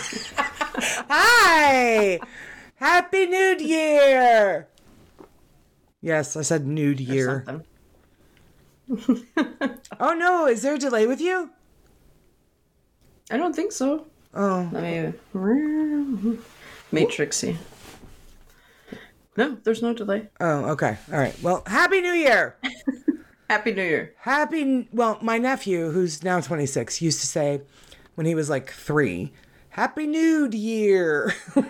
Hi! Happy New Year! Yes, I said nude year. Oh no, is there a delay with you? I don't think so. Oh, Let me. Matrixy. No, there's no delay. oh, okay. All right. Well, Happy New Year! Happy New Year. Happy, well, my nephew, who's now 26, used to say when he was like three, Happy Nude Year.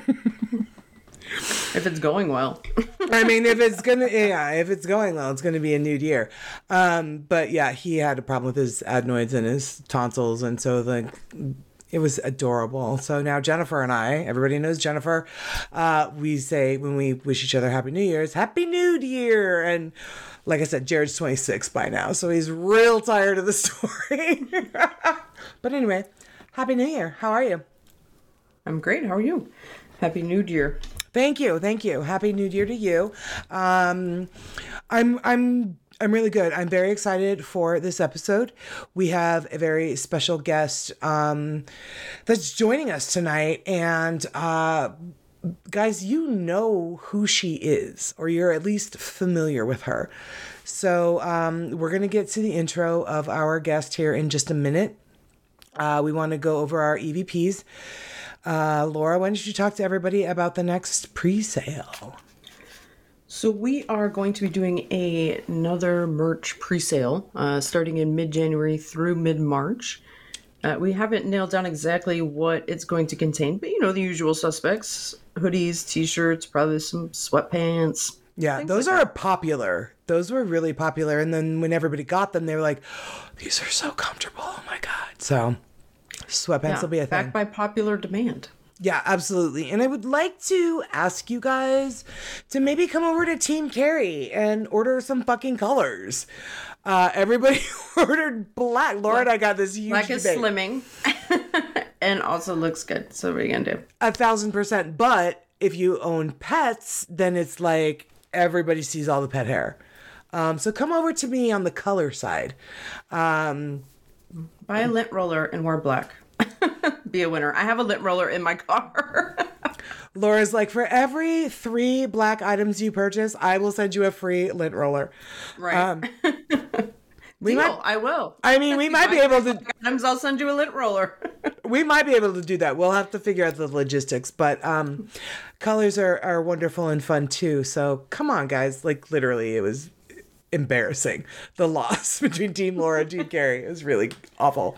If it's going well. I mean, if it's gonna, yeah, if it's going well, it's gonna be a nude year. Um, but yeah, he had a problem with his adenoids and his tonsils, and so the it was adorable. So now Jennifer and I, everybody knows Jennifer, uh, we say when we wish each other Happy New Year's, Happy Nude Year, and like I said, Jared's 26 by now, so he's real tired of the story. but anyway, Happy New Year. How are you? I'm great. How are you? Happy New Year. Thank you, thank you. Happy New Year to you. Um, I'm I'm I'm really good. I'm very excited for this episode. We have a very special guest um, that's joining us tonight, and uh, guys, you know who she is, or you're at least familiar with her. So um, we're gonna get to the intro of our guest here in just a minute. Uh, we want to go over our EVPs. Uh, Laura, why don't you talk to everybody about the next pre-sale? So we are going to be doing a, another merch pre-sale uh, starting in mid-January through mid-March. Uh, we haven't nailed down exactly what it's going to contain, but you know the usual suspects: hoodies, t-shirts, probably some sweatpants. Yeah, those like are popular. Those were really popular. And then when everybody got them, they were like, oh, these are so comfortable. Oh my God. So sweatpants will be a thing. Back by popular demand. Yeah, absolutely. And I would like to ask you guys to maybe come over to Team Carrie and order some fucking colors. Uh, everybody ordered black. Laura and I got this huge Black is debate. slimming, and also looks good. So what are you gonna do? A thousand percent. But if you own pets, then it's like everybody sees all the pet hair. Um, so come over to me on the color side. Um, Buy a lint roller and wear black. Be a winner. I have a lint roller in my car. Laura's like, for every three black items you purchase, I will send you a free lint roller. right. Um, we Deal, might, I will. I mean, we might be able to, Items, I'll send you a lint roller. we might be able to do that. We'll have to figure out the logistics, but um, colors are, are wonderful and fun too. So come on, guys. Like literally, it was embarrassing. The loss between Team Laura and Team Carrie is really awful.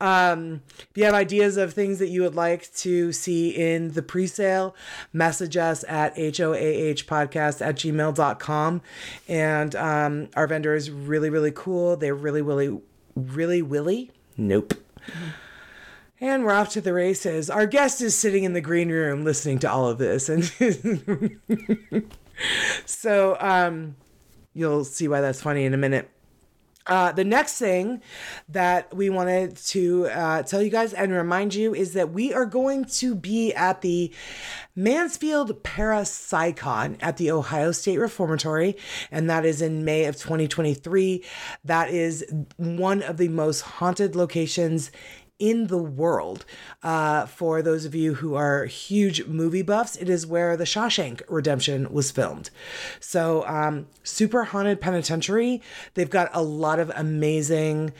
Um, if you have ideas of things that you would like to see in the pre-sale, message us at hoahpodcast at gmail.com. And um, our vendor is really, really cool. They're really, really, really willy. Nope. And we're off to the races. Our guest is sitting in the green room listening to all of this. And so um, you'll see why that's funny in a minute. Uh, the next thing that we wanted to uh, tell you guys and remind you is that we are going to be at the Mansfield Parapsychon at the Ohio State Reformatory, and that is in May of 2023. That is one of the most haunted locations in the world. Uh, for those of you who are huge movie buffs, it is where The Shawshank Redemption was filmed. So, um, super haunted penitentiary. They've got a lot of amazing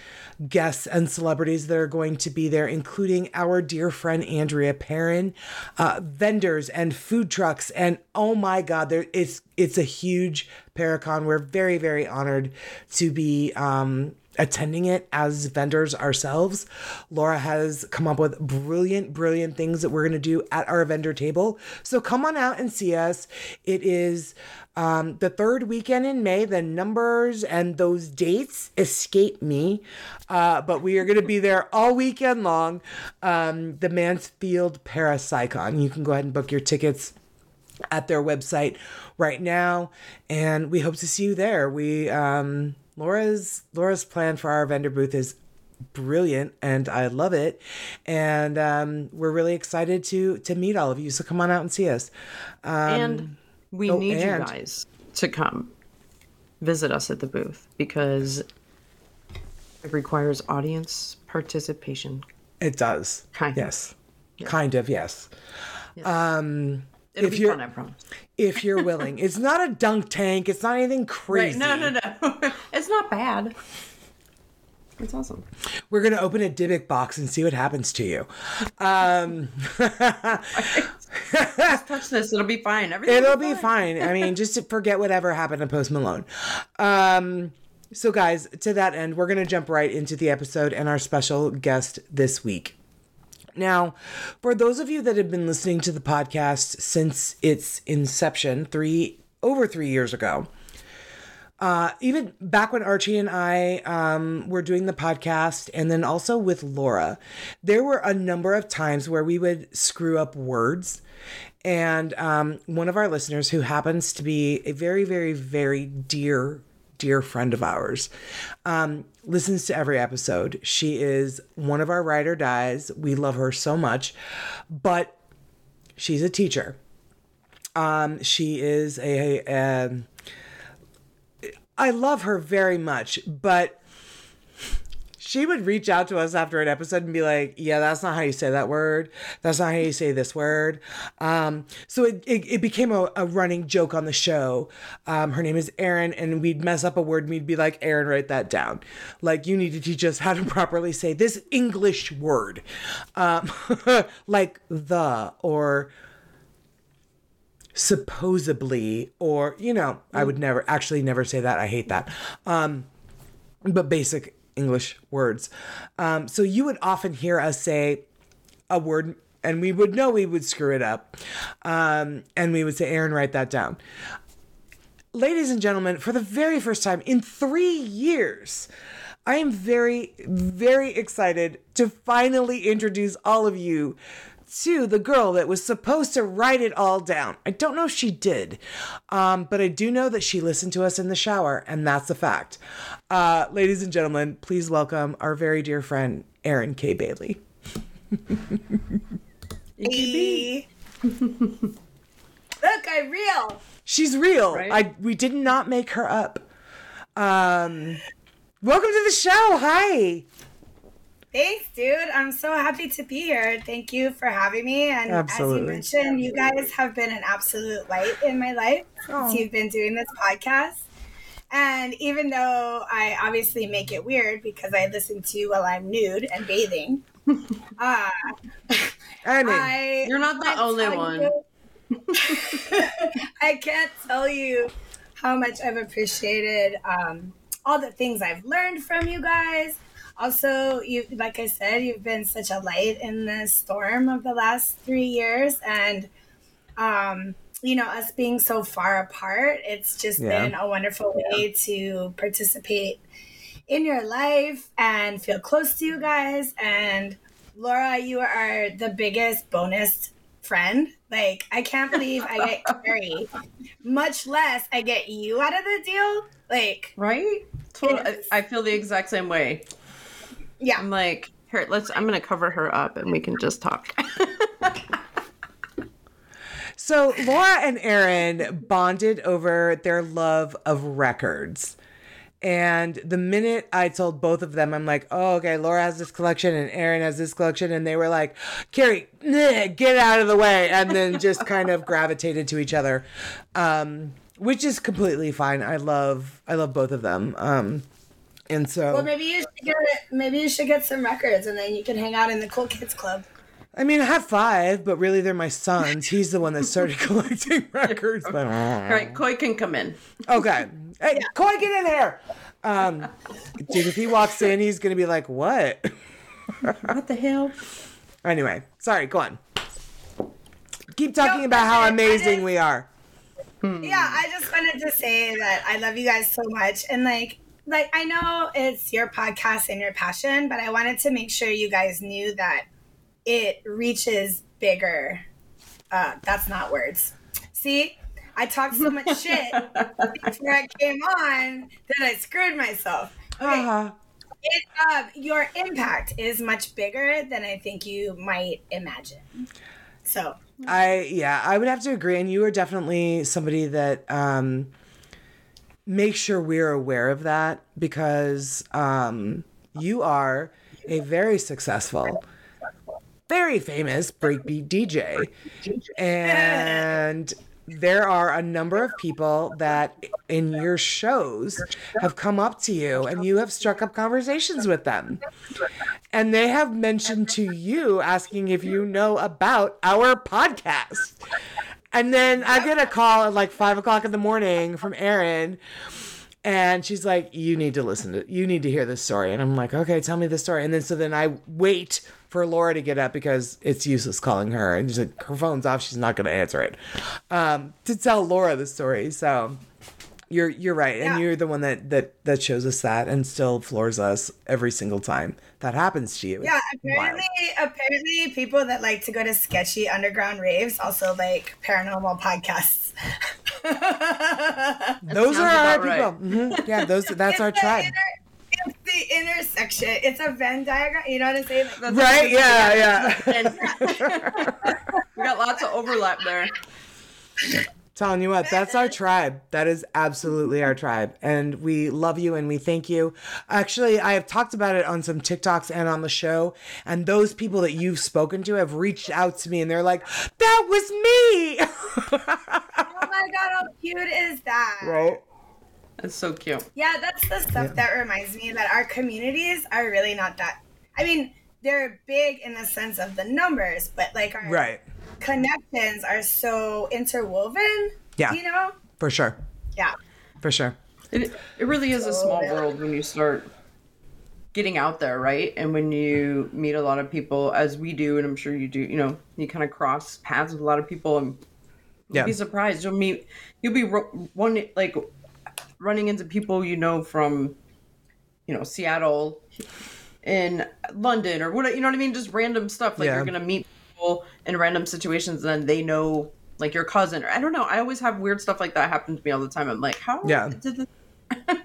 guests and celebrities that are going to be there, including our dear friend Andrea Perron, uh, vendors and food trucks, and oh my God, there it's it's a huge Paracon. We're very very honored to be. Um, attending it as vendors ourselves. Laura has come up with brilliant, brilliant things that we're going to do at our vendor table. So come on out and see us. It is um, the third weekend in May. The numbers and those dates escape me, uh, but we are going to be there all weekend long. Um, the Mansfield Parapsychon. You can go ahead and book your tickets at their website right now and we hope to see you there we um laura's laura's plan for our vendor booth is brilliant and i love it and um we're really excited to to meet all of you so come on out and see us um and we oh, need and- you guys to come visit us at the booth because it requires audience participation. it does Kind of. yes Kind of, yes. Um, It'll if be you're fun, I promise. if you're willing, it's not a dunk tank. It's not anything Right. crazy. No, no, no. it's not bad. It's awesome. We're gonna open a Dybbuk box and see what happens to you. Um, Just touch this. It'll be fine. Everything it'll be fine. I mean, just to forget whatever happened to Post Malone. Um, so, guys, to that end, we're gonna jump right into the episode and our special guest this week. Now, for those of you that have been listening to the podcast since its inception, three over three years ago, uh, even back when Archie and I um, were doing the podcast, and then also with Laura, there were a number of times where we would screw up words. And um, one of our listeners, who happens to be a very, very, very dear, dear friend of ours, um, listens to every episode. She is one of our ride or dies. We love her so much, but she's a teacher. Um, she is a, a I love her very much, but she would reach out to us after an episode and be like, "Yeah, that's not how you say that word. That's not how you say this word." Um, so it, it, it became a, a running joke on the show. Um, her name is Erin, and we'd mess up a word and we'd be like, "Erin, write that down. Like you need to teach us how to properly say this English word, um, like the or." supposedly or you know i would never actually never say that i hate that um but basic english words. Um so you would often hear us say a word and we would know we would screw it up um and we would say Erin write that down. Ladies and gentlemen for the very first time in three years i am very very excited to finally introduce all of you to the girl that was supposed to write it all down. I don't know if she did, um, but I do know that she listened to us in the shower, and that's a fact. Uh, ladies and gentlemen, please welcome our very dear friend, Erin K. Bailey. Hey. Look, I'm real. She's real. Right? I we did not make her up. Um, welcome to the show. Hi. Thanks, dude. I'm so happy to be here. Thank you for having me. And Absolutely. as you mentioned, you guys have been an absolute light in my life Oh. since you've been doing this podcast. And even though I obviously make it weird because I listen to you while I'm nude and bathing, uh, I mean, I You're not the can't only one. you- I can't tell you how much I've appreciated um, all the things I've learned from you guys. Also, you like I said, you've been such a light in the storm of the last three years, and um, you know us being so far apart. It's just Yeah. been a wonderful way to participate in your life and feel close to you guys. And Laura, you are the biggest bonus friend. Like, I can't believe I get Carrie, much less I get you out of the deal. Like, Right? Totally. I I feel the exact same way. Yeah, I'm like, here, let's. I'm gonna cover her up, and we can just talk. So Laura and Erin bonded over their love of records. And the minute I told both of them, I'm like, oh, okay, Laura has this collection and Erin has this collection. And they were like, Carrie, get out of the way. And then just kind of gravitated to each other, um, which is completely fine. I love, I love both of them. Um, and so, well, maybe you should get maybe you should get some records, and then you can hang out in the cool kids club. I mean, I have five, but really they're my sons. He's the one that started collecting records. But, All right, Koi can come in. Okay. Hey, Koi, get in here. Um, dude, if he walks in, he's gonna be like, "What?" What the hell? anyway, sorry. Go on. Keep talking about how amazing we are. Yeah, I just wanted to say that I love you guys so much, and like, like I know it's your podcast and your passion, but I wanted to make sure you guys knew that it reaches bigger. Uh, that's not words. See, I talked so much shit before I came on that I screwed myself. Okay, Uh-huh. it, uh, your impact is much bigger than I think you might imagine. So I yeah, I would have to agree. And you are definitely somebody that um, make sure we're aware of that because um, you are a very successful, very famous breakbeat DJ. And there are a number of people that in your shows have come up to you and you have struck up conversations with them. And they have mentioned to you asking if you know about our podcast. And then I get a call at like five o'clock in the morning from Erin and she's like, "You need to listen to, you need to hear this story." And I'm like, "Okay, tell me the story." And then so then I wait for Laura to get up because it's useless calling her, and she's like, her phone's off. She's not going to answer it. Um, to tell Laura the story. So you're you're right, and Yeah. you're the one that that that shows us that, and still floors us every single time that happens to you. Yeah, It's wild. apparently, apparently, people that like to go to sketchy underground raves also like paranormal podcasts. those are our about right. people. Mhm. Yeah, those that's our It's the tribe. inter- it's the intersection. It's a Venn diagram. You know what I'm saying? Like, Right? Yeah, yeah. And we got lots of overlap there. Telling you what, that's our tribe. That is absolutely our tribe. And we love you and we thank you. Actually, I have talked about it on some TikToks and on the show. And those people that you've spoken to have reached out to me and they're like, that was me. oh my god, how cute is that? right? That's so cute. Yeah, that's the stuff that reminds me that our communities are really not that. I mean, they're big in the sense of the numbers, but like our Right. Connections are so interwoven. Yeah. You know? For sure. Yeah. For sure. It, it really is a small world when you start getting out there, right? And when you meet a lot of people, as we do, and I'm sure you do, you know, you kind of cross paths with a lot of people and you'll Yeah. be surprised. You'll meet, you'll be ro- one, like running into people you know from, you know, Seattle, in London, or what, you know what I mean? Just random stuff. Like Yeah. you're going to meet people in random situations and then they know, like your cousin, or I don't know. I always have weird stuff like that happen to me all the time. I'm like, how Yeah. did this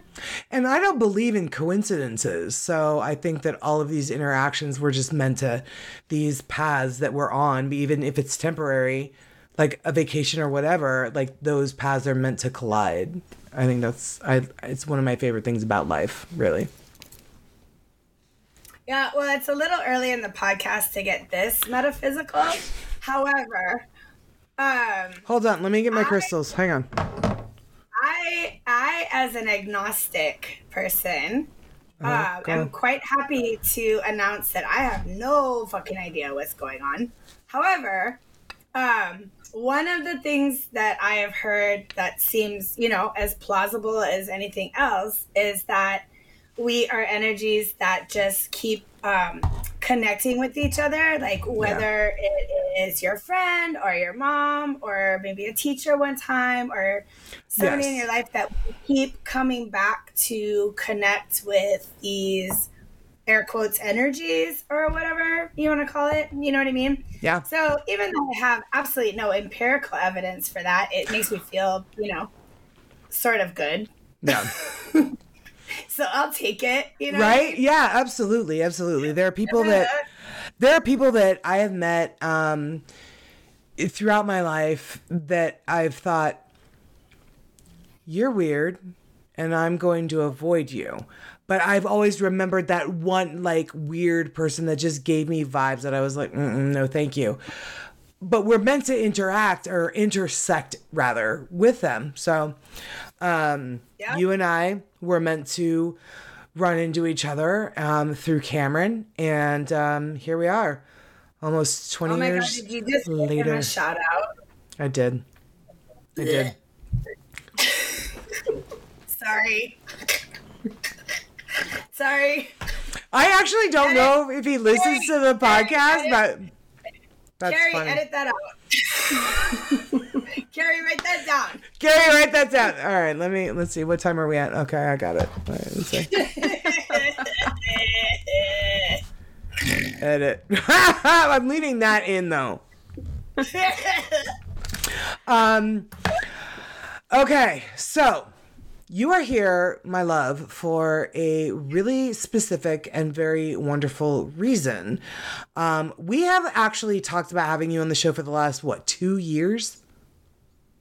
And I don't believe in coincidences. So I think that all of these interactions were just meant to, these paths that we're on, even if it's temporary, like a vacation or whatever, like those paths are meant to collide. I think that's, I, it's one of my favorite things about life, really. Yeah, well, it's a little early in the podcast to get this metaphysical. However, um, Hold on, let me get my crystals. Hang on. I, I, as an agnostic person, um, go am quite happy to announce that I have no fucking idea what's going on. However, um, one of the things that I have heard that seems, you know, as plausible as anything else is that we are energies that just keep um, connecting with each other. Like whether it is your friend or your mom or maybe a teacher one time or somebody in your life that keep coming back to connect with these air quotes energies or whatever you want to call it. You know what I mean? Yeah. So even though I have absolutely no empirical evidence for that, it makes me feel, you know, sort of good. Yeah. So I'll take it. You know, right? Yeah absolutely absolutely. There are people that there are people that i have met um throughout my life that i've thought you're weird and i'm going to avoid you. But i've always remembered that one like weird person that just gave me vibes that i was like no thank you. But we're meant to interact or intersect rather with them. So um Yeah. you and i were meant to run into each other um, through cameron and um, here we are almost 20 Oh my god, years did you just give him later a shout out? i did i did Sorry. Sorry. i actually don't know if he listens to the podcast but that's Carrie, funny edit that out. Carrie, write that down. Gary, write that down. All right, let me let's see. What time are we at? Okay, I got it. All right, let's see. Edit. I'm leaving that in though. Um. Okay, so you are here, my love, for a really specific and very wonderful reason. Um, we have actually talked about having you on the show for the last what two years?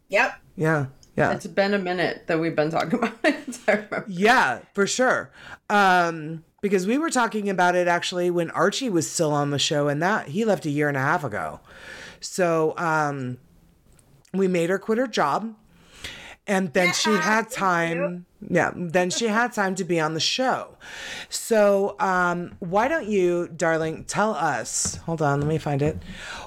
yep. Yeah, yeah. It's been a minute that we've been talking about it. Yeah, for sure. Um, because we were talking about it actually when Archie was still on the show, and that he left a year and a half ago. So um, we made her quit her job, and then she had time. Yeah, then she had time to be on the show. So um, why don't you, darling, tell us? Hold on, let me find it.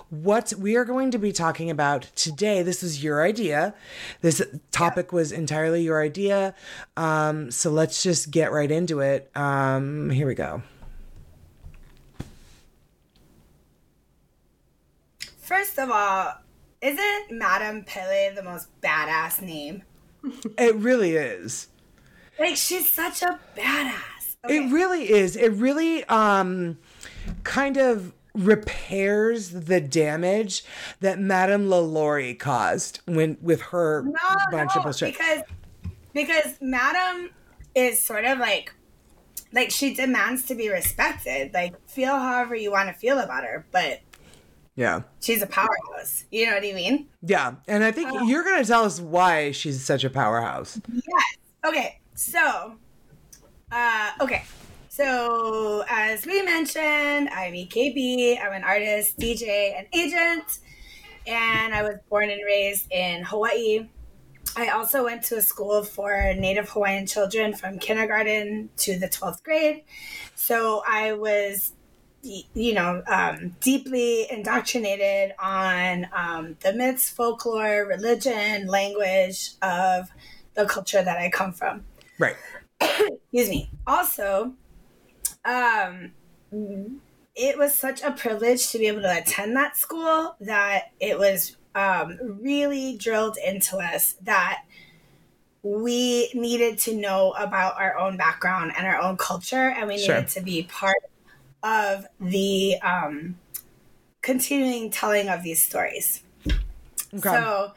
What we are going to be talking about today. This is your idea. This topic was entirely your idea. Um, so let's just get right into it. Um, here we go. First of all, isn't Madame Pele the most badass name? It really is. Like she's such a badass. Okay. It really is. It really um kind of repairs the damage that Madame Lalaurie caused when with her no, bunch no, of bullshit. because because Madame is sort of like like she demands to be respected. Like feel however you want to feel about her, but yeah. she's a powerhouse. You know what I mean? Yeah. And I think Oh. you're gonna tell us why she's such a powerhouse. Yes. Okay. So, uh, okay. So, as we mentioned, I'm EKB. I'm an artist, DJ, and agent. And I was born and raised in Hawaii. I also went to a school for Native Hawaiian children from kindergarten to the 12th grade. So I was, you know, um, deeply indoctrinated on um, the myths, folklore, religion, language of the culture that I come from. Right. Excuse me. Also, um, it was such a privilege to be able to attend that school that it was um, really drilled into us that we needed to know about our own background and our own culture, and we Sure. needed to be part of the um, continuing telling of these stories. Okay. So,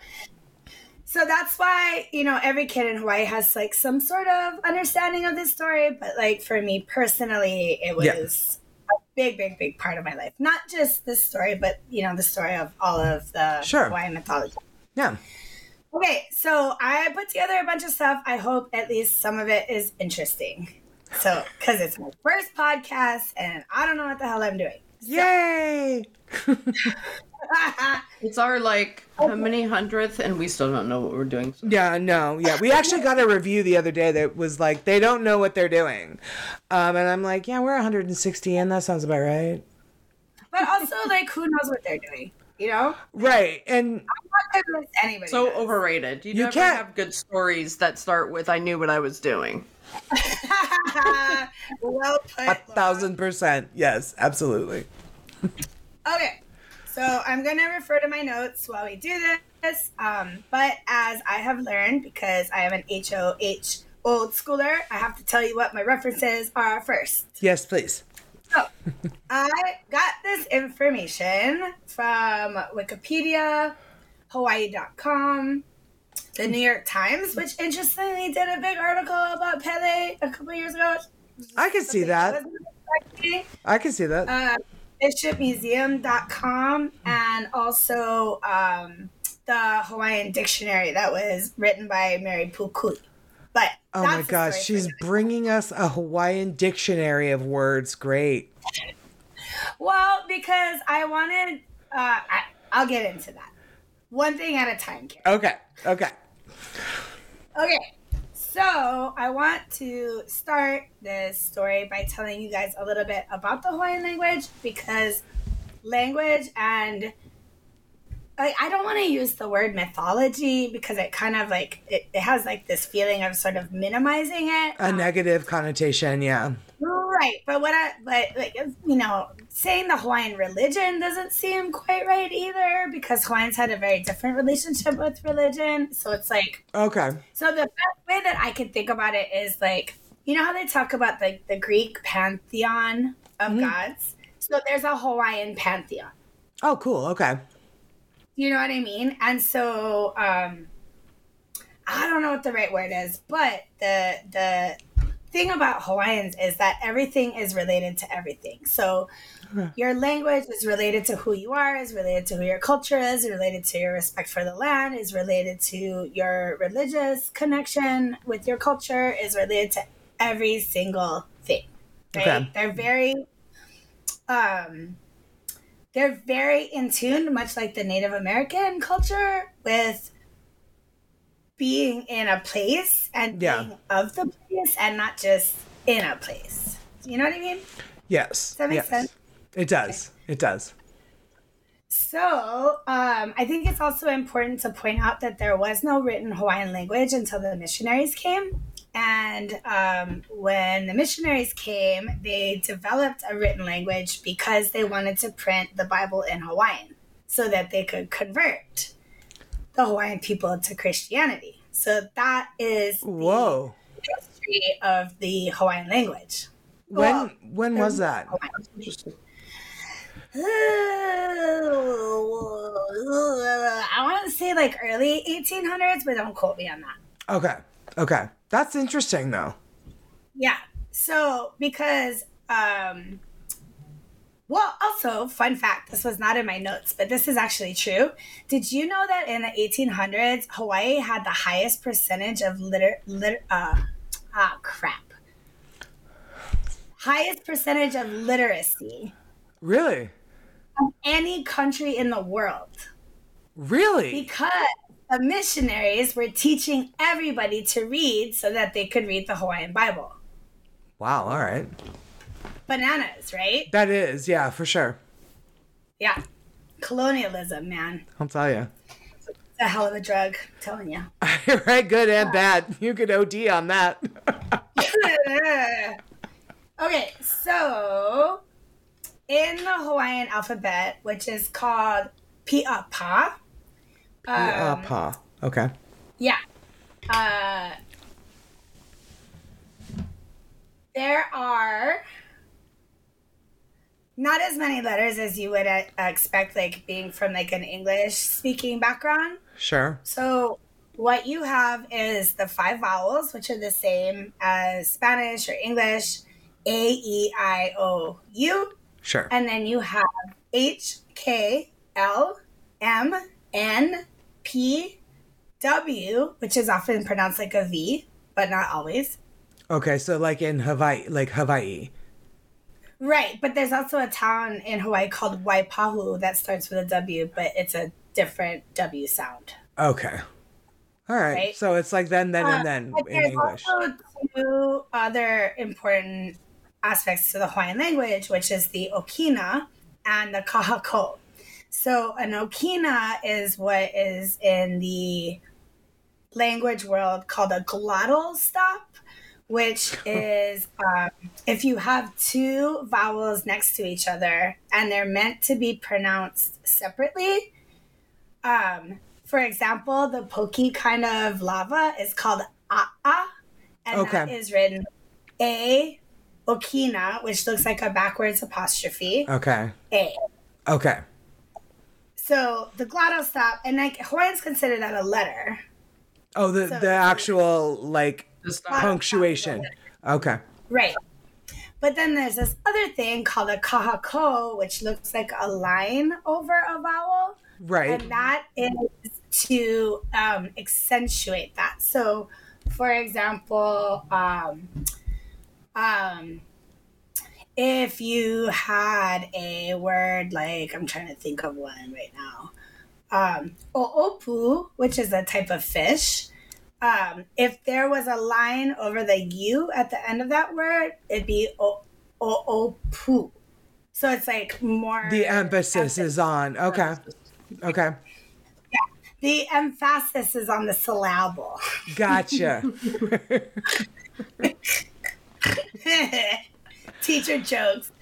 so that's why you know every kid in Hawaii has like some sort of understanding of this story. But like for me personally, it was Yeah. a big, big, big part of my life. Not just this story, but you know the story of all of the Sure. Hawaiian mythology. yeah. Okay, so I put together a bunch of stuff. I hope at least some of it is interesting. So, because it's my first podcast and I don't know what the hell I'm doing. Yay! It's our like how many hundredth, and we still don't know what we're doing. So. Yeah, no, yeah. We actually got a review the other day that was like, they don't know what they're doing. Um, and I'm like, yeah, we're 160 and that sounds about right. but also, like, who knows what they're doing? You know? Right. And I'm not convinced anybody. So does. overrated. You, You never can't- have good stories that start with "I knew what I was doing." well put. a thousand percent. Yes, absolutely. Okay, so I'm gonna refer to my notes while we do this. Um, but as I have learned, because I am an HOH old schooler, I have to tell you what my references are first. Yes, please. So I got this information from Wikipedia, Hawaii.com, the New York Times, which interestingly did a big article about Pele a couple years ago. I can see that. I can see that. Uh, bishopmuseum.com and also um, the Hawaiian dictionary that was written by Mary Pukui. But oh my gosh, she's bringing us a Hawaiian dictionary of words. Great. Well, because I wanted, uh, I, I'll get into that. One thing at a time, Karen. Okay. Okay. Okay, so I want to start this story by telling you guys a little bit about the Hawaiian language because language and I, I don't want to use the word mythology because it kind of like it, it has like this feeling of sort of minimizing it. A Um, negative connotation. Yeah. Right, but what I but like you know saying the Hawaiian religion doesn't seem quite right either because Hawaiians had a very different relationship with religion. So it's like Okay. so the best way that I can think about it is like you know how they talk about the the Greek pantheon of Mhm. gods. So there's a Hawaiian pantheon. Oh, cool. Okay. You know what I mean? And so um I don't know what the right word is, but the the thing about Hawaiians is that everything is related to everything. So Okay. your language is related to who you are, is related to who your culture is, related to your respect for the land, is related to your religious connection with your culture, is related to every single thing. right? Okay. They're very um they're very in tune, much like the Native American culture, with being in a place and Yeah. being of the place and not just in a place. You know what I mean? Yes. Does that make yes. sense? It does. It does. So, um, I think it's also important to point out that there was no written Hawaiian language until the missionaries came. And um, when the missionaries came, they developed a written language because they wanted to print the Bible in Hawaiian so that they could convert the Hawaiian people to Christianity. So that is the Whoa. history of the Hawaiian language. When Well, when was that? Interesting. I want to say like early 1800s, but don't quote me on that. Okay. Okay. That's interesting though. Yeah. So because um well, also, fun fact, this was not in my notes, but this is actually true. Did you know that in the 1800s, Hawaii had the highest percentage of liter, liter uh, ah, crap. Highest percentage of literacy Really? of any country in the world. Really? because the missionaries were teaching everybody to read so that they could read the Hawaiian Bible. Wow, all right. Bananas, right? That is, yeah, for sure. Yeah. Colonialism, man. I'll tell you. It's a hell of a drug, I'm telling you. right, good and bad. You could OD on that. okay, so in the Hawaiian alphabet, which is called Pi'apa, um. Okay. Yeah. Uh, there are not as many letters as you would uh, expect, like being from like an English speaking background. Sure. So what you have is the five vowels, which are the same as Spanish or English, A, E, I, O, U, Sure. and then you have H, K, L, M, N, P, W, which is often pronounced like a V, but not always. Okay, so like in Hawaii, like Hawaii. Right, but there's also a town in Hawaii called Waipahu that starts with a W, but it's a different W sound. Okay. All right. Right. So it's like then, then, Uh, and then in there's English. also two other important aspects to the Hawaiian language, which is the Okina and the Kahako. So an Okina is what is in the language world called a glottal stop, which is um, if you have two vowels next to each other and they're meant to be pronounced separately. Um, for example, the pokey kind of lava is called A'a, and that Okay. is written A Okina, which looks like a backwards apostrophe. Okay. A. Okay. So the glottal stop, and like Hawaiians consider that a letter. Oh, the So- the actual like punctuation. Okay. Right. But then there's this other thing called a kahako, which looks like a line over a vowel. Right. And that is to um, accentuate that. So, for example, um, um, if you had a word like, I'm trying to think of one right now, um, oopu, which is a type of fish, um, if there was a line over the U at the end of that word, it'd be o- o- oopu. So it's like more. The emphasis is on. Okay. Okay. The emphasis is on the syllable. Gotcha. Teacher jokes.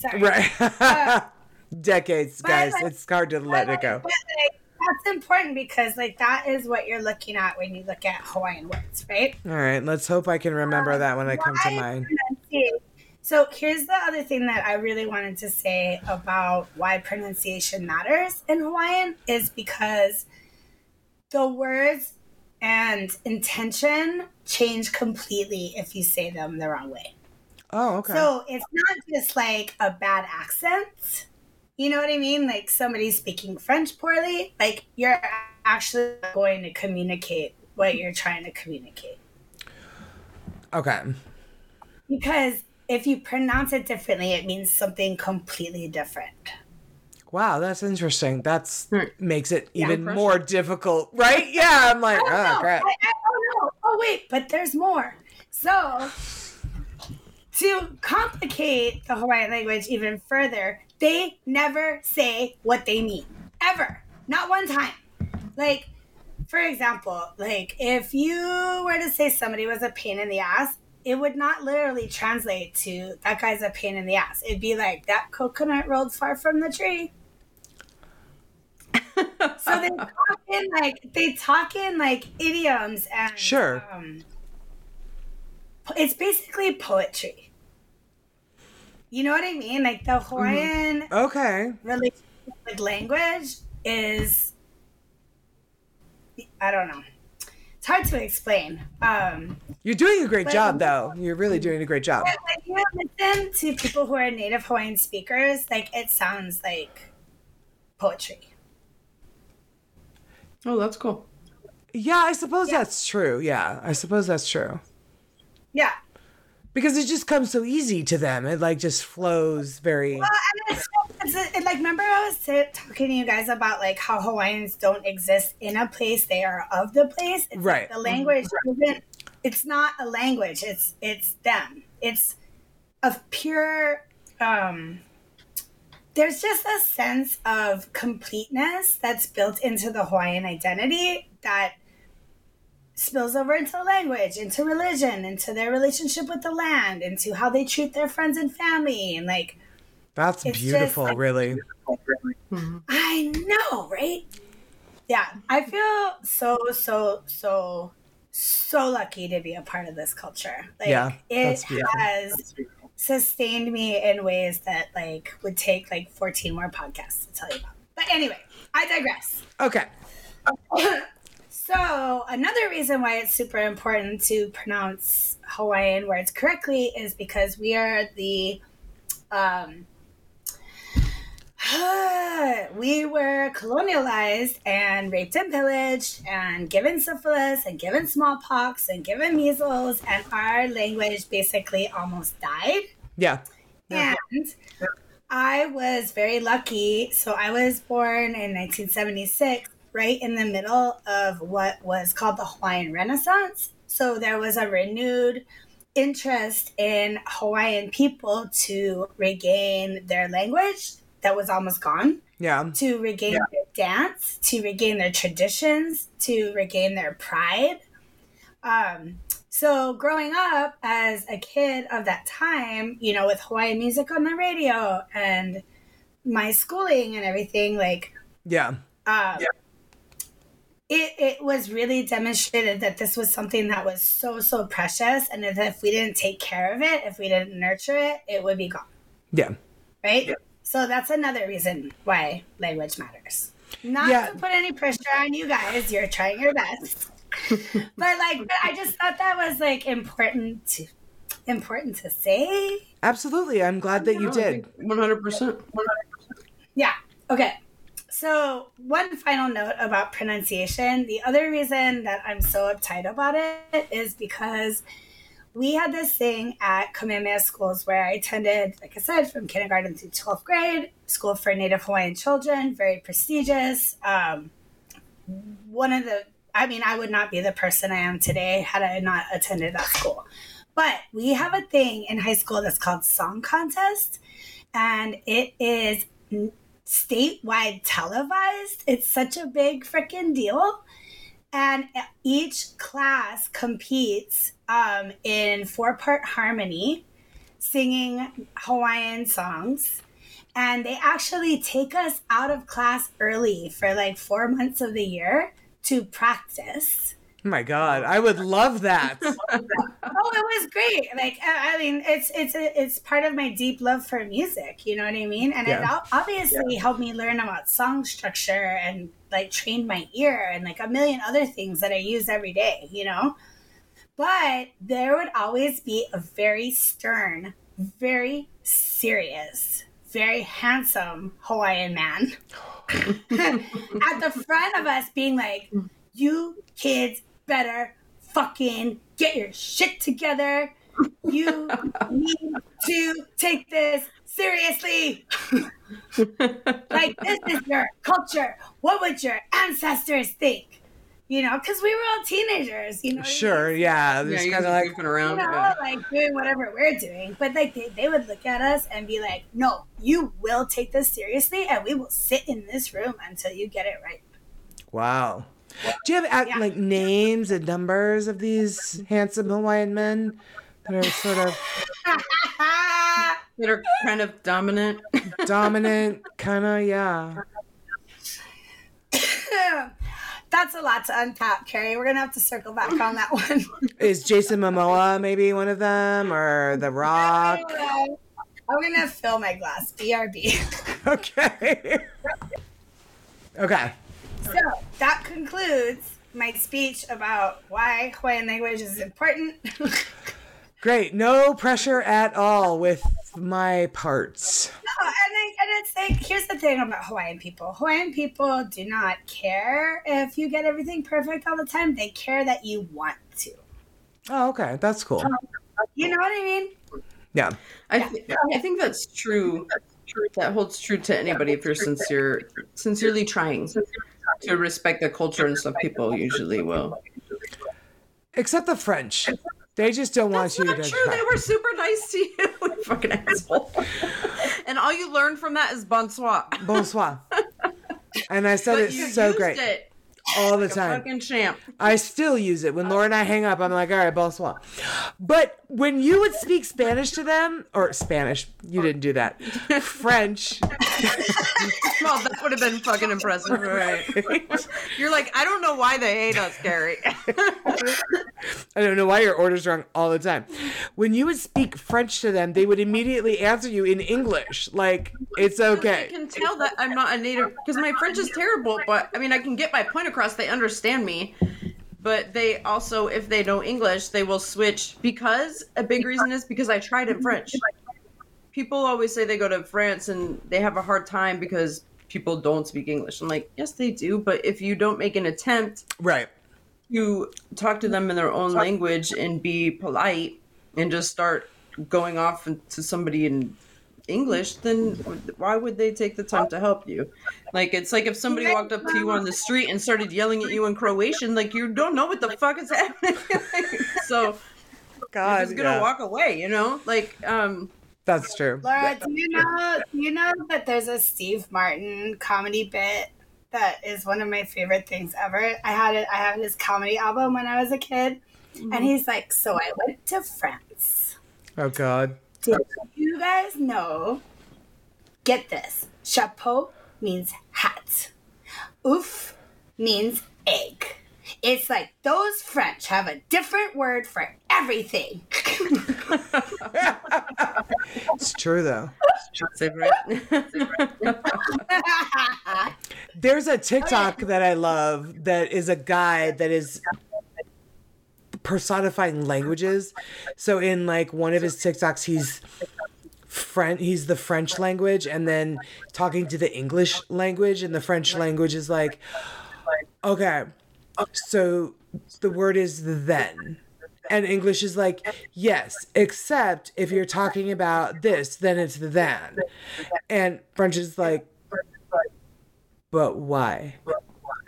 Sorry. right. Decades, guys. like- It's hard to let it go. That's important because like that is what you're looking at when you look at Hawaiian words, right? All right. Let's hope I can remember um, that when I come to mind. So here's the other thing that I really wanted to say about why pronunciation matters in Hawaiian is because the words and intention change completely if you say them the wrong way. Oh, okay. So it's not just like a bad accent. You know what I mean? Like somebody speaking French poorly, like you're actually going to communicate what you're trying to communicate. okay. Because if you pronounce it differently, it means something completely different. Wow, that's interesting. That's hmm. makes it Yeah, even impressive. more difficult, right? Yeah, I'm like, Oh, oh no, crap. I, I, oh no! Oh wait, but there's more. So, to complicate the Hawaiian language even further, they never say what they mean ever, not one time. Like, for example, like if you were to say somebody was a pain in the ass, it would not literally translate to that guy's a pain in the ass. It'd be like that coconut rolled far from the tree. so they talk in like they talk in like idioms and Sure. Um, it's basically poetry. You know what I mean? Like the Hawaiian Okay. relationship with language is I don't know. It's hard to explain. Um, You're doing a great job though. You're really doing a great job. when you listen to people who are native Hawaiian speakers, like it sounds like poetry. Oh, that's cool. Yeah, I suppose that's true. Yeah, I suppose that's true. Yeah. Because it just comes so easy to them. It like just flows very Well, and it's, it's it, like remember I was talking to you guys about like how Hawaiians don't exist in a place; they are of the place. It's like Right. the language isn't. It's not a language. It's it's them. It's of pure. um There's just a sense of completeness that's built into the Hawaiian identity that spills over into language, into religion, into their relationship with the land, into how they treat their friends and family, and like That's It's just beautiful, like- really. Mm-hmm. I know, right? Yeah, I feel so, so, so, so lucky to be a part of this culture. Like, Yeah, it has sustained me in ways that like would take like 14 more podcasts to tell you about. But anyway, I digress. Okay. So, another reason why it's super important to pronounce Hawaiian words correctly is because we are the um we were colonialized and raped and pillaged and given syphilis and given smallpox and given measles and our language basically almost died Yeah. Yeah. and I was very lucky. So I was born in 1976, right in the middle of what was called the Hawaiian Renaissance. So there was a renewed interest in Hawaiian people to regain their language that was almost gone, Yeah. to regain their dance, to regain their traditions, to regain their pride. Um, so growing up as a kid of that time, you know, with Hawaiian music on the radio and my schooling and everything, like Yeah. um, it, it was really demonstrated that this was something that was so so precious and that if we didn't take care of it if we didn't nurture it it would be gone Yeah. right so that's another reason why language matters not Yeah. to put any pressure on you guys you're trying your best but like but i just thought that was like important to important to say Absolutely. I'm glad that you did. One hundred percent. Yeah. Okay. So, one final note about pronunciation. The other reason that I'm so uptight about it is because we had this thing at Kamehameha schools where I attended, like I said, from kindergarten through 12th grade, school for Native Hawaiian children, very prestigious. Um, one of the, I mean, I would not be the person I am today had I not attended that school. But we have a thing in high school that's called Song Contest, and it is statewide televised. It's such a big freaking deal. And each class competes um, in four part harmony, singing Hawaiian songs. And they actually take us out of class early for like four months of the year to practice. Oh my God. Oh. I would love that. oh, it was great. Like, I I mean, it's it's it's part of my deep love for music. You know what I mean? And it Yeah. al- obviously helped me learn about song structure and like trained my ear and like a million other things that I use every day. You know, but there would always be a very stern, very serious, very handsome Hawaiian man at the front of us being like, you kids better fucking get your shit together. You need to take this seriously. like, this is your culture. What would your ancestors think? You know, because we were all teenagers, you know. what I mean? Sure, yeah. Yeah, Just you kind guys of are like, goofing around. you know, yeah. like doing whatever we're doing. But like they, they would look at us and be like, "No, you will take this seriously, and we will sit in this room until you get it right." wow. Do you have Yeah. like names and numbers of these handsome Hawaiian men that are sort of That are kind of dominant. dominant? Kind of, yeah. That's a lot to unpack, Carrie. We're gonna have to circle back on that one. Is Jason Momoa maybe one of them, or The Rock? I'm gonna fill my glass. BRB. Okay. okay. So that concludes my speech about why Hawaiian language is important. Great. No pressure at all with my parts. No, and, I, and it's like here's the thing about Hawaiian people. Hawaiian people do not care if you get everything perfect all the time. They care that you want to. Oh, okay. That's cool. Um, you know what I mean? Yeah. I, th- I think that's true. That holds true to anybody if you're sincere, sincerely trying to respect the culture and stuff. People usually will. Except the French. They just don't want That's you not to. true. They were super nice to you, you fucking asshole. and all you learn from that is bonsoir. Bonsoir. And I said But it's so used great it all the like a time. fucking champ. I still use it. When Laura and I hang up, I'm like, all right, bonsoir. But when you would speak Spanish to them, or Spanish, you didn't do that. French. Well, that would have been fucking impressive, right? You're like, I don't know why they hate us, Gary. I don't know why your order's wrong all the time. When you would speak French to them, they would immediately answer you in English. Like, it's okay. I can tell that I'm not a native because my French is terrible. But I mean, I can get my point across. They understand me. But they also, if they know English, they will switch because a big reason is because I tried in French. People always say they go to France and they have a hard time because people don't speak English. I'm like, yes, they do. But if you don't make an attempt Right. to talk to them in their own language and be polite and just start going off to somebody in English, then why would they take the time to help you? Like it's like if somebody walked up to you on the street and started yelling at you in Croatian, like you don't know what the fuck is happening. so God. you're just gonna yeah. walk away, you know? Like um That's true. Laura, do you know do you know that there's a Steve Martin comedy bit that is one of my favorite things ever? I had it I had his comedy album when I was a kid. And he's like, So I went to France. Oh, God. Did you guys know? Get this. Chapeau means hat. Ouf means egg. It's like those French have a different word for everything. It's true, though. c'est vrai. There's a TikTok that I love that is a guy that is personifying languages. So in like one of his TikToks, he's French. He's the French language, and then talking to the English language, and the French language is like, okay, so the word is then. And English is like, yes, except if you're talking about this, then it's the then. And French is like, but why?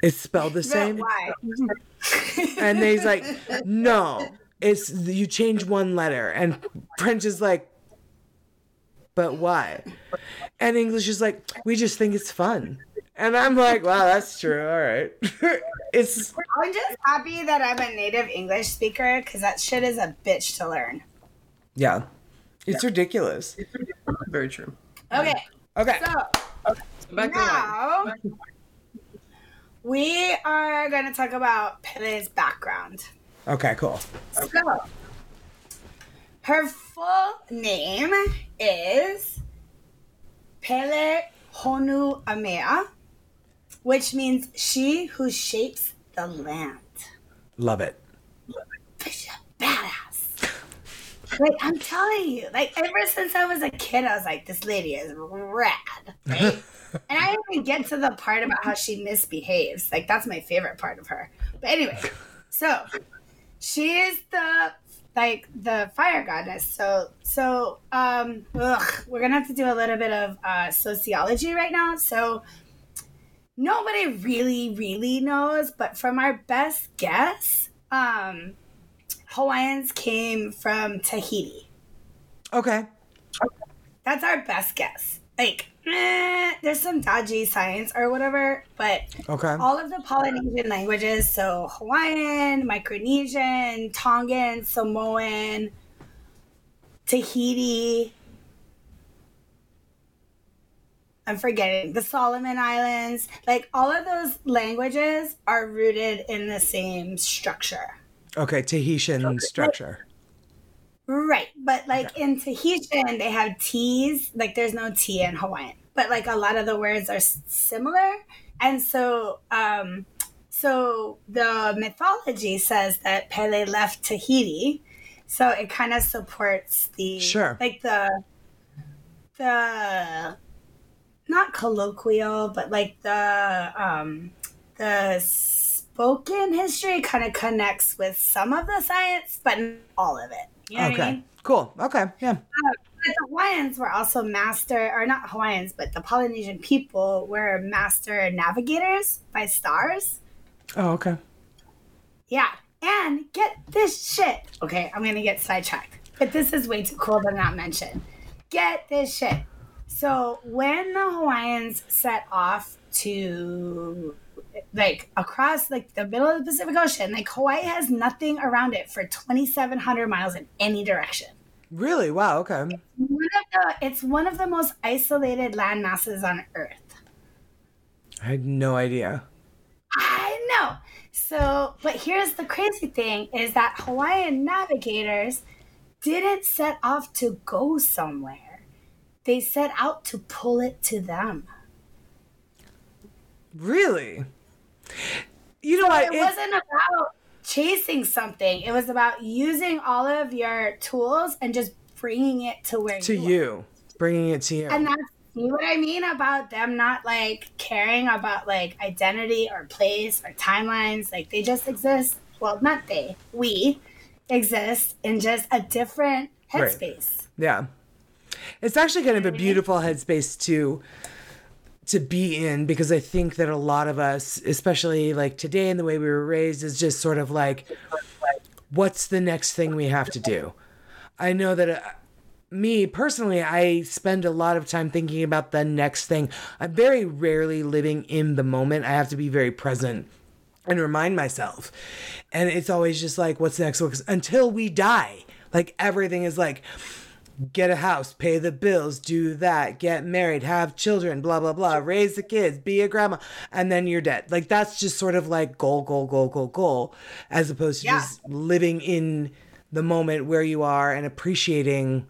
It's spelled the same. why? And he's like, no, it's you change one letter. And French is like, but why? And English is like, we just think it's fun. And I'm like, wow, that's true. All right. it's I'm just happy that I'm a native English speaker because that shit is a bitch to learn. yeah, it's ridiculous. Very true. Okay, Okay. so Back to life. now we are going to talk about Pele's background. Okay. Cool. So, her full name is Pele Honu Amea, which means she who shapes the land. Love it. Badass. Like, I'm telling you, like, ever since I was a kid, I was like, this lady is rad, right? and I didn't even get to the part about how she misbehaves. Like, that's my favorite part of her. But anyway, so she is the like the fire goddess. So so um ugh, we're gonna have to do a little bit of uh, sociology right now. So nobody really really knows, but from our best guess, um, Hawaiians came from Tahiti. Okay. That's our best guess. Like, eh, there's some dodgy science or whatever, but Okay. all of the Polynesian languages, so Hawaiian, Micronesian, Tongan, Samoan, Tahiti. I'm forgetting the Solomon Islands. Like all of those languages are rooted in the same structure. Okay. Tahitian structure. Right. But like in Tahitian, they have T's. Like there's no T in Hawaiian. But like a lot of the words are similar. And so, um, so the mythology says that Pele left Tahiti. So it kind of supports the, Sure. like the, the, not colloquial, but like the, um, the spoken history kind of connects with some of the science, but not all of it. You know what I Okay. mean? Cool. Okay. Yeah. Uh, but the Hawaiians were also master, or not Hawaiians, but the Polynesian people were master navigators by stars. Oh, okay. Yeah. And get this shit. Okay, I'm going to get sidetracked. But this is way too cool to not mention. Get this shit. So when the Hawaiians set off to like across like the middle of the Pacific Ocean, like Hawaii has nothing around it for 2,700 miles in any direction. Really? Wow. Okay. one of the it's one of the most isolated land masses on earth I had no idea. i know so but here's the crazy thing is that hawaiian navigators didn't set off to go somewhere they set out to pull it to them Really? You know what? it wasn't about chasing something it was about using all of your tools and just bringing it to where to you you, bringing it to you. And that's see what I mean about them not like caring about like identity or place or timelines. Like they just exist. Well, not they. We exist in just a different Right. headspace. Yeah. It's actually kind of a beautiful headspace to to be in because I think that a lot of us, especially like today and the way we were raised, is just sort of like, what's the next thing we have to do? I know that uh, me personally, I spend a lot of time thinking about the next thing. I'm very rarely living in the moment. I have to be very present and remind myself. And it's always just like, what's next? Until we die, like everything is like, get a house, pay the bills, do that, get married, have children, blah, blah, blah, raise the kids, be a grandma, and then you're dead. Like that's just sort of like goal, goal, goal, goal, goal, as opposed to Yeah. just living in the moment where you are and appreciating.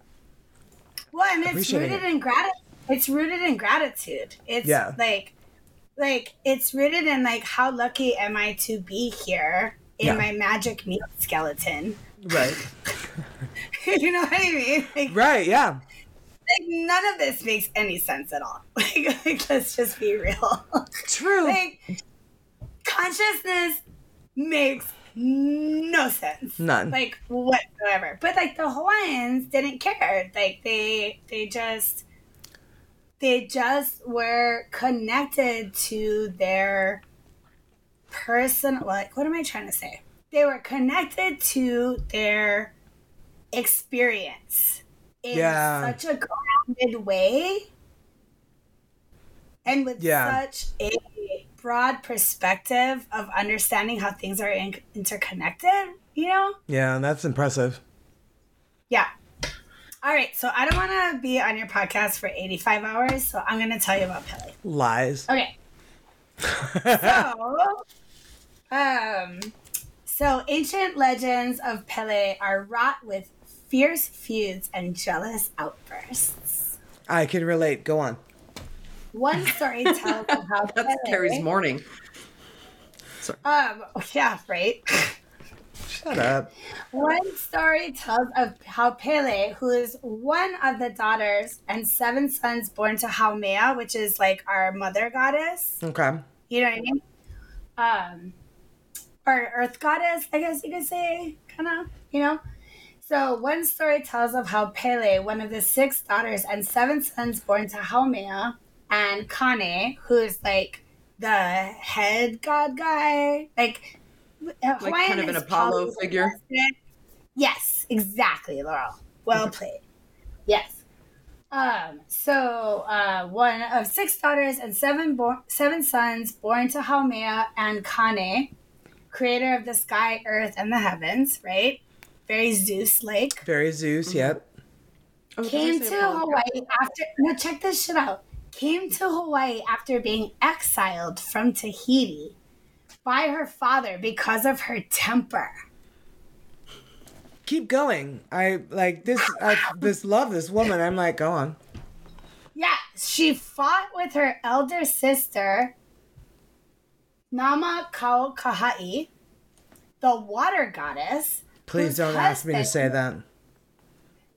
Well, and it's rooted it. in gratitude. It's rooted in gratitude. It's Yeah. like, like it's rooted in like how lucky am I to be here in Yeah. my magic meat skeleton. Right. you know what I mean? Like, right. Yeah. like none of this makes any sense at all. Like, like let's just be real. True. like consciousness makes no sense. None. Like whatsoever. But like the Hawaiians didn't care. Like they they just they just were connected to their person like what am I trying to say? They were connected to their experience in Yeah. such a grounded way and with Yeah. such a broad perspective of understanding how things are in- interconnected, you know? yeah. And that's impressive. Yeah. All right, so I don't want to be on your podcast for 85 hours, so I'm going to tell you about Pele. Lies. Okay. so, um, so ancient legends of Pele are wrought with fierce feuds and jealous outbursts. I can relate. Go on. One story tells of how That's Pele, Carrie's morning. Um, yeah, right. Shut up. One story tells of how Pele, who is one of the daughters and seven sons born to Haumea, which is like our mother goddess, Okay. you know what I mean? Um, or earth goddess, I guess you could say, kind of, you know? So one story tells of how Pele, one of the six daughters and seven sons born to Haumea, and Kane, who is like the head god guy, like Like kind of an Apollo figure. Yes, exactly, Laurel. Well played. Yes. Um, so uh, one of six daughters and seven bo- seven sons born to Haumea and Kane, creator of the sky, earth, and the heavens, right? Very Zeus like. Very Zeus, yep. Oh, did Came to say Apollo? Hawaii after no check this shit out. Came to Hawaii after being exiled from Tahiti by her father because of her temper. Keep going. I like this. I this love this woman. I'm like, go on. Yeah, she fought with her elder sister, Nama Kau Kahai, the water goddess. Please don't ask me to say that.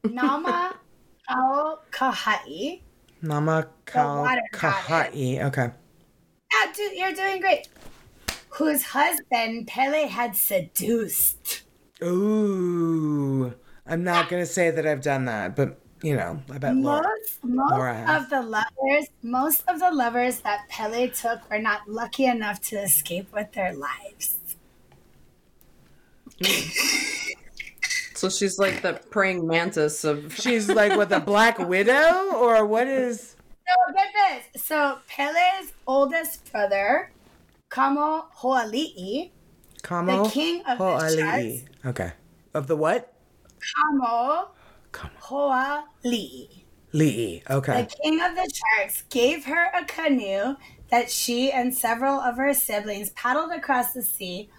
Nama Kau Kahai. Nama Kau Kahai. Okay. Yeah, dude, you're doing great. Whose husband Pele had seduced. Ooh. I'm not gonna say that I've done that, but you know, I bet Laura. Most, most Laura of the lovers, most of the lovers that Pele took were not lucky enough to escape with their lives. So she's like the praying mantis of. She's like what the Black Widow or what is? So get this. So Pele's oldest brother, Kamo Hoali'i, Kamo the king of the Ho'ali'i. Okay. Of the what? Kamo Kamo Hoali'i, Li'i. Okay. The king of the sharks, gave her a canoe that she and several of her siblings paddled across the sea,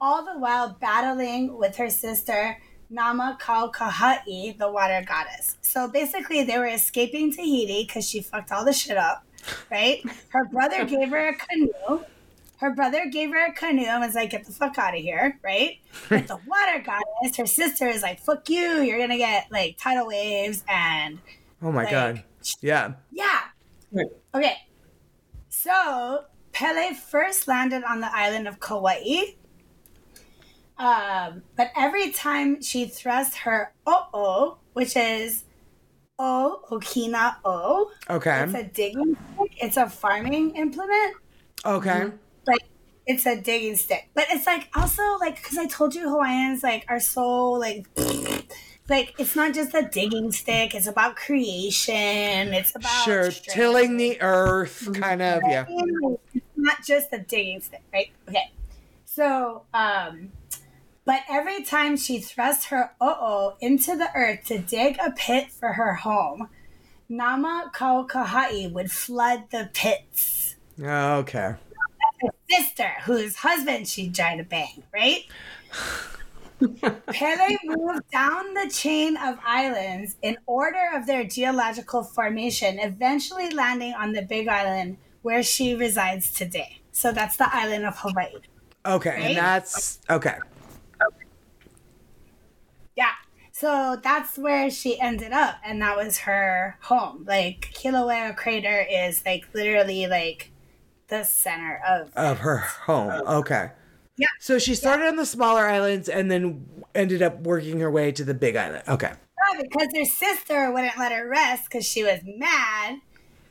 all the while battling with her sister Nama Kaukahai, the water goddess. So basically, they were escaping Tahiti because she fucked all the shit up, right? Her brother gave her a canoe. Her brother gave her a canoe and was like, get the fuck out of here, right? But the water goddess, her sister, is like, fuck you, you're gonna get like tidal waves and Oh my like, god. Yeah. yeah. Okay. So Pele first landed on the island of Kauai. Um, but every time she thrust her o which is o okina o, Okay. it's a digging. It's a farming implement. Okay. Like it's a digging stick, but it's like also like because I told you Hawaiians like are so like. Like it's not just a digging stick; it's about creation. It's about Sure. strength. Tilling the earth, kind of. Yeah. It's not just a digging stick, right? Okay. So, um, but every time she thrust her o into the earth to dig a pit for her home, Nama Kaukahai would flood the pits. Okay. Her sister, whose husband she tried to bang, right? Pele moved down the chain of islands in order of their geological formation, eventually landing on the Big Island where she resides today. So that's the island of Hawaii. Okay. Right? And that's okay. Yeah. So that's where she ended up, and that was her home. Like Kilauea crater is like literally like the center of Of her home. Okay. Yeah. So she started on the smaller islands and then ended up working her way to the big island. Okay. Yeah, because her sister wouldn't let her rest because she was mad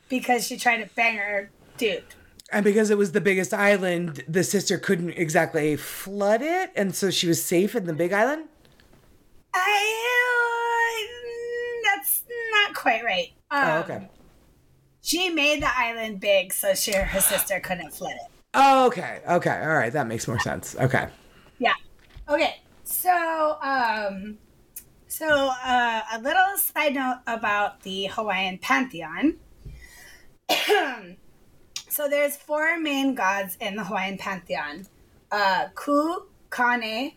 because she tried to bang her dude. And because it was the biggest island, the sister couldn't exactly flood it, and so she was safe in the big island. I, uh, that's not quite right. Um, Oh, okay. She made the island big so she her sister couldn't flood it. Oh, okay. Okay. All right. That makes more sense. Okay. Yeah. Okay. So, um, so uh, a little side note about the Hawaiian pantheon. so there's four main gods in the Hawaiian pantheon: uh, Ku, Kane,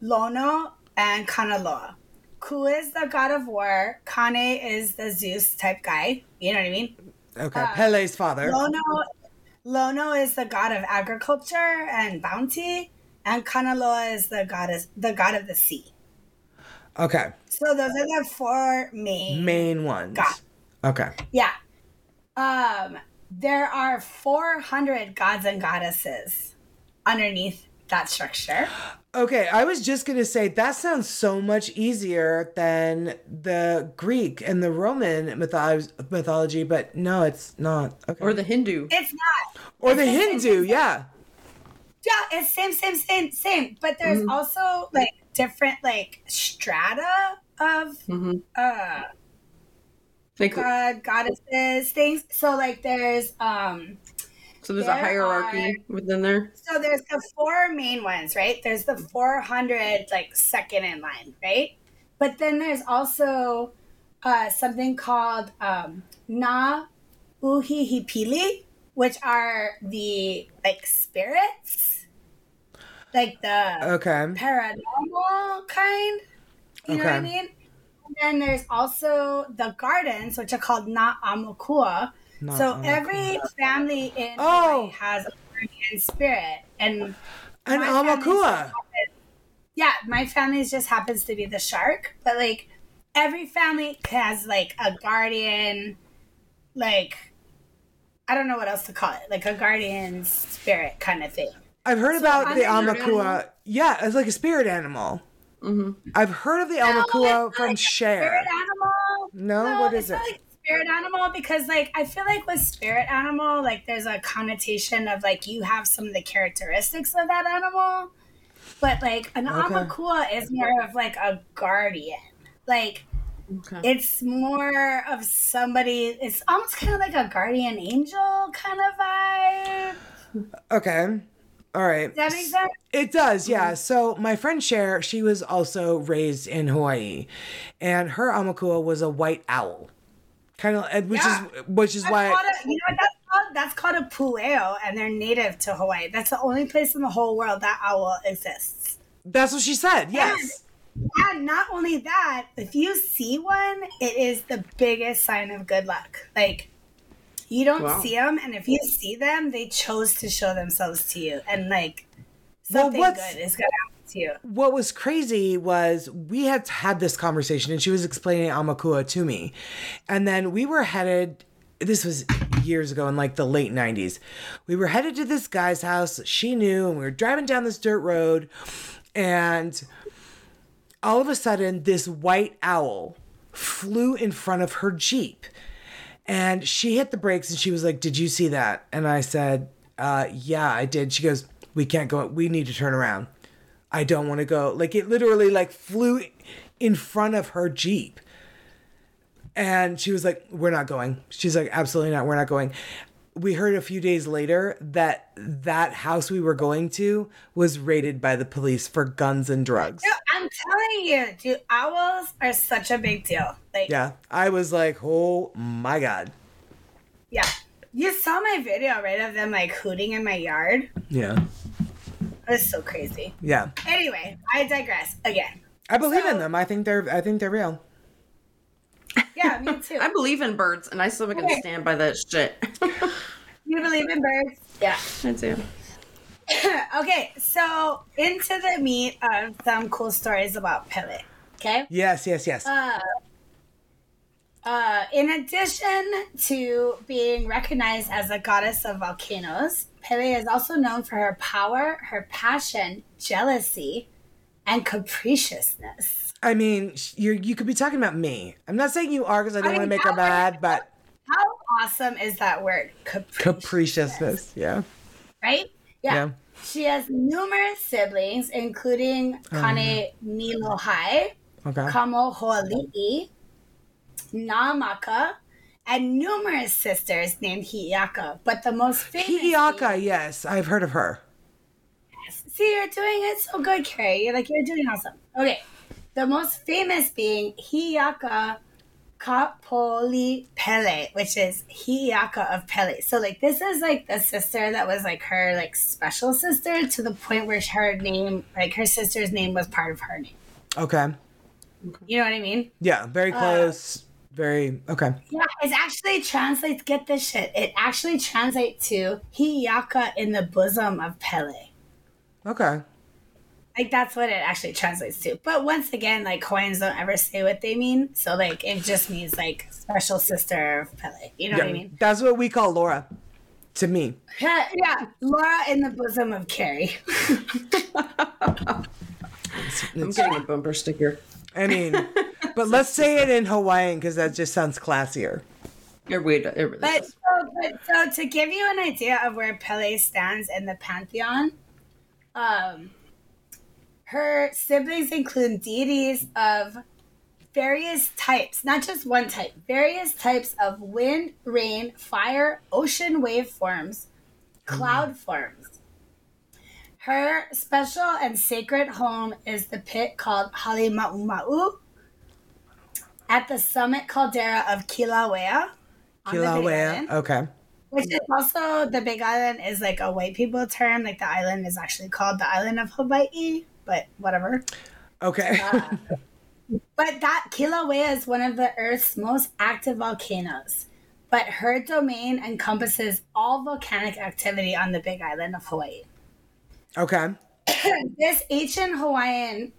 Lono, and Kanaloa. Ku is the god of war. Kane is the Zeus type guy. You know what I mean? Okay. Uh, Pele's father. Lono, Lono is the god of agriculture and bounty, and Kanaloa is the goddess, the god of the sea. Okay. So those are the four main. Main ones. God. Okay. Yeah. Um, there are 400 gods and goddesses underneath that structure. Okay, I was just gonna say that sounds so much easier than the Greek and the Roman mythology, mythology but no, it's not. Okay. Or the Hindu. It's not. Or the It's the same- Hindu, yeah. Yeah, it's same, same, same, same. But there's Mm-hmm. also like different like strata of Mhm. uh Like, god goddesses things. So like there's um so there's a there hierarchy within there. so there's the four main ones, right? There's the 400 like second in line, right? But then there's also uh, something called um, Na Uhihipili, which are the like spirits, like the Okay. paranormal kind. You know what I mean? And then there's also the gardens, which are called Na Amokua. Not so Amakua. every family in Oh. Hawaii has a guardian spirit, and And my family's just Amakua. Yeah, my family's just happens to be the shark, but like every family has like a guardian, like I don't know what else to call it, like a guardian spirit kind of thing. I've heard So about the I'm a Amakua. Yeah, it's like a spirit animal. hmm I've heard of the No, Amakua it's from like a Cher. Spirit animal. No, what is it? Like spirit animal because like I feel like with spirit animal, like there's a connotation of like you have some of the characteristics of that animal. But like an Okay. amakua is more of like a guardian. Like Okay. it's more of somebody it's almost kind of like a guardian angel kind of vibe. Okay. All right. Does that make sense? It does, yeah. Mm-hmm. So my friend Cher, she was also raised in Hawaii, and her amakua was a white owl, kind of, which Yeah. is which is That's why. called a, you know what that's called? That's called a pueo, and they're native to Hawaii. That's the only place in the whole world that owl exists. That's what she said. Yes. And not only that, if you see one, it is the biggest sign of good luck. Like, you don't Wow. see them, and if you see them, they chose to show themselves to you, and like something what's- good is gonna happen What was crazy was we had had this conversation, and she was explaining amakua to me, and then we were headed. This was years ago in like the late 90s. We were headed to this guy's house. She knew, and we were driving down this dirt road, and all of a sudden, this white owl flew in front of her Jeep. And she hit the brakes and she was like, Did you see that? And I said, uh, Yeah, I did. She goes, We can't go. We need to turn around. I don't want to go. Like it literally like flew in front of her Jeep. And she was like, We're not going. She's like, Absolutely not. We're not going. We heard a few days later that that house we were going to was raided by the police for guns and drugs. Dude, I'm telling you, dude, owls are such a big deal. Like, Yeah. I was like, Oh my God. yeah. You saw my video, right, of them like hooting in my yard. Yeah. It was so crazy. Yeah. Anyway, I digress again. I believe in them. I think they're I think they're real. Yeah, me too. I believe in birds, and I still can Okay. stand by that shit. you believe in birds? Yeah. I do. okay, so into the meat of some cool stories about Pele. Okay. Yes, yes, yes. Uh, uh, in addition to being recognized as a goddess of volcanoes, Pele is also known for her power, her passion, jealousy, and capriciousness. I mean, you you could be talking about me. I'm not saying you are because I don't I want to make her mad, but How awesome is that word? Capricious. capriciousness. Yeah. Right? Yeah. Yeah. She has numerous siblings, including oh, Kane Nilohai, Okay. Kamohoali'i, Namaka, and numerous sisters named Hi'iaka. But the most famous. Hi'iaka, yes, I've heard of her. Yes. See, you're doing it so good, Carrie. You're like, you're doing awesome. Okay. The most famous being Hi'iaka Kapoli Pele, which is Hi'iaka of Pele. So, like, this is like the sister that was like her like special sister to the point where her name, like her sister's name, was part of her name. Okay. You know what I mean? Yeah, very Uh, close. Very okay. Yeah, it actually translates. Get this shit. It actually translates to Hi'iaka in the bosom of Pele. Okay. Like that's what it actually translates to. But once again, like Hawaiians don't ever say what they mean, so like it just means like special sister of Pele. You know what I mean? That's what we call Laura. to me. Yeah, yeah, Laura in the bosom of Carrie. I'm getting a bumper sticker. I mean, but let's say it in Hawaiian because that just sounds classier. It really, it really But does. so, but so to give you an idea of where Pele stands in the pantheon, um, her siblings include deities of various types, not just one type, various types of wind, rain, fire, ocean wave forms, cloud forms. Her special and sacred home is the pit called Halema'uma'u at the summit caldera of Kilauea. Kilauea. Okay. Which is also the Big Island is like a white people term. Like the island is actually called the island of Hawaii, but whatever. Okay. Uh, but that Kilauea is one of the Earth's most active volcanoes. But her domain encompasses all volcanic activity on the Big Island of Hawaii. Okay. This ancient Hawaiian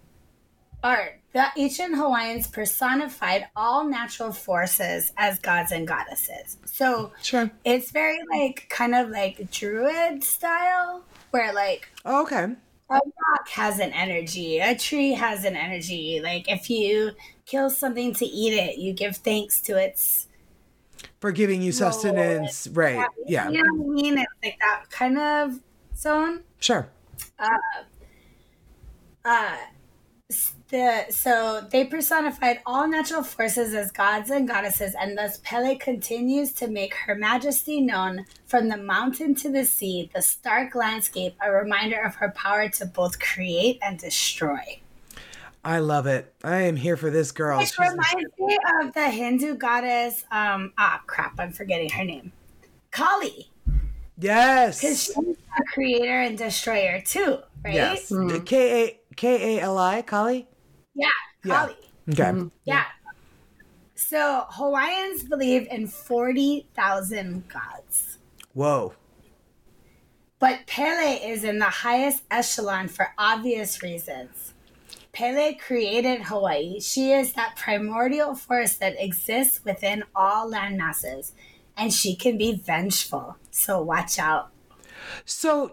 art, the ancient Hawaiians personified all natural forces as gods and goddesses. So Sure. it's very like kind of like druid style, where like Oh, okay. a rock has an energy, a tree has an energy. Like if you kill something to eat it, you give thanks to its. For giving you sustenance. Right. Yeah. You know what I mean? It's like that kind of zone. Sure. Uh, s- the so they personified all natural forces as gods and goddesses, and thus Pele continues to make her majesty known from the mountain to the sea, the stark landscape, a reminder of her power to both create and destroy. I love it. I am here for this girl. It She's- reminds me of the Hindu goddess. Um, ah, crap! I'm forgetting her name. Kali, because she's a creator and destroyer too, right? Yes. Mm-hmm. K A K A L I, Kali? Yeah, Yeah. Kali. Okay. Mm-hmm. Yeah. So Hawaiians believe in forty thousand gods, Whoa. but Pele is in the highest echelon for obvious reasons. Pele created Hawaii. She is that primordial force that exists within all land masses, and she can be vengeful. So watch out. So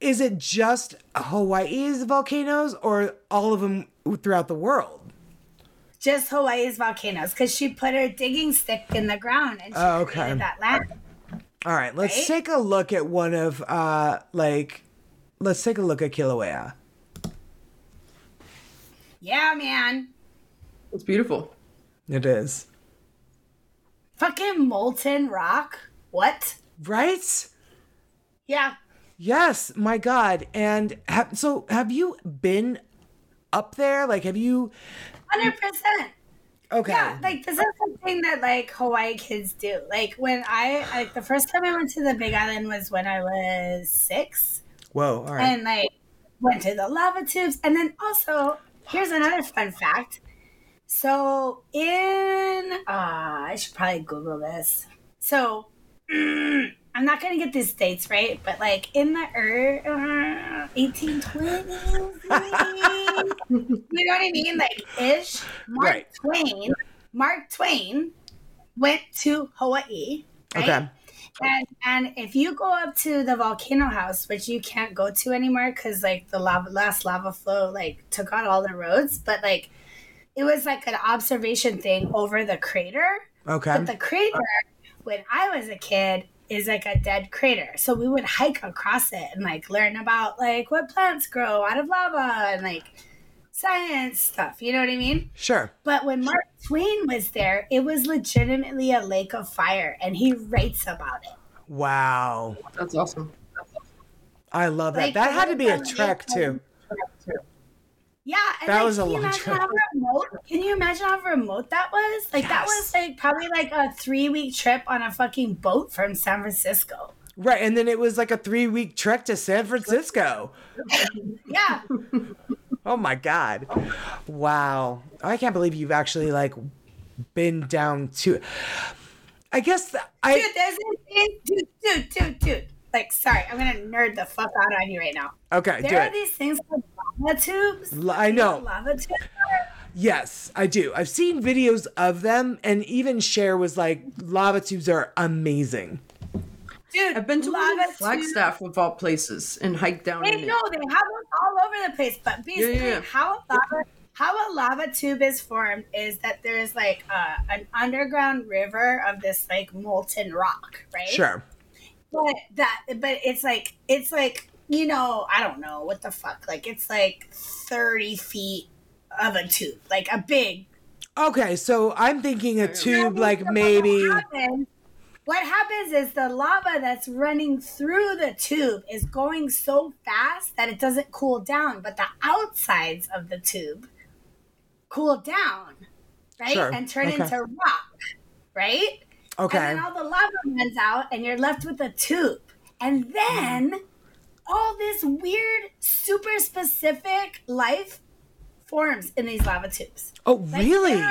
is it just Hawaii's volcanoes or all of them throughout the world? Just Hawaii's volcanoes, because she put her digging stick in the ground and she Oh, okay. created that land. All right, let's Right? take a look at one of uh like let's take a look at Kilauea. Yeah, man. It's beautiful. It is. Fucking molten rock. What? Right? Yeah. Yes, my god. And ha- so have you been up there? Like have you Hundred percent. Okay. Yeah, like this is something that like Hawaii kids do. Like when I like the first time I went to the Big Island was when I was six, Whoa, all right. and like went to the lava tubes, and then also here's another fun fact. So in uh, I should probably Google this. So I'm not gonna get these dates right, but like in the er, uh, 1820s, you know what I mean? Like ish. Mark Right. Twain. Mark Twain went to Hawaii. Right? Okay. And and if you go up to the volcano house, which you can't go to anymore because like the lava last lava flow like took out all the roads, but like it was like an observation thing over the crater. Okay. But the crater, when I was a kid, is like a dead crater. So we would hike across it and like learn about like what plants grow out of lava and like science stuff. You know what I mean? Sure. But when Mark Twain was there, it was legitimately a lake of fire, and he writes about it. Wow. That's awesome. I love that. Like, that had to be a the- trek too. Yeah, and That like, was a can you long imagine trip. How remote, can you imagine how remote that was? Like that was like probably like a three week trip on a fucking boat from San Francisco. Right, and then it was like a three week trek to San Francisco. Yeah, Oh my god. Wow. I can't believe you've actually like been down to I guess I dude, there's a dude, dude, dude, dude. Like, sorry, I'm gonna nerd the fuck out on you right now. Okay, do There are it. these things called lava tubes. L- I know. Lava tubes. Yes, I do. I've seen videos of them and even Cher was like lava tubes are amazing. Dude, Dude, I've been to one lava in Flagstaff of all places and hiked down They in it. know they have them all over the place, but basically, yeah. how a lava how a lava tube is formed is that there's like uh, an underground river of this like molten rock, right? Sure. But that, but it's like it's like you know I don't know what the fuck like it's like thirty feet of a tube, like a big Okay, so I'm thinking a tube So like what maybe happens- What happens is the lava that's running through the tube is going so fast that it doesn't cool down, but the outsides of the tube cool down, right? Sure, And turn okay. into rock, right? Okay. And then all the lava runs out, and you're left with a tube. And then all this weird, super specific life forms in these lava tubes. Oh, Like, really?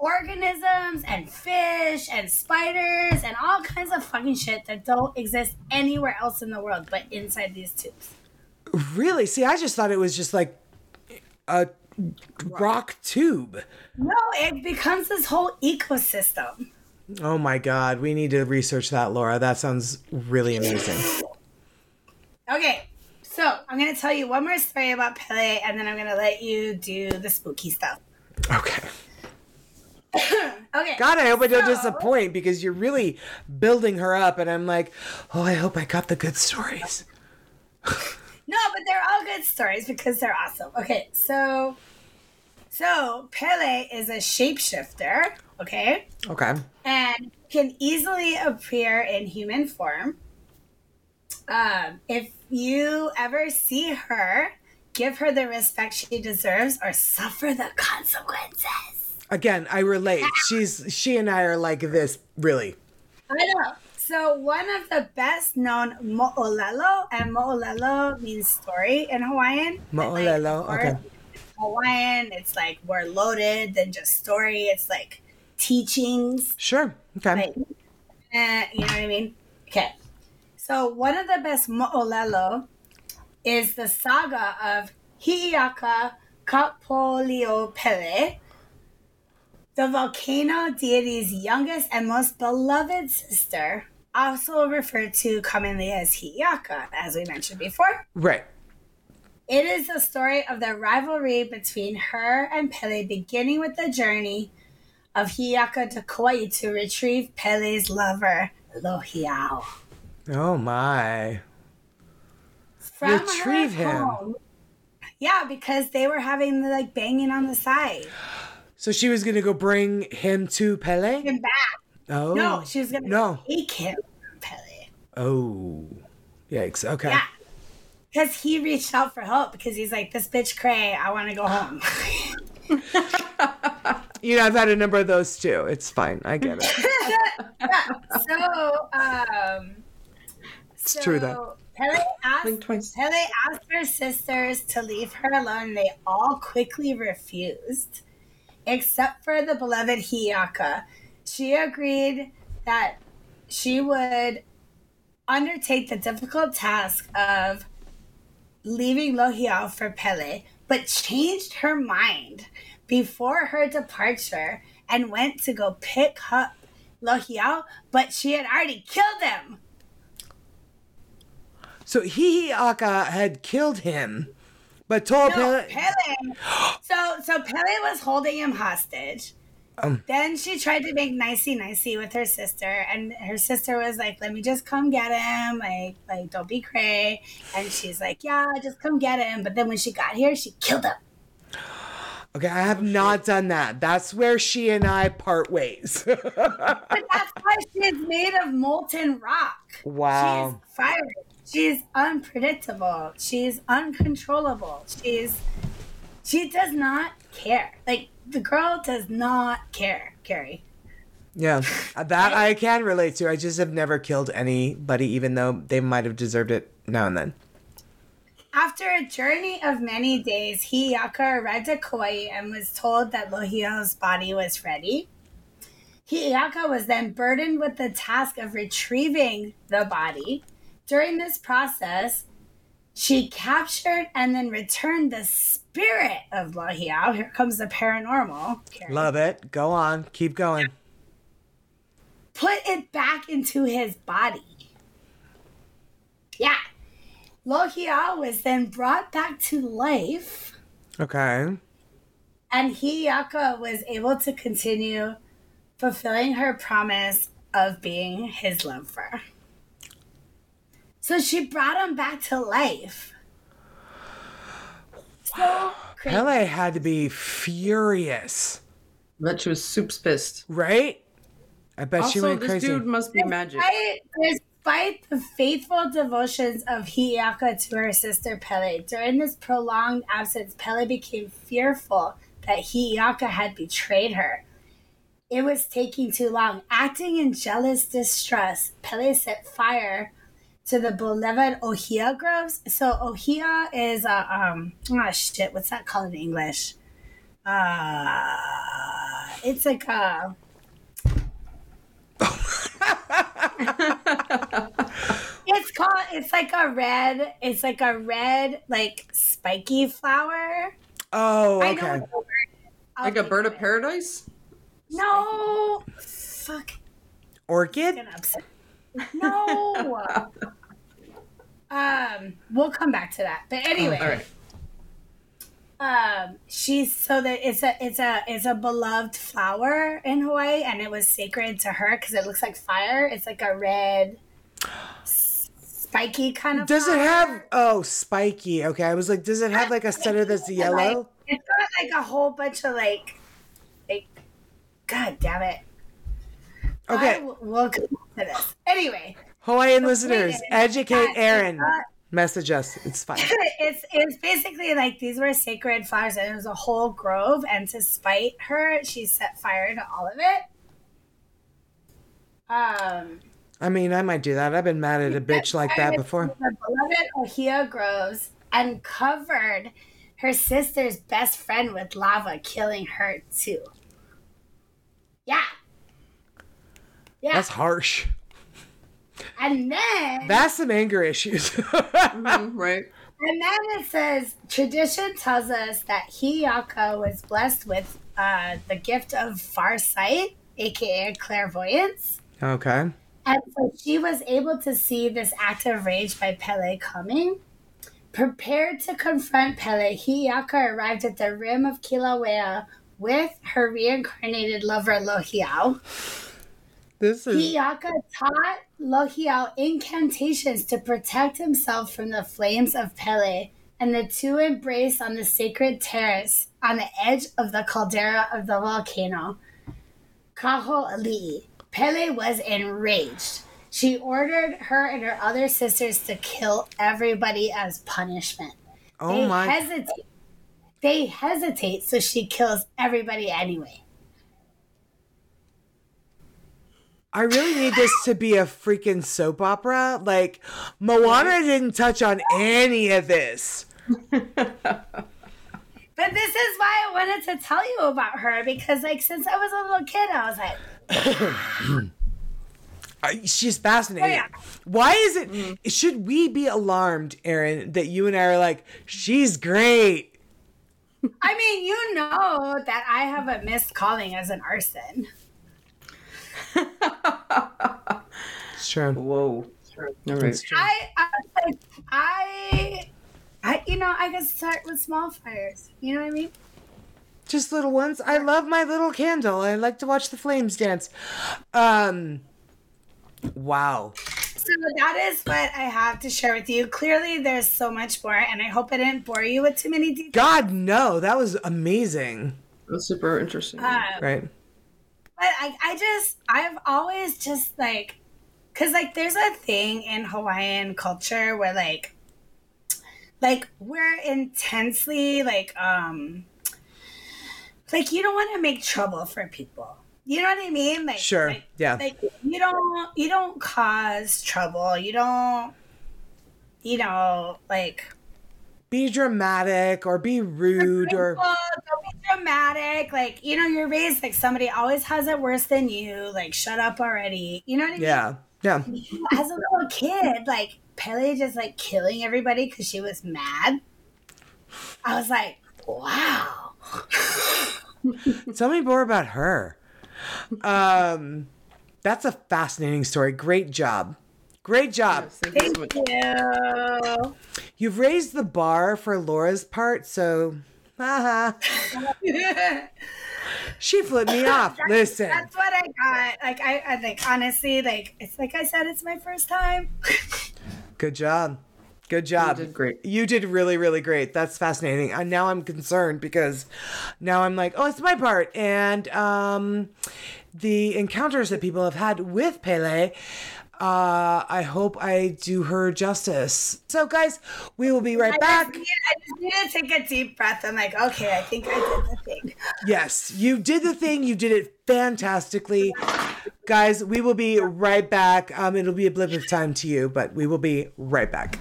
organisms and fish and spiders and all kinds of fucking shit that don't exist anywhere else in the world but inside these tubes. Really? See, I just thought it was just like a rock tube. No, it becomes this whole ecosystem. Oh my god, we need to research that, Laura. That sounds really amazing. Okay, so I'm gonna tell you one more story about Pele and then I'm gonna let you do the spooky stuff. Okay. Okay. God, I hope I don't So- disappoint because you're really building her up, and I'm like, oh, I hope I got the good stories. No, but they're all good stories because they're awesome. Okay, so so Pele is a shapeshifter, okay? Okay. and can easily appear in human form. Um, if you ever see her, give her the respect she deserves or suffer the consequences. Again, I relate. She's she and I are like this, really. I know. So one of the best known mo'olelo, and mo'olelo means story in Hawaiian. Mo'olelo, or okay. Hawaiian, it's like more loaded than just story. It's like teachings. Sure. Okay. Eh, you know what I mean? Okay. So one of the best mo'olelo is the saga of Hi'iaka Kapoliopele, the volcano deity's youngest and most beloved sister, also referred to commonly as Hi'iaka, as we mentioned before. Right. It is the story of the rivalry between her and Pele, beginning with the journey of Hi'iaka to Kauai to retrieve Pele's lover, Lohiau. Oh my. From Retrieve him? home. Yeah, because they were having the like banging on the side. So she was gonna go bring him to Pele? Him back. Oh. No, she was gonna No. take him from Pele. Oh. Yikes. Okay. Yeah. Because he reached out for help because he's like, this bitch cray, I want to go home. You know, I've had a number of those too. It's fine. I get it. so, um, It's true though. Pele asked Pele asked her sisters to leave her alone. They all quickly refused, except for the beloved Hi'iaka. She agreed that she would undertake the difficult task of leaving Lohiau for Pele, but changed her mind before her departure and went to go pick up Lohiau, but she had already killed him. So Hihiaka had killed him, but told No, Pele. Pele. So so Pele was holding him hostage. Um. then she tried to make nicey nicey with her sister, and her sister was like, "Let me just come get him, like like don't be cray." And she's like, "Yeah, just come get him." But then when she got here, she killed him. Okay, I have not done that. That's where she and I part ways. But that's why she's made of molten rock. Wow. She's fiery. She's unpredictable. She's uncontrollable. She's she does not care. Like the girl does not care, Carrie. yeah, that I can relate to. I just have never killed anybody, even though they might have deserved it now and then. After a journey of many days, Hi'iaka arrived at Kauai and was told that Lohiau's body was ready. Hi'iaka was then burdened with the task of retrieving the body. During this process, she captured and then returned the spirit of Lohiau. Here comes the paranormal. Carrie. Love it. Go on. Keep going. Put it back into his body. Lohiau was then brought back to life, Okay. and Hi'iaka was able to continue fulfilling her promise of being his lover. So she brought him back to life. So crazy. Pele had to be furious, Bet she was soups pissed. right? I bet she Also, went this crazy. dude must be magic. Despite, despite the faithful devotions of Hi'iaka to her sister Pele, during this prolonged absence, Pele became fearful that Hi'iaka had betrayed her. It was taking too long. Acting in jealous distrust, Pele set fire to the beloved Ohia groves. So Ohia is a um oh shit, what's that called in English? Uh it's like a It's called. It's like a red. It's like a red, like spiky flower. oh, okay. what the word is. I'll Like a bird of of it. paradise? No. Fuck. Orchid? No. um. We'll come back to that. But anyway. All right. Um she's so that it's a it's a it's a beloved flower in hawaii and it was sacred to her because it looks like fire it's like a red spiky kind of Does it have oh spiky? Okay, I was like, does it have like a center that's Like, yellow? it's got like a whole bunch of like like god damn it Okay, I we'll come to this anyway Hawaiian listeners, educate Erin. Message us. It's fine. it's it's basically like these were sacred flowers and it was a whole grove and to spite her she set fire to all of it um I mean, I might do that. I've been mad at a bitch like that before. the beloved ohia groves and covered her sister's best friend with lava killing her too yeah yeah That's harsh. And then That's some anger issues. Mhm, right. And then it says tradition tells us that Hi'iaka was blessed with uh, the gift of far sight, aka clairvoyance. okay. And so she was able to see this act of rage by Pele coming. Prepared to confront Pele, Hi'iaka arrived at the rim of Kilauea with her reincarnated lover Lohiau. This is Hi'iaka taught Lohiau incantations to protect himself from the flames of Pele, and the two embraced on the sacred terrace on the edge of the caldera of the volcano. Kaho Ali'i. Pele was enraged. She ordered her and her other sisters to kill everybody as punishment. oh they my. hesitate. They hesitate, so she kills everybody anyway. I really need this to be a freaking soap opera. Like Moana didn't touch on any of this. But this is why I wanted to tell you about her because, like, since I was a little kid, I was like, I- She's fascinating. Oh, yeah. Why is it? Mm-hmm. Should we be alarmed, Erin, that you and I are like, she's great? I mean, you know that I have a missed calling as an arson. It's true. Whoa. All right. It's true. I, I, I, I, you know, I could start with small fires. You know what I mean? Just little ones. I love my little candle. I like to watch the flames dance. Um. Wow. So that is what I have to share with you. Clearly, there's so much more, and I hope I didn't bore you with too many details. God, no, that was amazing. That's super interesting. Um, Right. But I, I just, I've always just like, cause like there's a thing in Hawaiian culture where like, like we're intensely like, um, like you don't want to make trouble for people. You know what I mean? Like, Sure. like, Yeah. like you don't, you don't cause trouble. You don't, you know, like Be dramatic or be rude or. Don't be dramatic. Like, you know, you're raised like somebody always has it worse than you. Like, shut up already. You know what I mean? Yeah. Yeah. As a little kid, like, Pele just like killing everybody because she was mad. I was like, wow. Tell me more about her. Um, that's a fascinating story. Great job. Great job. Thank you so Thank much. you. You've raised the bar for Laura's part, so haha. She flipped me off. Listen. That's what I got. Like I, I like honestly, like it's like I said, it's my first time. Good job. Good job. You did great. You did really, really great. That's fascinating. And now I'm concerned because now I'm like, oh, it's my part. And um, the encounters that people have had with Pele, uh, I hope I do her justice. So, guys, we will be right I back. just, need, I just need to take a deep breath. I'm like, okay, I think I did the thing. Yes, you did the thing. You did it fantastically. Guys, we will be right back. Um, it'll be a blip of time to you, but we will be right back.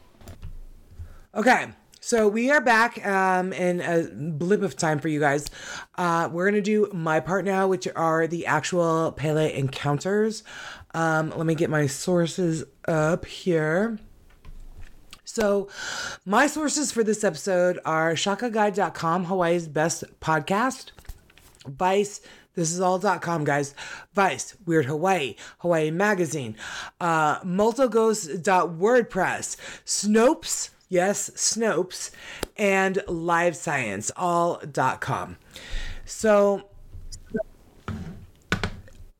okay, so we are back um, in a blip of time for you guys. Uh, we're to do my part now, which are the actual Pele encounters. Um, let me get my sources up here. So, my sources for this episode are shakaguide.com, Hawaii's best podcast, Vice, this is all.com, guys, Vice, Weird Hawaii, Hawaii Magazine, uh, multoghost.wordpress, Snopes, yes, Snopes, and Live Science, all.com. So,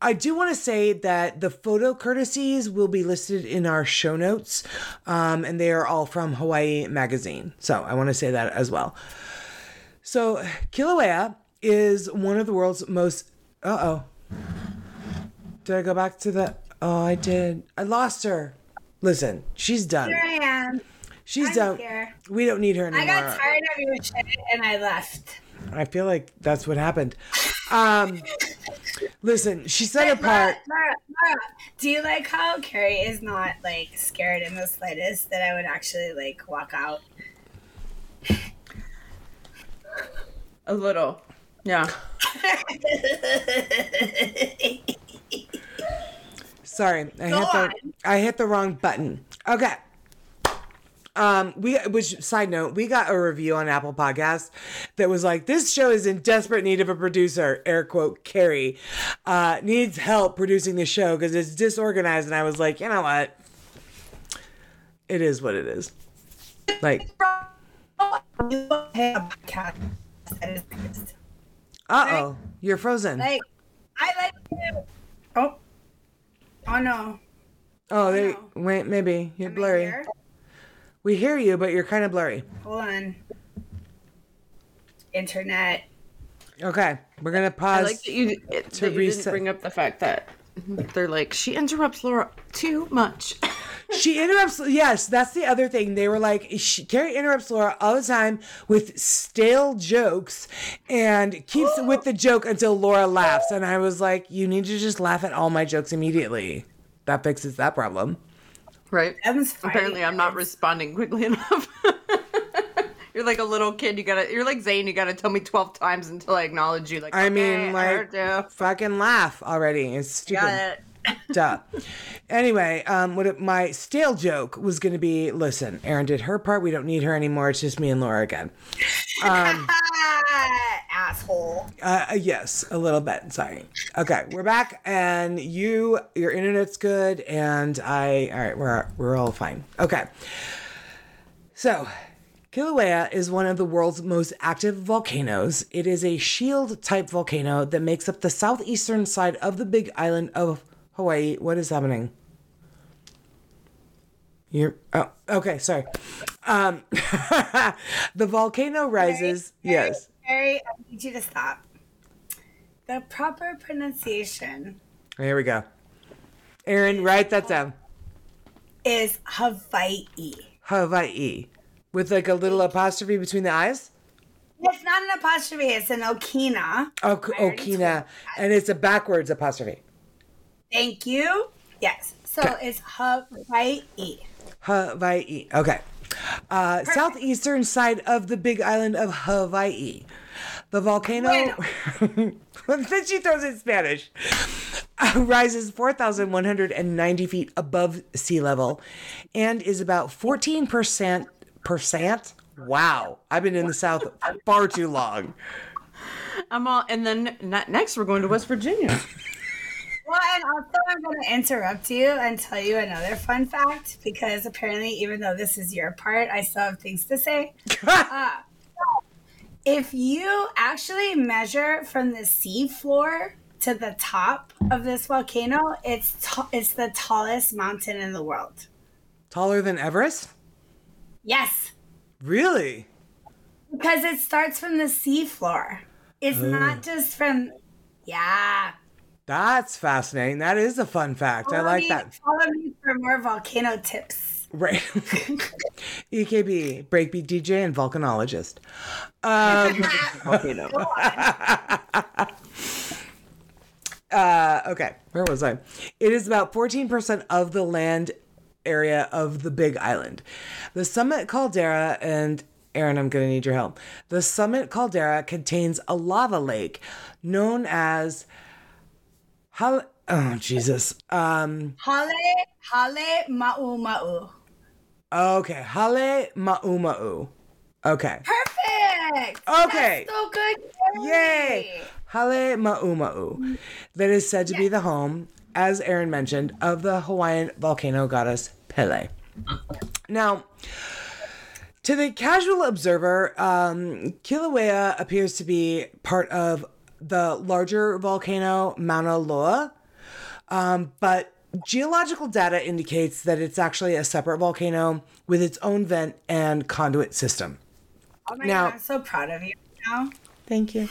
I do want to say that the photo courtesies will be listed in our show notes, um, and they are all from Hawaii Magazine. So I want to say that as well. So Kilauea is one of the world's most. Uh oh. Did I go back to the? Oh, I did. I lost her. Listen, she's done. Here I am. She's I'm done. here. We don't need her anymore. I got tired of your shit and I left. I feel like that's what happened. Um, listen, she said her part. Laura, Laura, Laura, do you like how Carrie is not like scared in the slightest that I would actually like walk out? A little. Yeah. Sorry, I hit the on. I hit the wrong button. Okay. Um, we which side note, we got a review on Apple Podcasts that was like, this show is in desperate need of a producer, air quote Carrie, uh, needs help producing the show because it's disorganized. And I was like, you know what? It is what it is. Like, Hey, a podcast that is good. uh oh, you're frozen. Like, I like you. Oh, oh no. Oh, they, wait, maybe you're Am blurry. Here? We hear you, but you're kind of blurry. Hold on. Internet. Okay, we're gonna pause. I pause. like that you, it, to that you didn't bring up the fact that they're like, she interrupts Laura too much. She interrupts. Yes, that's the other thing. They were like, she, Carrie interrupts Laura all the time with stale jokes and keeps with the joke until Laura laughs. And I was like, you need to just laugh at all my jokes immediately. That fixes that problem. Right? Apparently, I'm not responding quickly enough. you're like a little kid. You gotta. You're like Zane. You gotta tell me twelve times until I acknowledge you. Like I okay, mean, I like, you. fucking laugh already. It's stupid. Got it. Duh. Anyway, um, what it, my stale joke was going to be: Listen, Erin did her part. We don't need her anymore. It's just me and Laura again. Ah, asshole. Uh, yes, a little bit. Sorry. Okay, we're back, and you, your internet's good, and I. All right, we're we're all fine. Okay. So, Kilauea is one of the world's most active volcanoes. It is a shield type volcano that makes up the southeastern side of the big island of Hawaii. What is happening? You're oh okay, sorry. Um the volcano rises. Yes. Carrie, I need you to stop. The proper pronunciation Here we go. Erin, write that down. is Hawaii. Hawaii. With like a little apostrophe between the eyes? It's not an apostrophe, it's an okina. I already told Okina. And it's a backwards apostrophe. Thank you. Yes. So it's Hawaii. Hawaii. Okay. Uh, southeastern side of the big island of Hawaii. The volcano. then she throws in Spanish. uh, rises 4,190 feet above sea level and is about 14%. Wow. I've been in the South far too long. I'm all. And then ne- next, we're going to West Virginia. Well, and also I'm going to interrupt you and tell you another fun fact because apparently, even though this is your part, I still have things to say. uh, if you actually measure from the sea floor to the top of this volcano, it's t- it's the tallest mountain in the world. Taller than Everest? Yes, Really? because it starts from the sea floor. It's not just from. Yeah. That's fascinating. That is a fun fact. I like me- that. Follow me for more volcano tips. Right. EKB, breakbeat DJ, and volcanologist. Um, Volcano. uh, okay, where was I? It is about 14% of the land area of the Big Island. The summit caldera, and Erin, I'm going to need your help. The summit caldera contains a lava lake known as. Hal- oh, Jesus. Um, Hale, hale, ma'u, ma'u. okay, Hale Ma'uma'u. Okay. Perfect. Okay. That's so good. Yay! Hale Ma'uma'u. That is said to be the home, as Erin mentioned, of the Hawaiian volcano goddess Pele. Now, to the casual observer, um, Kilauea appears to be part of the larger volcano Mauna Loa, um, but geological data indicates that it's actually a separate volcano with its own vent and conduit system. Oh my Now- god, I'm so proud of you now. Thank you.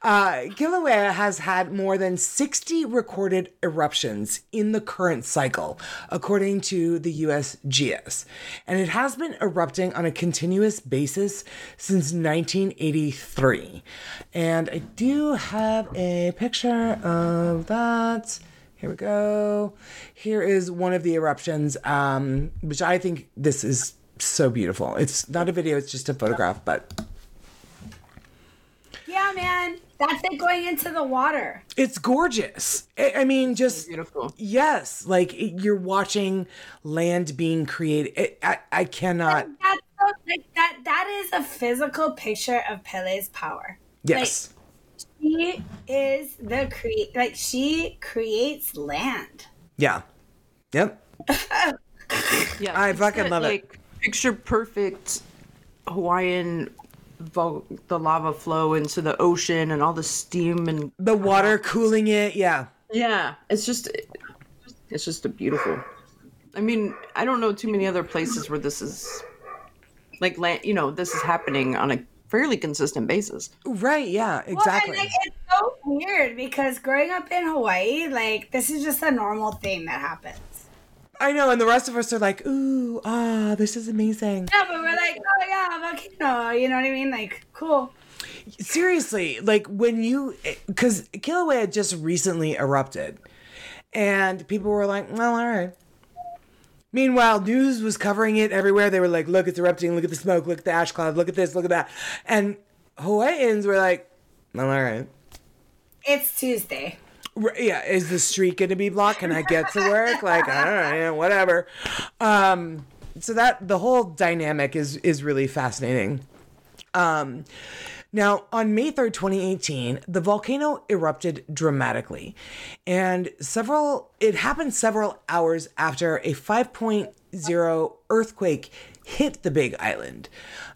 Uh, Kilauea has had more than 60 recorded eruptions in the current cycle, according to the USGS. And it has been erupting on a continuous basis since 1983. And I do have a picture of that. Here we go. Here is one of the eruptions, um, which I think this is so beautiful. It's not a video, it's just a photograph, but Yeah, man. That's it going into the water. It's gorgeous. I I mean, just Beautiful. yes, like you're watching land being created. It, I I cannot. That's so, like that that is a physical picture of Pele's power. Yes, She is the create like she creates land. yeah, yep. Yeah, I it's fucking that, love it. Picture perfect Hawaiian vol- the lava flow into the ocean and all the steam and The water cooling it. Yeah, yeah, it's just it's just a beautiful. I mean, I don't know too many other places where this is like land. You know, this is happening on a fairly consistent basis. right. Yeah, exactly. Well, and like it's so weird because growing up in Hawaii, like this is just a normal thing that happens. I know, and the rest of us are like, ooh, ah, this is amazing. Yeah, but we're like, oh yeah, volcano. You know what I mean? Like, cool. seriously, like when you, because Kilauea just recently erupted, and people were like, well, all right. Meanwhile, news was covering it everywhere. They were like, look, it's erupting. Look at the smoke. Look at the ash cloud. Look at this. Look at that. And Hawaiians were like, well, all right. It's Tuesday. Yeah, is the street going to be blocked? Can I get to work? Like, I don't know, whatever. Um, so that the whole dynamic is is really fascinating. Um, now, on May 3rd, 2018, the volcano erupted dramatically, and several it happened several hours after a 5.0 earthquake hit the Big Island.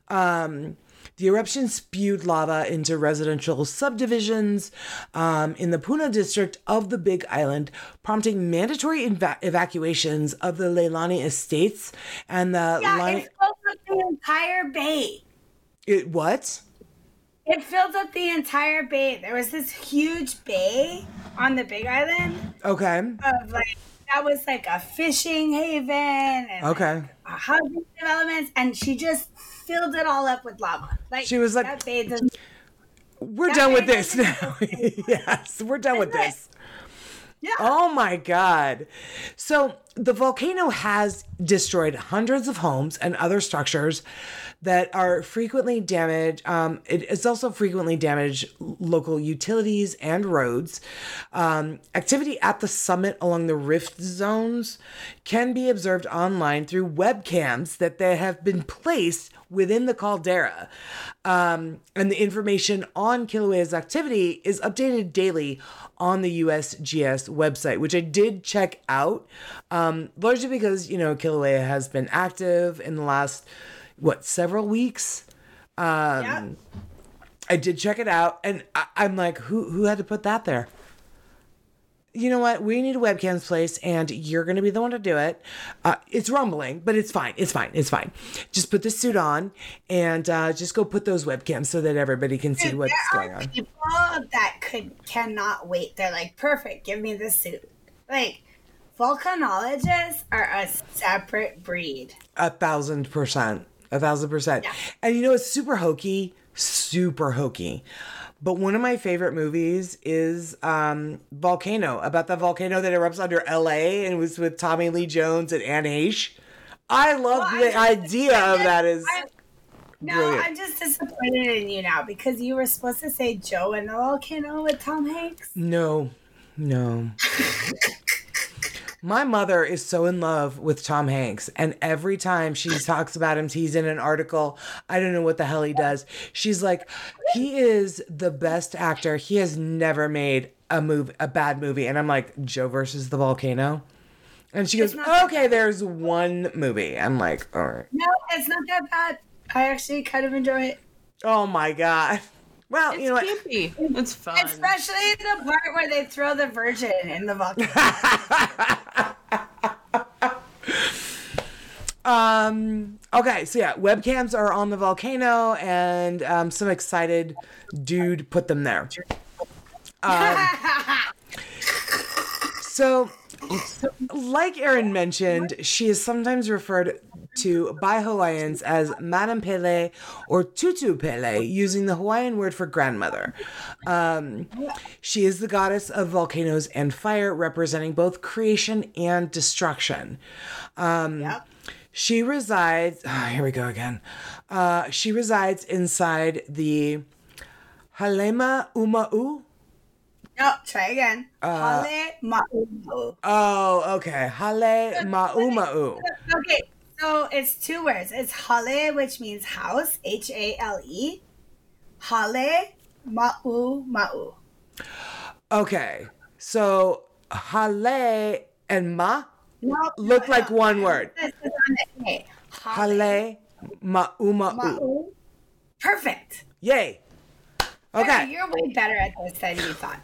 Um, the eruption spewed lava into residential subdivisions um, in the Puna district of the Big Island, prompting mandatory eva- evacuations of the Leilani estates and the Yeah, Lani- it filled up the entire bay. it what? It filled up the entire bay. There was this huge bay on the Big Island Okay. of like that was like a fishing haven and Okay. like, housing developments, and she just filled it all up with lava. Like She was like- that bay doesn't- We're done with this now. yes, we're done with this. Yeah. Oh my God. So the volcano has destroyed hundreds of homes and other structures that are frequently damaged. Um, also frequently damaged local utilities and roads. Um, activity at the summit along the rift zones can be observed online through webcams that they have been placed within the caldera. Um, and the information on Kilauea's activity is updated daily on the USGS website, which I did check out, um, largely because, you know, Kilauea has been active in the last, what, several weeks? Um, Yep. I did check it out, and I, I'm like, who who had to put that there? You know what? We need a webcams place, and you're going to be the one to do it. Uh, it's rumbling, but it's fine. It's fine. It's fine. Just put the suit on and uh, just go put those webcams so that everybody can see what's there going are on. people that could cannot wait. They're like, perfect, give me the suit. Like, volcanologists are a separate breed. A thousand percent. A thousand percent. Yeah. And you know, it's super hokey, super hokey. But one of my favorite movies is um, Volcano, about the volcano that erupts under LA and was with Tommy Lee Jones and Anne Heche. I love Well, the I- idea of that is I- No, Brilliant. I'm just disappointed in you now because you were supposed to say Joe in the volcano with Tom Hanks. no, no. My mother is so in love with Tom Hanks, and every time she talks about him, he's in an article. I don't know what the hell he does. She's like, he is the best actor. He has never made a move, a bad movie. And I'm like, Joe versus the volcano. And she goes, okay, there's one movie. I'm like, all right. No, it's not that bad. I actually kind of enjoy it. Oh my god. Well, It's you know what? It's fun. Especially the part where they throw the virgin in the volcano. Um. Okay. So yeah, webcams are on the volcano, and um, some excited dude put them there. Um, so, like Erin mentioned, she is sometimes referred to by Hawaiians as Madame Pele or Tutu Pele, using the Hawaiian word for grandmother. Um, she is the goddess of volcanoes and fire, representing both creation and destruction. Um, Yep. She resides. ah, here we go again. Uh, she resides inside the Halema'uma'u. no, try again. Uh, Hale ma'u. Oh, okay. Hale Ma'uma'u. Okay, so it's two words. It's hale, which means house, H A L E. Hale ma'u ma'u. Okay. So Hale and Ma look no, like no. one word. This is on the A. Hale Ma'uma'u. ma'u. Perfect. Yay. Okay. You're way better at this than you thought.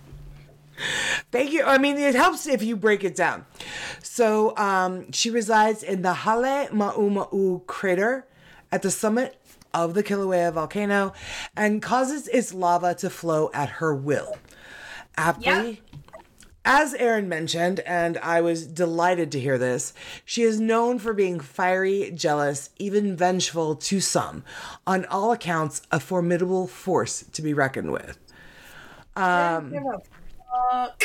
Thank you. I mean, it helps if you break it down. So, um, she resides in the Halema'uma'u crater at the summit of the Kilauea volcano and causes its lava to flow at her will. Aptly, as Erin mentioned, and I was delighted to hear this, she is known for being fiery, jealous, even vengeful to some. On all accounts, a formidable force to be reckoned with. Um, fuck.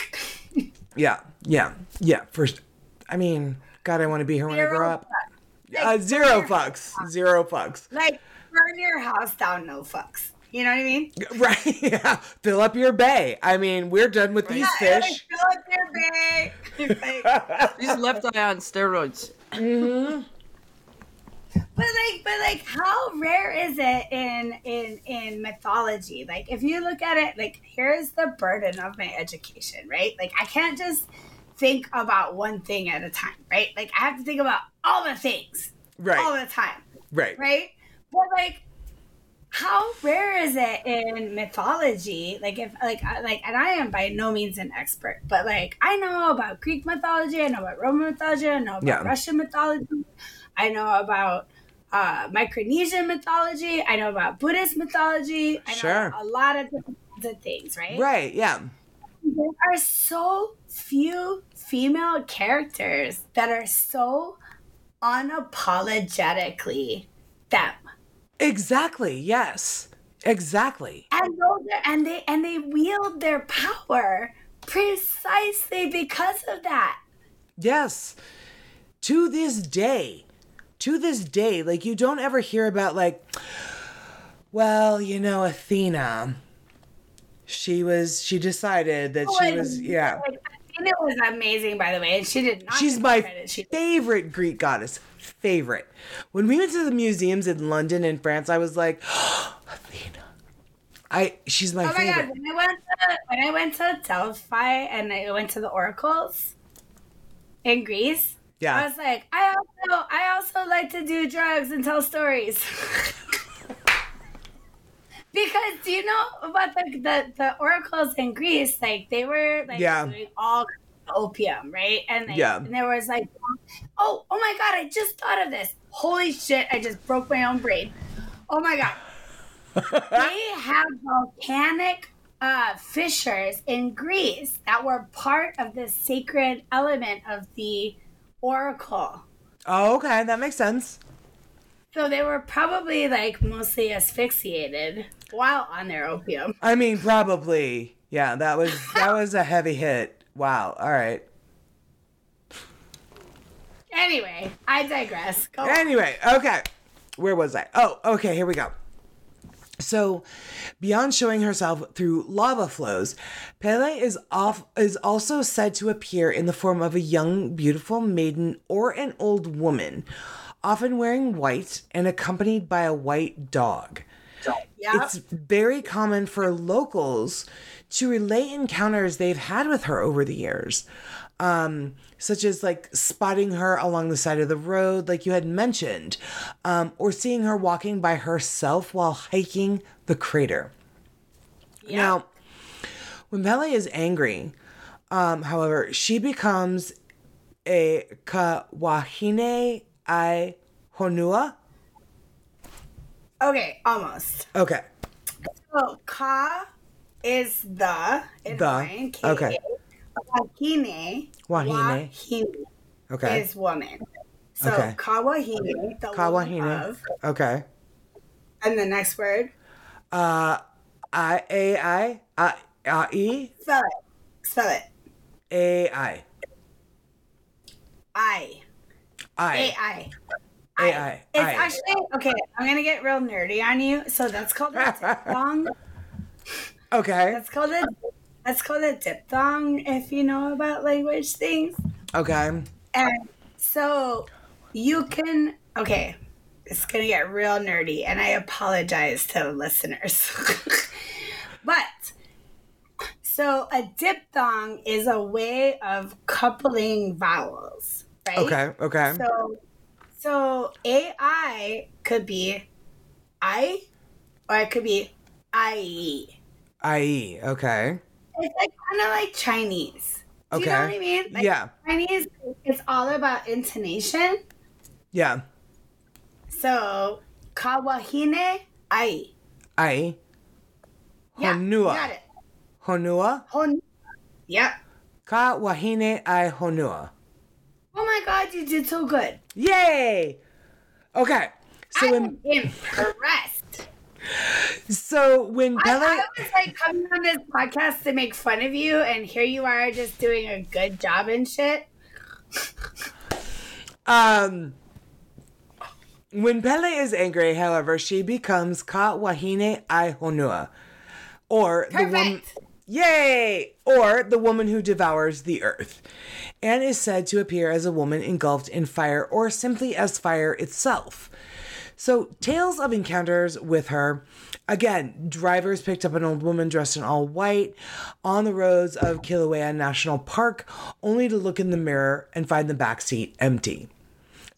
Yeah, yeah, yeah. First, I mean, God, I want to be here when I grow up. fucks. Uh, zero burn your- fucks. Zero fucks. Like burn your house down, no fucks. You know what I mean? Right? Yeah. Fill up your bay. I mean, we're done with these Yeah, like, fish. fill up your bay. Like, He's left eye on steroids. But like, but like, how rare is it in in in mythology? Like, if you look at it, like, here's the burden of my education, right? Like, I can't just think about one thing at a time, right? Like, I have to think about all the things right all the time, Right. right? But like, how rare is it in mythology? Like, if like like, and I am by no means an expert, but like, I know about Greek mythology, I know about Roman mythology, I know about Yeah. Russian mythology, I know about uh, Micronesian mythology, I know about Buddhist mythology, I know Sure. a lot of different things, right? Right. Yeah. there are so few female characters that are so unapologetically them. Exactly. Yes. Exactly. And those are, and they and they wield their power precisely because of that. Yes. To this day, to this day, like you don't ever hear about like, well, you know, Athena. She was. She decided that she Like, was. Yeah. like, Athena was amazing, by the way, and she did not. She's my. She, favorite Greek goddess. Favorite. When we went to the museums in London and France, I was like, Athena. I she's my Oh my favorite. god! When I went to when I went to Delphi and I went to the oracles in Greece, Yeah. I was like, I also I also like to do drugs and tell stories. because do you know about the, the the oracles in Greece? Like they were like Yeah. doing all opium, right? And like, Yeah. and there was like, oh oh my god! I just thought of this. Holy shit! I just broke my own brain. Oh my god! they have volcanic uh, fissures in Greece that were part of the sacred element of the oracle. Oh, okay, that makes sense. So they were probably like mostly asphyxiated while on their opium. I mean, probably. Yeah, that was that was a heavy hit. Wow. All right. Anyway, I digress. Go on. Anyway, okay. Where was I? Oh, okay, here we go. So, beyond showing herself through lava flows, Pele is off is also said to appear in the form of a young, beautiful maiden or an old woman, often wearing white and accompanied by a white dog. Yeah. It's very common for locals to relate encounters they've had with her over the years, um, such as like spotting her along the side of the road, like you had mentioned, um, or seeing her walking by herself while hiking the crater. yeah. Now, when Pele is angry, um, however, she becomes a Kawahine ai Honua. okay, almost. Okay. So ka is the in The, Hawaiian, okay. Wahine, Wahine. wahine Okay. is woman. So Okay. kawahine, the Kawahine. of, Okay. and the next word, Uh, I A I I I E spell it. Spell it. A I I. I AI. It's I. actually okay. I'm gonna get real nerdy on you. So that's called a diphthong. Okay. That's called a that's called a diphthong. If you know about language things, Okay. and so you can okay. It's gonna get real nerdy, and I apologize to the listeners. but so a diphthong is a way of coupling vowels, right? Okay. Okay. So, so AI could be I, or it could be IE. I E. Okay. It's like kind of like Chinese. Do you know Okay. what I mean? Like Yeah. Chinese, it's all about intonation. Yeah. So, kawahine ai. I Yeah, Honua. got it. Honua. Hon. Yep. Kawahine ai honua. Oh my god, you did so good. Yay! Okay. So I'm when impressed. So when I, Pele I was like coming on this podcast to make fun of you, and here you are just doing a good job and shit. Um, when Pele is angry, however, she becomes Ka Wahine Ai Honua, or the woman. Yay! Or the woman who devours the earth, and is said to appear as a woman engulfed in fire or simply as fire itself. So, tales of encounters with her. Again, drivers picked up an old woman dressed in all white on the roads of Kilauea National Park, only to look in the mirror and find the back seat empty.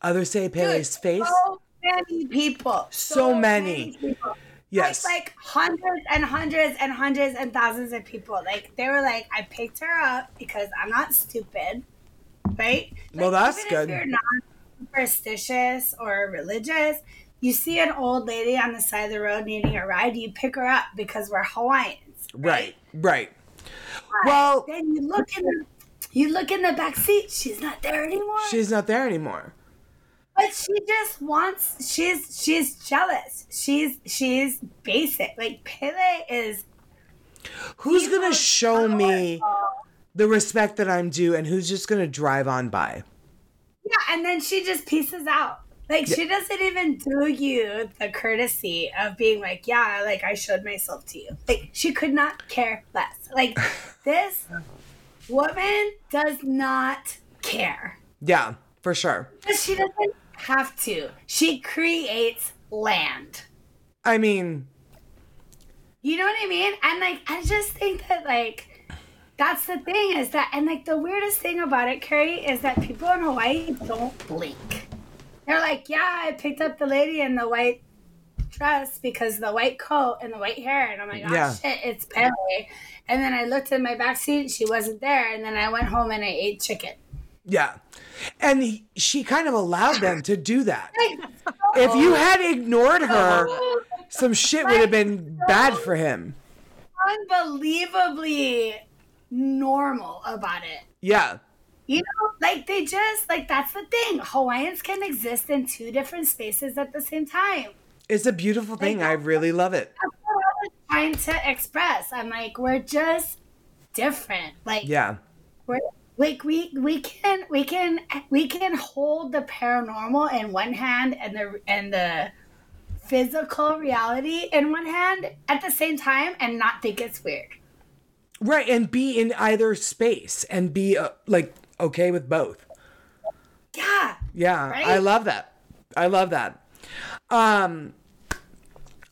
Others say Pele's face. So many people. So many. people. Yes. Like, like hundreds and hundreds and hundreds and thousands of people. Like they were like, I picked her up because I'm not stupid, right? Well, that's good. You're not superstitious or religious, you see an old lady on the side of the road needing a ride, you pick her up because we're Hawaiians. Right, right. But Well- then you look in the you look in the back seat. She's not there anymore. She's not there anymore. But she just wants she's she's jealous. She's she's basic. Like Pele is Who's gonna show me the respect that I'm due and who's just gonna drive on by? Yeah, and then she just pieces out. Like she doesn't even do you the courtesy of being like, yeah, like I showed myself to you. Like she could not care less. Like this woman does not care. Yeah, for sure. But she doesn't have to. She creates land. I mean, You know what I mean? And like, I just think that like, that's the thing is that, and like the weirdest thing about it, Carrie, is that people in Hawaii don't blink. They're like, yeah, I picked up the lady in the white dress because the white coat and the white hair, and I'm like, oh Yeah. shit, it's Pele. And then I looked in my back seat, she wasn't there, and then I went home and I ate chicken. Yeah. And he, she kind of allowed them to do that. If you had ignored her, some shit would have been bad for him. unbelievably normal about it. Yeah. You know, like they just like that's the thing. Hawaiians can exist in two different spaces at the same time. It's a beautiful thing. I really love it. That's what I was trying to express. I'm like, we're just different. Like Yeah. we're like we we can we can we can hold the paranormal in one hand and the and the physical reality in one hand at the same time and not think it's weird. Right. And be in either space and be uh, like okay with both. Yeah. Yeah, Right? I love that. I love that. Um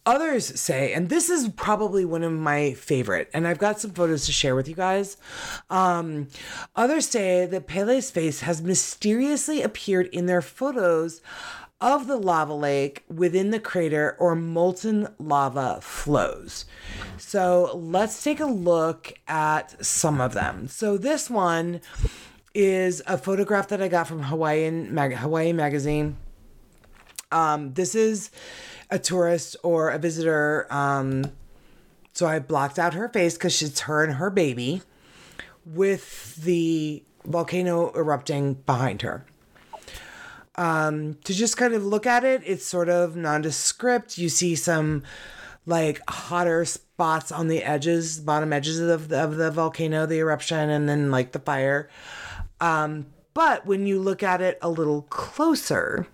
others say and this is probably one of my favorite and I've got some photos to share with you guys. Um others say that Pele's face has mysteriously appeared in their photos of the lava lake within the crater or molten lava flows. So let's take a look at some of them. So this one is a photograph that I got from Hawaiian Mag- Hawaii magazine. Um, this is a tourist or a visitor. Um, so I blocked out her face because it's her and her baby with the volcano erupting behind her. Um, to just kind of look at it, it's sort of nondescript. You see some like hotter spots on the edges, bottom edges of the, of the volcano, the eruption, and then like the fire. Um, but when you look at it a little closer,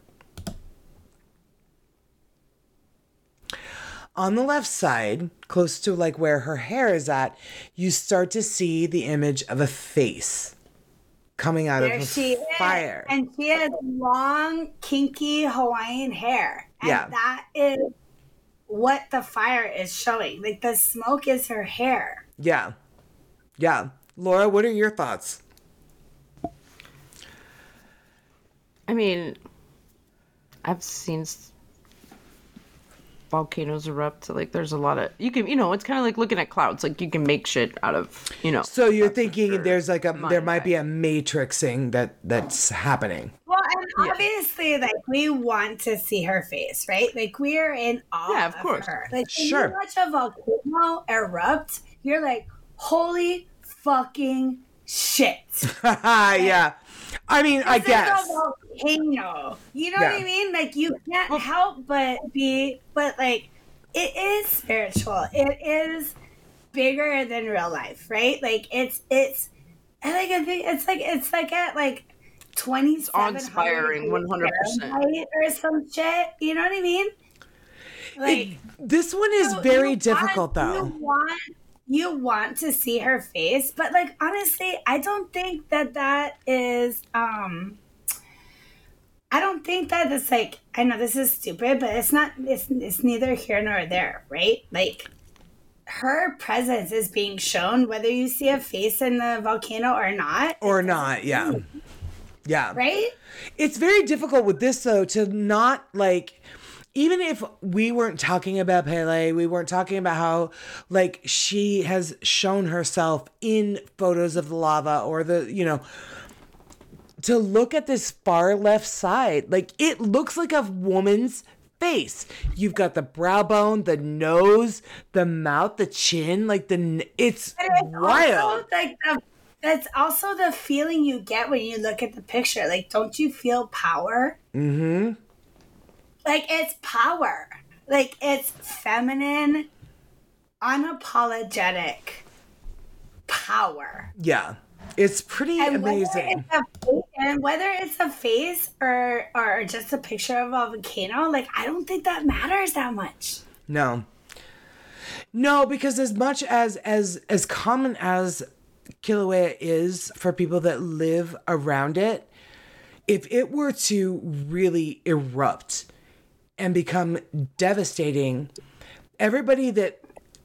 on the left side, close to like where her hair is at, you start to see the image of a face coming out There of she a fire. is. And she has long, kinky Hawaiian hair. And Yeah. that is what the fire is showing. Like the smoke is her hair. yeah. Yeah. Laura, what are your thoughts? I mean, I've seen volcanoes erupt. Like, there's a lot of you can, you know, it's kind of like looking at clouds. Like, you can make shit out of, you know. So you're thinking there's like a My there might be a matrixing that that's happening. Well, and obviously, like we want to see her face, right? Like we are in awe Yeah, of course. her. Like when Sure. you watch a volcano erupt, you're like, holy fucking shit. yeah. I mean, I This is guess. Volcano. You know Yeah. what I mean? Like you can't help but be, but like it is spiritual. It is bigger than real life, right? Like it's it's. I like I think it's like it's like at like twenty awe-inspiring, 100%. or some shit. You know what I mean? Like This one is so very difficult want, though. You want you want to see her face, but like honestly, I don't think that that is um I don't think that it's like I know this is stupid, but it's not it's it's neither here nor there, right? Like her presence is being shown whether you see a face in the volcano or not, Or not, yeah. Mm. Yeah. right? It's very difficult with this though to not like even if we weren't talking about Pele, we weren't talking about how like she has shown herself in photos of the lava or the, you know, to look at this far left side, like it looks like a woman's face. You've got the brow bone, the nose, the mouth, the chin, like the it's it's wild. like the that's also the feeling you get when you look at the picture. Like, don't you feel power? mm-hmm. Like it's power. Like it's feminine, unapologetic power. Yeah. It's pretty And amazing. a face, and whether it's a face or or just a picture of a volcano, like I don't think that matters that much. No. No, because as much as as as common as Kilauea is for people that live around it, if it were to really erupt and become devastating, everybody that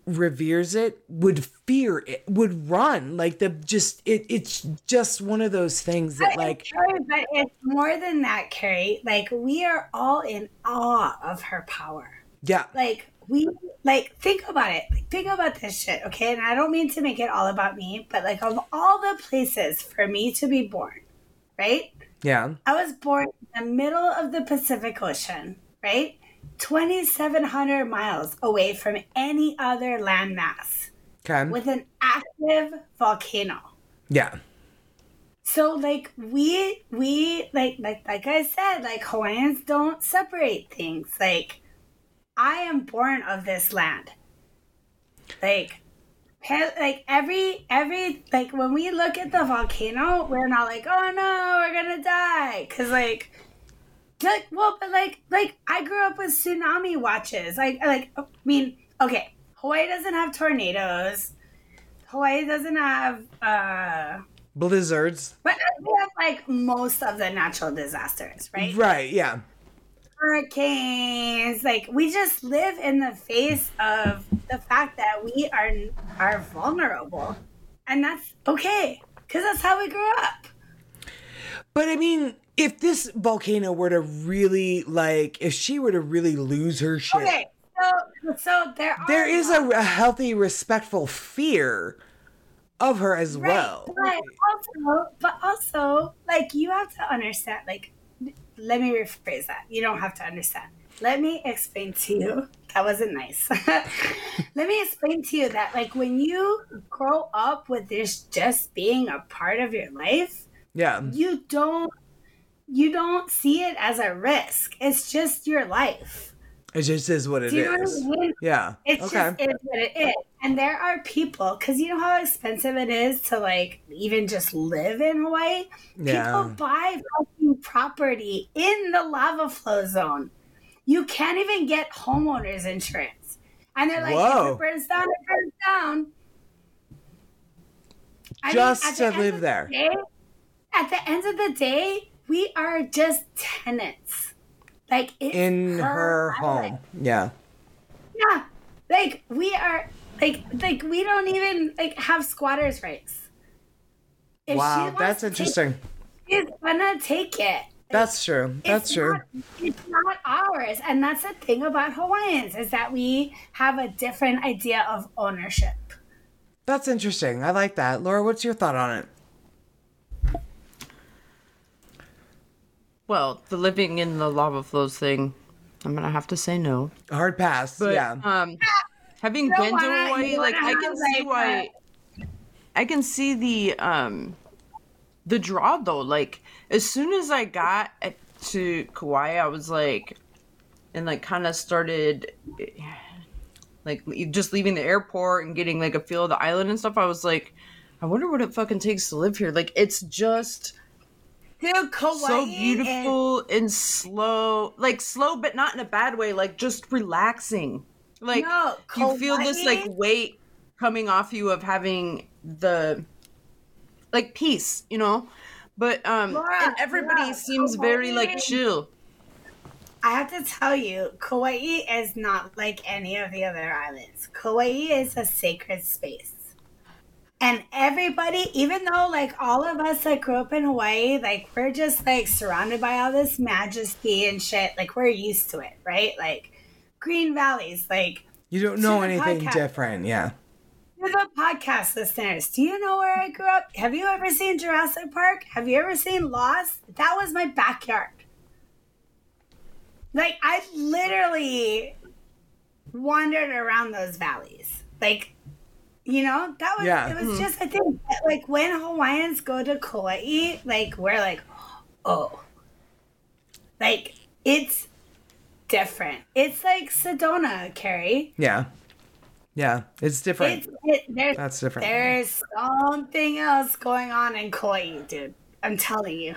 reveres it would fear it, would run. Like the just it it's just one of those things that like Carrie, but it's more than that, Carrie. Like we are all in awe of her power. yeah. Like we like think about it. Like, think about this shit, okay? And I don't mean to make it all about me, but like of all the places for me to be born, right? Yeah. I was born in the middle of the Pacific Ocean, right? 2,700 miles away from any other landmass Okay. with an active volcano. yeah. So like we we like like like I said, like Hawaiians don't separate things. Like I am born of this land. Like like every every like when we look at the volcano, we're not like, oh no, we're gonna die. Cause like like well, but like like I grew up with tsunami watches. Like like I mean, okay, Hawaii doesn't have tornadoes. Hawaii doesn't have uh Blizzards. but we have like most of the natural disasters, right? Right. Yeah. Hurricanes, like we just live in the face of the fact that we are are vulnerable, and that's okay because that's how we grew up. But I mean, if this volcano were to really like, if she were to really lose her shit, Okay, so so there are there is a, a healthy, respectful fear of her as Right, well. But also, but also, like you have to understand. Like, let me rephrase that. You don't have to understand. Let me explain to you. That wasn't nice. let me explain to you that, like, when you grow up with this just being a part of your life, Yeah. you don't you don't see it as a risk. It's just your life. It just is what it know what is. I mean? Yeah. It's okay. just is what it is. And there are people, because you know how expensive it is to like even just live in Hawaii? Yeah. People buy fucking property in the lava flow zone. You can't even get homeowners insurance. And they're like, Whoa. if it burns down, it burns down. I mean, Just at to the live of the there. day- at the end of the day, we are just tenants. Like it's In her island. home. Yeah. Yeah, like we are, like like we don't even like have squatters' rights. If Wow. That's interesting. She's gonna take it. That's true. That's It's true. Not, it's not ours, and that's the thing about Hawaiians is that we have a different idea of ownership. That's interesting. I like that. Laura, what's your thought on it? Well, the living in the lava flows thing, I'm gonna have to say no. Hard pass. But yeah. um, having You been to Hawaii, like I can see like, why. I can see the um, the draw though. Like as soon as I got to Kauai, I was like, and like kind of started, like just leaving the airport and getting like a feel of the island and stuff. I was like, I wonder what it fucking takes to live here. Like it's just Dude, Kauai so beautiful and slow like slow but not in a bad way like just relaxing like No, you feel this like weight coming off you of having the like peace you know but um Laura, and everybody Laura, seems very like chill I have to tell you, Kauai is not like any of the other islands. Kauai is a sacred space. And everybody, even though like all of us that grew up in Hawaii, like we're just like surrounded by all this majesty and shit, like we're used to it, right? Like green valleys, like You don't know anything podcast. different. Yeah. for the podcast listeners, do you know where I grew up? Have you ever seen Jurassic Park? Have you ever seen Lost? That was my backyard. Like I literally wandered around those valleys. Like, you know, that was Yeah. it was hmm. just I think that, like when Hawaiians go to Kauai, like we're like, oh. Like it's different. It's like Sedona, Carrie. Yeah. Yeah. It's different. It's, it, there's, That's different. There's something else going on in Kauai, dude. I'm telling you.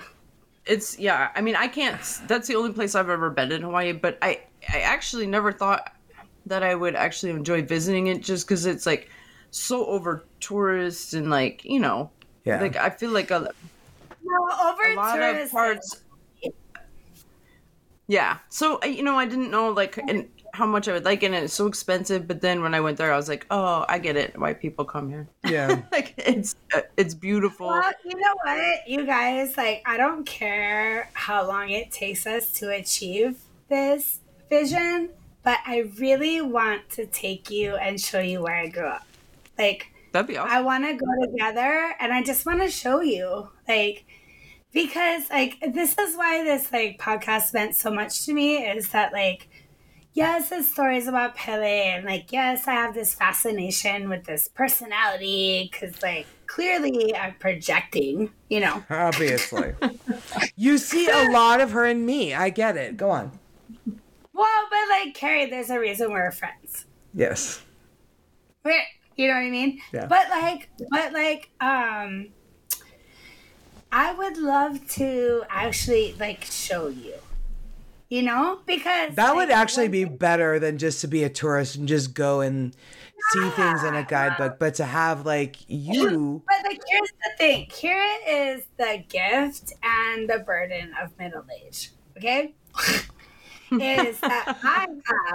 it's yeah i mean i can't that's the only place i've ever been in hawaii but i i actually never thought that i would actually enjoy visiting it just because it's like so over tourist and like you know yeah. like i feel like a, No, over a lot of parts yeah so you know i didn't know like and how much I would like and it's so expensive. But then when I went there, I was like, oh, I get it. Why people come here? Yeah. like it's uh, it's beautiful. Well, you know what, you guys, like, I don't care how long it takes us to achieve this vision, but I really want to take you and show you where I grew up. Like, That'd be awesome. I want to go together and I just want to show you, like, because, like, this is why this, like, podcast meant so much to me is that, like, yes, the stories about Pele, and like, yes, I have this fascination with this personality because, like, clearly I'm projecting, you know. Obviously. you see a lot of her in me. I get it. Go on. Well, but like, Carrie, there's a reason we're friends. Yes. We're, you know what I mean? Yeah. But like, but like, um, I would love to actually like show you. You know, because That would actually be better than just to be a tourist and just go and see things in a guidebook, but to have like you. But like, here's the thing. Here is the gift and the burden of middle age. Okay, is that I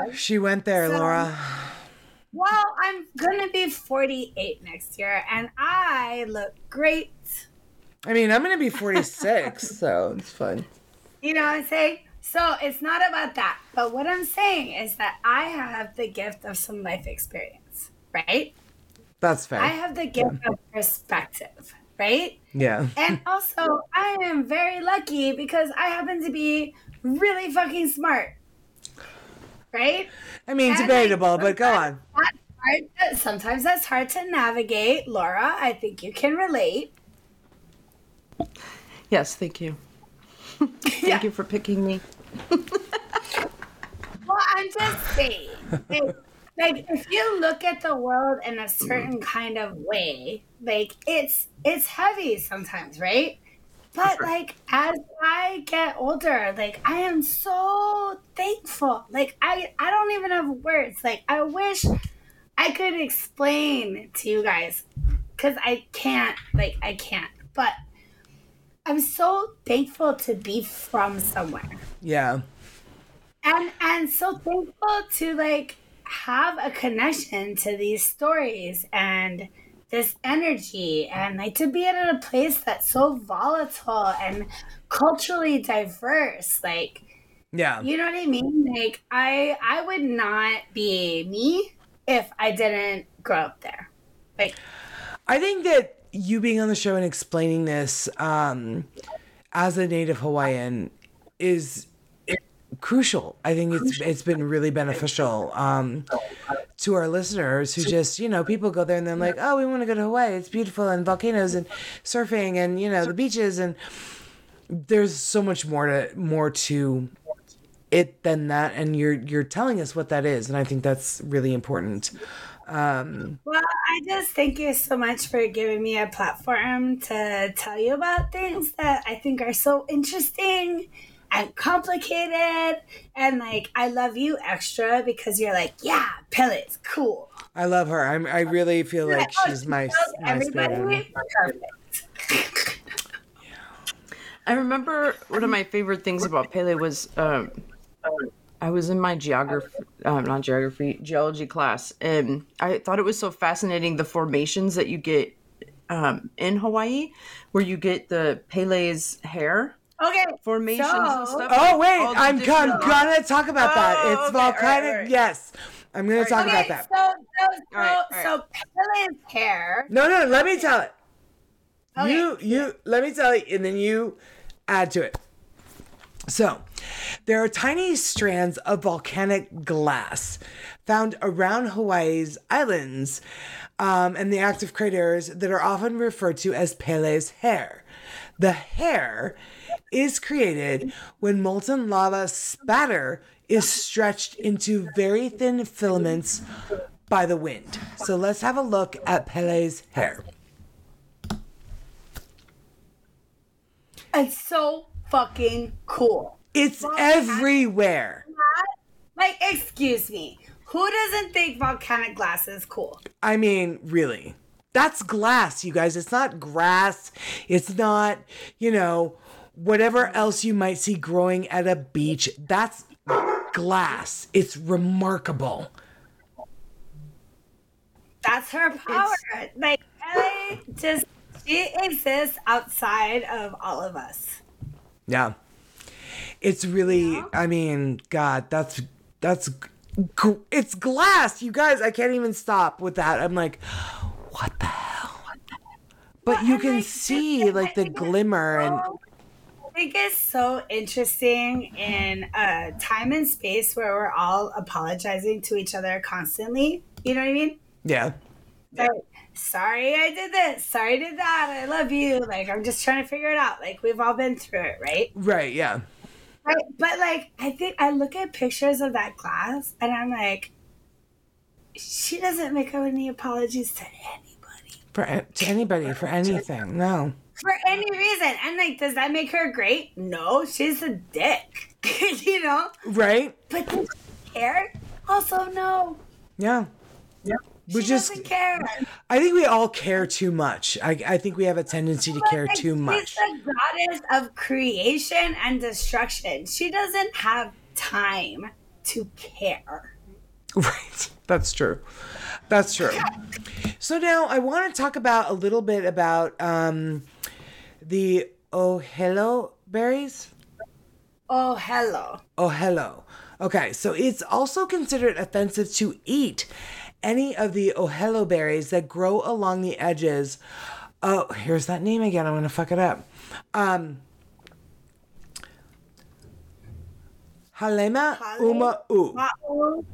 have. She went there, So- Laura. Well, I'm gonna be 48 next year, and I look great. I mean, I'm gonna be 46, so it's fun. You know what I'm saying? So it's not about that. But what I'm saying is that I have the gift of some life experience, right? That's fair. I have the gift of perspective, right? yeah. And also, I am very lucky because I happen to be really fucking smart, right? I mean, And, like, debatable, but go on. That's hard sometimes that's hard to navigate. Laura, I think you can relate. yes, thank you. thank Yeah. you for picking me. Well, I'm just saying, like, like if you look at the world in a certain kind of way, like it's it's heavy sometimes, right? But Sure. like as I get older, like I am so thankful. Like I I don't even have words. Like I wish I could explain to you guys cuz I can't like I can't. But I'm so thankful to be from somewhere Yeah. and and so thankful to like have a connection to these stories and this energy and like to be in a place that's so volatile and culturally diverse like Yeah. you know what i mean like i i would not be me if i didn't grow up there like I think that you being on the show and explaining this um, as a native Hawaiian is crucial. I think it's it's been really beneficial um, to our listeners who just you know people go there and they're like, oh, we want to go to Hawaii. It's beautiful and volcanoes and surfing and you know the beaches and there's so much more to more to it than that and you're you're telling us what that is and I think that's really important. Well, I just thank you so much for giving me a platform to tell you about things that I think are so interesting and complicated. And like, I love you extra because you're like, yeah, Pele's cool. I love her. I'm, I really feel like Oh, she's she my tells my everybody perfect. I remember one of my favorite things about Pele was um, I was in my geography, uh, not geography, geology class, and I thought it was so fascinating the formations that you get um, in Hawaii, where you get the Pele's hair Okay. formations and stuff. Oh wait, I'm, I'm gonna talk about that. Oh, It's okay, volcanic. all right, all right. Yes, I'm gonna talk Okay, about that. so so so, right, all right. so Pele's hair. No, no, let me tell it. Okay. You, you, let me tell you, and then you add to it. So, there are tiny strands of volcanic glass found around Hawaii's islands um, and the active craters that are often referred to as Pele's hair. The hair is created when molten lava spatter is stretched into very thin filaments by the wind. So let's have a look at Pele's hair. It's so fucking cool. It's everywhere. Like, excuse me. Who doesn't think volcanic glass is cool? I mean, really. That's glass, you guys. It's not grass. It's not, you know, whatever else you might see growing at a beach. That's glass. It's remarkable. That's her power. like Ellie just she exists outside of all of us. Yeah. It's really I mean, god, that's that's it's glass. You guys, I can't even stop with that. I'm like, what the hell? But you can like, see like the glimmer and so- I think it's so interesting in a time and space where we're all apologizing to each other constantly. You know what I mean? yeah. Like, sorry I did this. Sorry I did that. I love you. Like, I'm just trying to figure it out. Like, we've all been through it, right? Right, yeah. Right. But, like, I think I look at pictures of that class and I'm like, she doesn't make any apologies to anybody For to anybody for anything. No. For any reason. And, like, does that make her great? No, she's a dick. you know? Right? But does she care? Also, no. Yeah. Yeah. We She just doesn't care. I think we all care too much. I, I think we have a tendency to care Like, too much. She's the goddess of creation and destruction. She doesn't have time to care. Right. That's true. That's true. So now I want to talk about a little bit about um, the oh hello berries. Oh, hello. Oh hello. Okay, so it's also considered offensive to eat any of the oh hello berries that grow along the edges. Oh, here's that name again. I'm gonna fuck it up. Um, Halema Hale- uma u. Ma'u,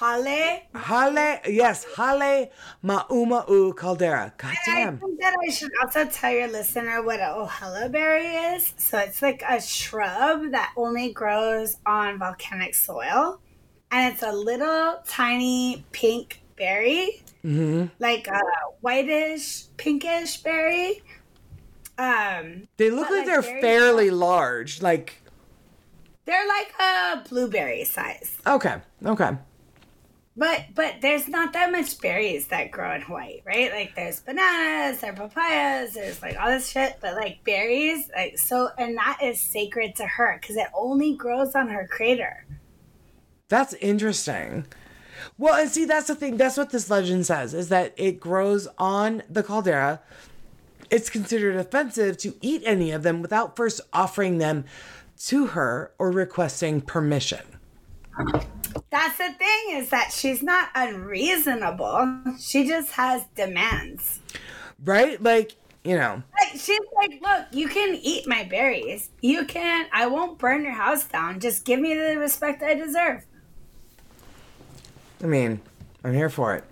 Hale. Hale, yes, Hale Mauma U Caldera. God And I think that I should also tell your listener what a ohelo berry is. So it's like a shrub that only grows on volcanic soil. And it's a little tiny pink berry, hmm like a whitish, pinkish berry. Um, They look like like, they're fairly large. Like, they're like a blueberry size. okay, okay. But but there's not that much berries that grow in Hawaii, right? Like there's bananas, there's papayas, there's like all this shit. But like berries, like so, and that is sacred to her because it only grows on her crater. That's interesting. Well, and see, that's the thing. That's what this legend says is that it grows on the caldera. It's considered offensive to eat any of them without first offering them to her or requesting permission. That's the thing is that she's not unreasonable. She just has demands. Right? Like, you know, Like she's like, look, you can eat my berries. You can. I won't burn your house down. Just give me the respect I deserve. I mean, I'm here for it.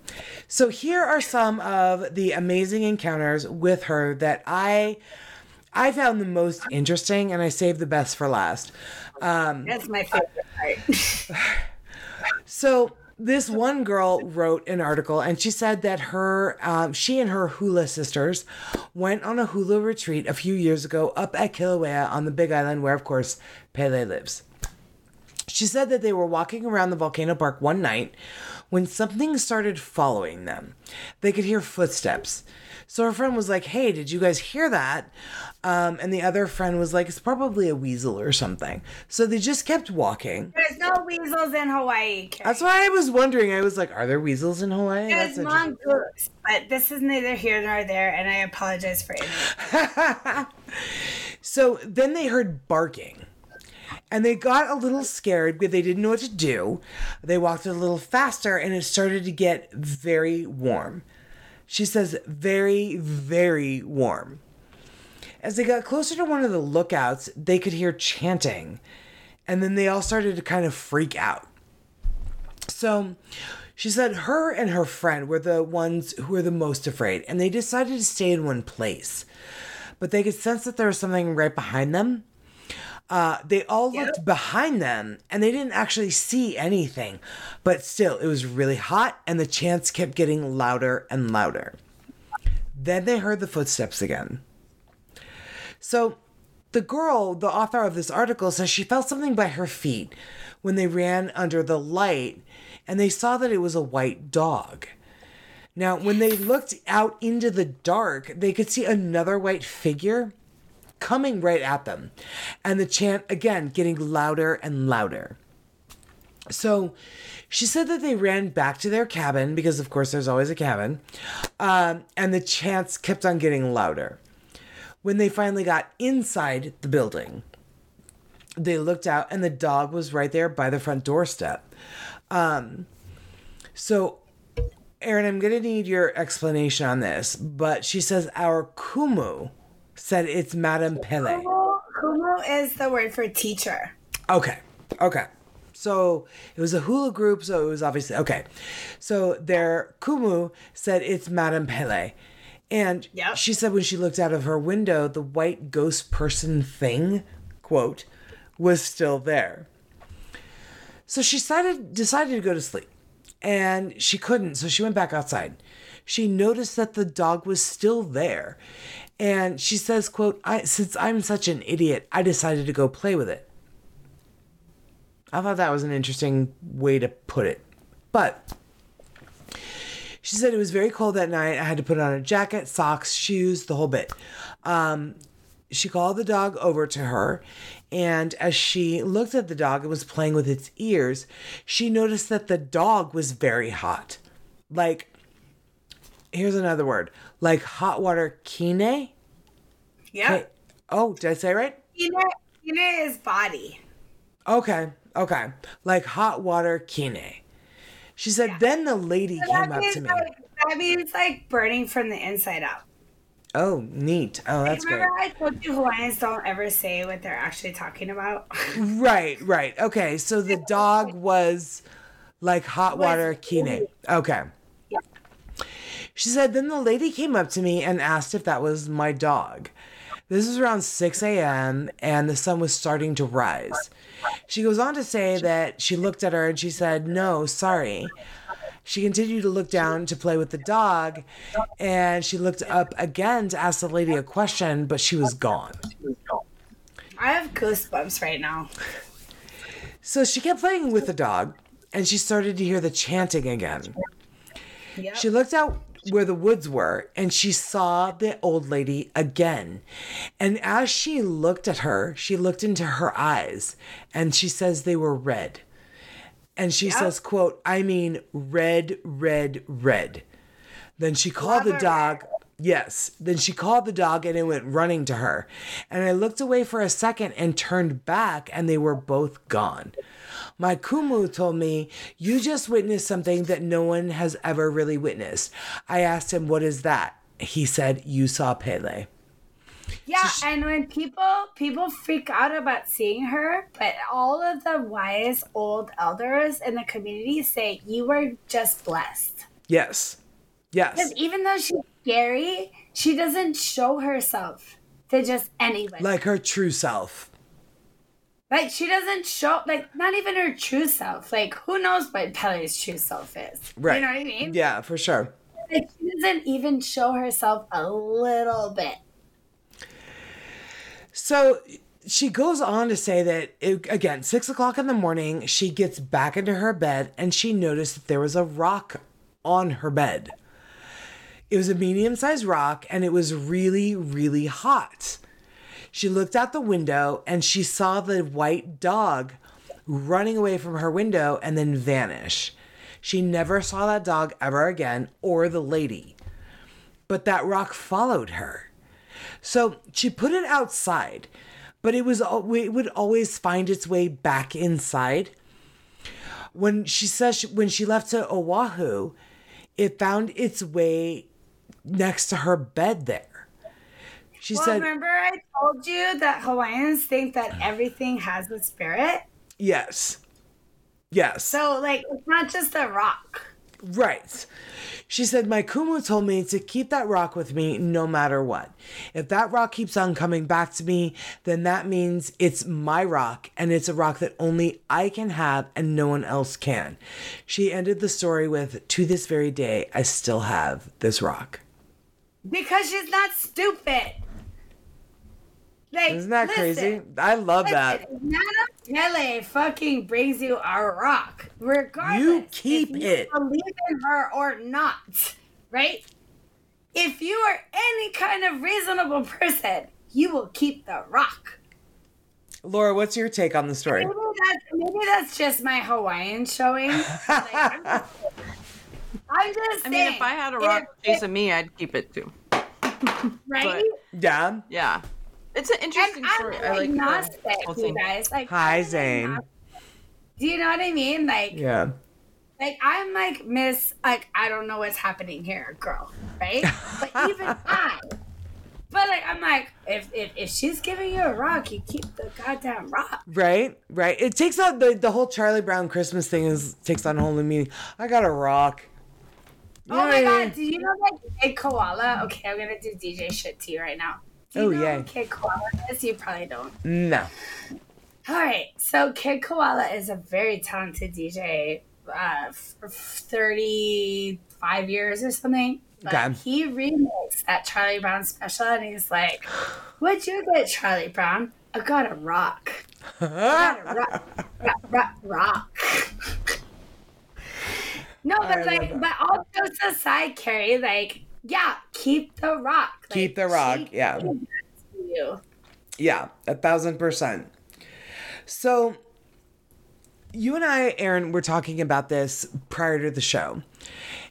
So here are some of the amazing encounters with her that I I found the most interesting and I saved the best for last. Um, That's my favorite part. So this one girl wrote an article and she said that her um, she and her hula sisters went on a hula retreat a few years ago up at Kilauea on the Big Island where of course Pele lives. She said that they were walking around the volcano park one night when something started following them. They could hear footsteps. So her friend was like, Hey, did you guys hear that? Um, and the other friend was like, It's probably a weasel or something. So they just kept walking. There's no weasels in Hawaii. Carrie. That's why I was wondering. I was like, Are there weasels in Hawaii? There's mongoose, but this is neither here nor there, and I apologize for it. So then they heard barking. And they got a little scared because they didn't know what to do. They walked a little faster and it started to get very warm. She says, very, very warm. As they got closer to one of the lookouts, they could hear chanting. And then they all started to kind of freak out. So she said her and her friend were the ones who were the most afraid, and they decided to stay in one place. But they could sense that there was something right behind them. Uh, they all looked behind them and they didn't actually see anything. But still, it was really hot, and the chants kept getting louder and louder. Then they heard the footsteps again. So the girl, the author of this article, says she felt something by her feet when they ran under the light and they saw that it was a white dog. Now, when they looked out into the dark, they could see another white figure coming right at them. And the chant again getting louder and louder. So she said that they ran back to their cabin because, of course, there's always a cabin, um, and the chants kept on getting louder. When they finally got inside the building, they looked out and the dog was right there by the front doorstep. Um, so, Erin, I'm going to need your explanation on this, but she says our Kumu said it's Madame Pele. Kumu, Kumu is the word for teacher. Okay. Okay. So it was a hula group, so it was obviously okay. So their Kumu said it's Madame Pele. And Yep. she said when she looked out of her window, the white ghost person thing, quote, was still there. So she decided decided to go to sleep. And she couldn't, so she went back outside. She noticed that the dog was still there. And she says, quote, I since I'm such an idiot, I decided to go play with it. I thought that was an interesting way to put it. But she said it was very cold that night. I had to put on a jacket, socks, shoes, the whole bit. Um, she called the dog over to her, and as she looked at the dog and was playing with its ears, she noticed that the dog was very hot. Like, here's another word like hot water kine. Yeah. Oh, did I say it right? Kine, kine is body. Okay, okay. Like hot water kine. She said, then the lady That came up to me. like, that means like burning from the inside out. Oh, neat. Oh, that's great. Remember I told you Hawaiians don't ever say what they're actually talking about? Right, right. Okay, so the dog was like hot water kine. Okay. She said, then the lady came up to me and asked if that was my dog. This was around 6 a.m., and the sun was starting to rise. She goes on to say that she looked at her and she said, No, sorry. She continued to look down to play with the dog, and she looked up again to ask the lady a question, but she was gone. I have goosebumps right now. So she kept playing with the dog, and she started to hear the chanting again. Yep. She looked out where the woods were and she saw the old lady again. And as she looked at her, she looked into her eyes and she says they were red. And she says, quote, I mean red, red, red. Then she called the Love dog. Yes. Then she called the dog and it went running to her. And I looked away for a second and turned back and they were both gone. My Kumu told me, You just witnessed something that no one has ever really witnessed. I asked him, What is that? He said, You saw Pele. Yeah, and when people people freak out about seeing her, but all of the wise old elders in the community say you were just blessed. Yes. Yes. Because even though she's scary, she doesn't show herself to just anybody. Like her true self. She doesn't show like not even her true self. Like who knows what Pele's true self is? Right. You know what I mean? Yeah, for sure. Like she doesn't even show herself a little bit. So she goes on to say that, it, again, six o'clock in the morning, she gets back into her bed and she noticed that there was a rock on her bed. It was a medium sized rock and it was really, really hot. She looked out the window and she saw the white dog running away from her window and then vanish. She never saw that dog ever again or the lady. But that rock followed her. So she put it outside, but it was it would always find its way back inside. When she says she, when she left to Oahu, it found its way next to her bed there. She Well, said, remember I told you that Hawaiians think that everything has a spirit? "Yes, yes." So, like, it's not just a rock. Right. She said, My Kumu told me to keep that rock with me no matter what. If that rock keeps on coming back to me, then that means it's my rock and it's a rock that only I can have and no one else can. She ended the story with, To this very day, I still have this rock. Because she's not stupid. Like, Isn't that listen, crazy? I love that. listen, Nana Pele fucking brings you a rock, regardless. You keep if you it. Believe in her or not, right? If you are any kind of reasonable person, you will keep the rock. Laura, what's your take on the story? Maybe that's, maybe that's just my Hawaiian showing. Like, I'm, just, I'm just I mean, if I had a rock if- chasing me, I'd keep it too. right? Yeah. Yeah, it's an And interesting I'm story. I like agnostic, the you guys. Like, Hi, Zane. Do you know what I mean? Like, Yeah. like I'm like Miss, like I don't know what's happening here, girl, right? But even I, but like I'm like, if if if she's giving you a rock, you keep the goddamn rock. Right, right. It takes on the the whole Charlie Brown Christmas thing is takes on a whole new meaning. I got a rock. Oh what my god, do you know that Kid Koala? Okay, I'm gonna do DJ shit to you right now. Do you Oh, know who Kid Koala is? You probably don't. No. All right, so Kid Koala is a very talented DJ, uh, for 35 years or something. But Okay. he remixed that Charlie Brown special, and he's like, "What'd you get, Charlie Brown? I got a rock. I got a rock, rock, rock, rock." no, but like, but all jokes aside, Carrie, like, yeah, keep the rock. Like, Keep the rock, yeah. gave that to You. Yeah, a thousand percent. So, you and I, Erin, were talking about this prior to the show.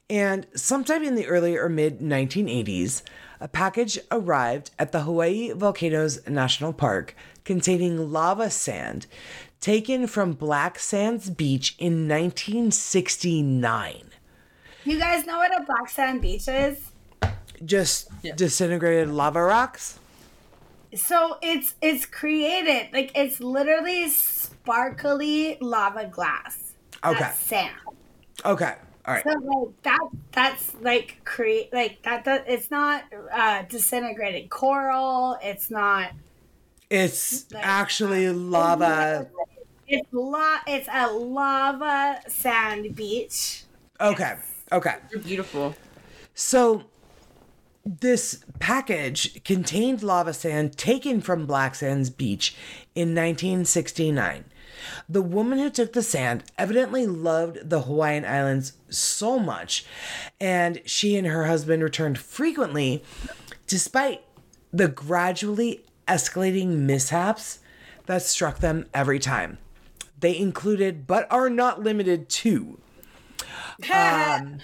And sometime in the early or mid 1980s, a package arrived at the Hawaii Volcanoes National Park containing lava sand taken from Black Sands Beach in 1969. You guys know what a black sand beach is? Just Yeah. disintegrated lava rocks? So it's it's created like it's literally sparkly lava glass. Okay. That's sand. Okay. All right. So like that that's like create like that, that it's not uh disintegrated coral, it's not It's Like, actually lava. it's la it's a lava sand beach. Okay. Okay. They're beautiful. So this package contained lava sand taken from Black Sands Beach in 1969. The woman who took the sand evidently loved the Hawaiian Islands so much, and she and her husband returned frequently despite the gradually escalating mishaps that struck them every time. They included, but are not limited to, um,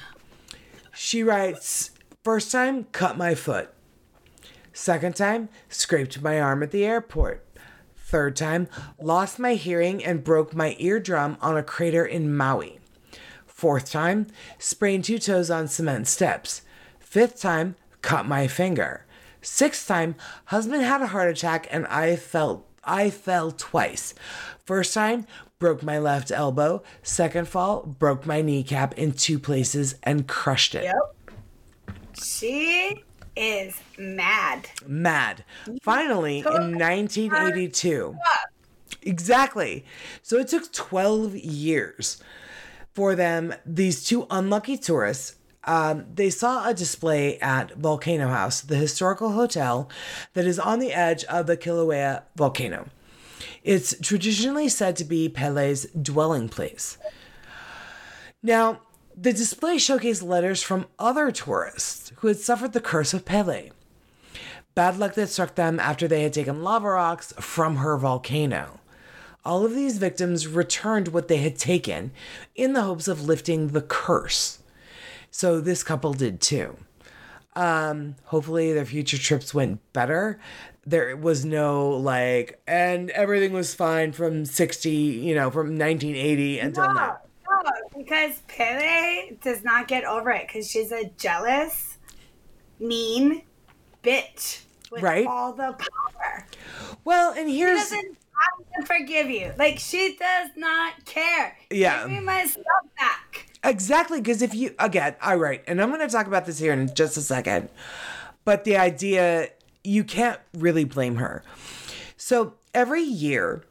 she writes, First time, cut my foot. Second time, scraped my arm at the airport. Third time, lost my hearing and broke my eardrum on a crater in Maui. Fourth time, sprained two toes on cement steps. Fifth time, cut my finger. Sixth time, husband had a heart attack and I felt I fell twice. First time, broke my left elbow. Second fall, broke my kneecap in two places and crushed it. She is mad. Mad. Finally, in 1982. Exactly. So it took 12 years for them, these two unlucky tourists. Um, they saw a display at Volcano House, the historical hotel that is on the edge of the Kilauea volcano. It's traditionally said to be Pele's dwelling place. Now, the display showcased letters from other tourists who had suffered the curse of Pele. Bad luck that struck them after they had taken lava rocks from her volcano. All of these victims returned what they had taken in the hopes of lifting the curse. So this couple did too. Um, hopefully their future trips went better. There was no like, and everything was fine from 60, you know, from 1980 until now. Because Pele does not get over it because she's a jealous, mean bitch with Right. all the power. Well, and She here's doesn't have to forgive you. Like she does not care. Yeah. Give me my stuff back. Exactly, because if you again, all right, and I'm going to talk about this here in just a second, but the idea you can't really blame her. So every year,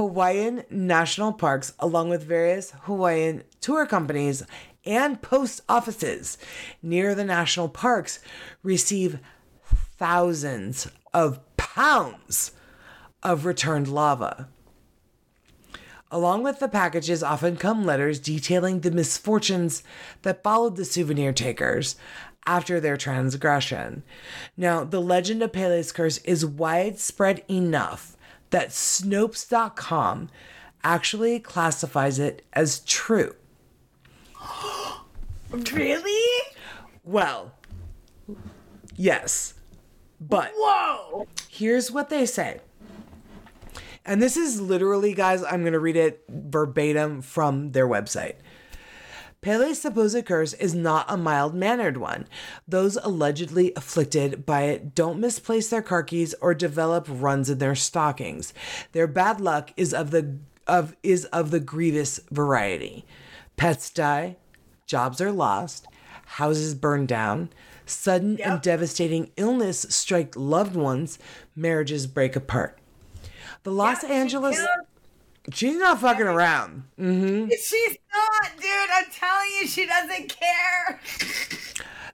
Hawaiian national parks, along with various Hawaiian tour companies and post offices near the national parks, receive thousands of pounds of returned lava. Along with the packages often come letters detailing the misfortunes that followed the souvenir takers after their transgression. Now, the legend of Pele's curse is widespread enough that Snopes.com actually classifies it as true. Really? Well, yes. But Whoa. here's what they say. And this is literally, guys, I'm going to read it verbatim from their website. Pele's supposed curse is not a mild mannered one. Those allegedly afflicted by it don't misplace their car keys or develop runs in their stockings. Their bad luck is of the of is of the grievous variety. Pets die, jobs are lost, houses burn down, sudden and devastating illness strike loved ones, marriages break apart. The Los Yeah, Angeles killed- She's not fucking around. Mm-hmm. She's not, dude. I'm telling you, she doesn't care.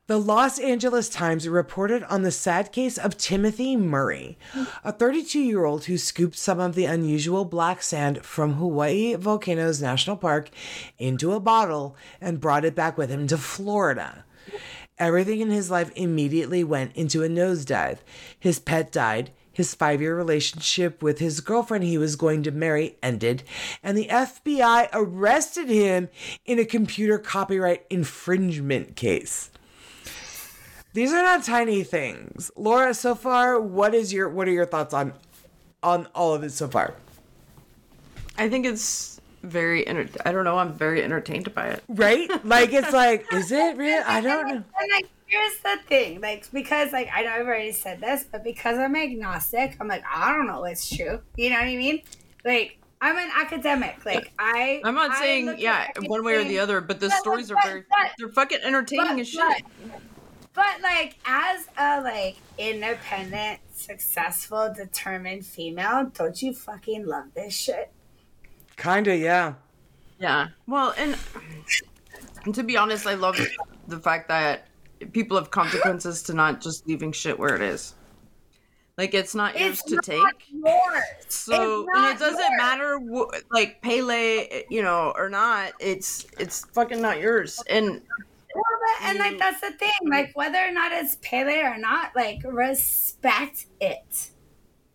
The Los Angeles Times reported on the sad case of Timothy Murray, a 32 year old who scooped some of the unusual black sand from Hawaii Volcanoes National Park into a bottle and brought it back with him to Florida. Everything in his life immediately went into a nosedive. His pet died. His five year relationship with his girlfriend he was going to marry ended, and the FBI arrested him in a computer copyright infringement case. These are not tiny things. Laura, so far, what is your what are your thoughts on on all of it so far? I think it's very. Enter- I don't know. I'm very entertained by it. Right? Like it's like, is it real? I don't know. And like, here's the thing, like, because like I know I've already said this, but because I'm agnostic, I'm like, I don't know what's true. You know what I mean? Like, I'm an academic. Like, I. I'm not I saying yeah one way or the other, but the But, stories are very. but- They're fucking entertaining but, as shit. but, but like as a like independent, successful, determined female, don't you fucking love this shit? Kinda, yeah. Yeah. Well, and, and to be honest, I love the fact that people have consequences to not just leaving shit where it is. Like it's not yours It's to not take. yours. So It's and it doesn't yours. matter wh- like Pele, you know, or not. It's it's fucking not yours. And Well, but, and like that's the thing, mm. like whether or not it's Pele or not, like respect it.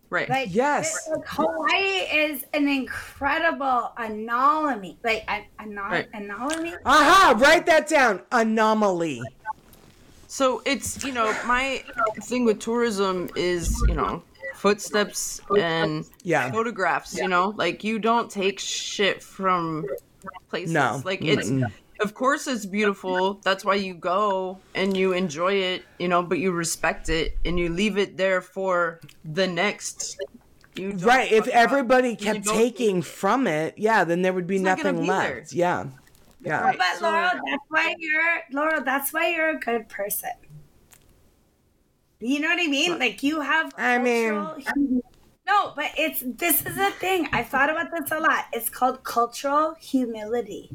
right. Like Yes. it- like, Hawaii is an incredible anomaly. Like an anom- Right. anomaly. Aha, write that down. Anomaly. So it's you know my thing with tourism is you know footsteps and Yeah. photographs. You know, like you don't take shit from places. No. like it's Mm-mm. of course it's beautiful. That's why you go and you enjoy it. You know, but you respect it and you leave it there for the next. You Right. If up. everybody You kept taking from it, yeah, then there would be not nothing be there. left. Yeah. Yeah. Right. But so- Laurel, that's why you're Laurel. That's why you're a good person. You know what I mean? Like you have. I mean- No, but it's this is a thing. I thought about this a lot. It's called cultural humility.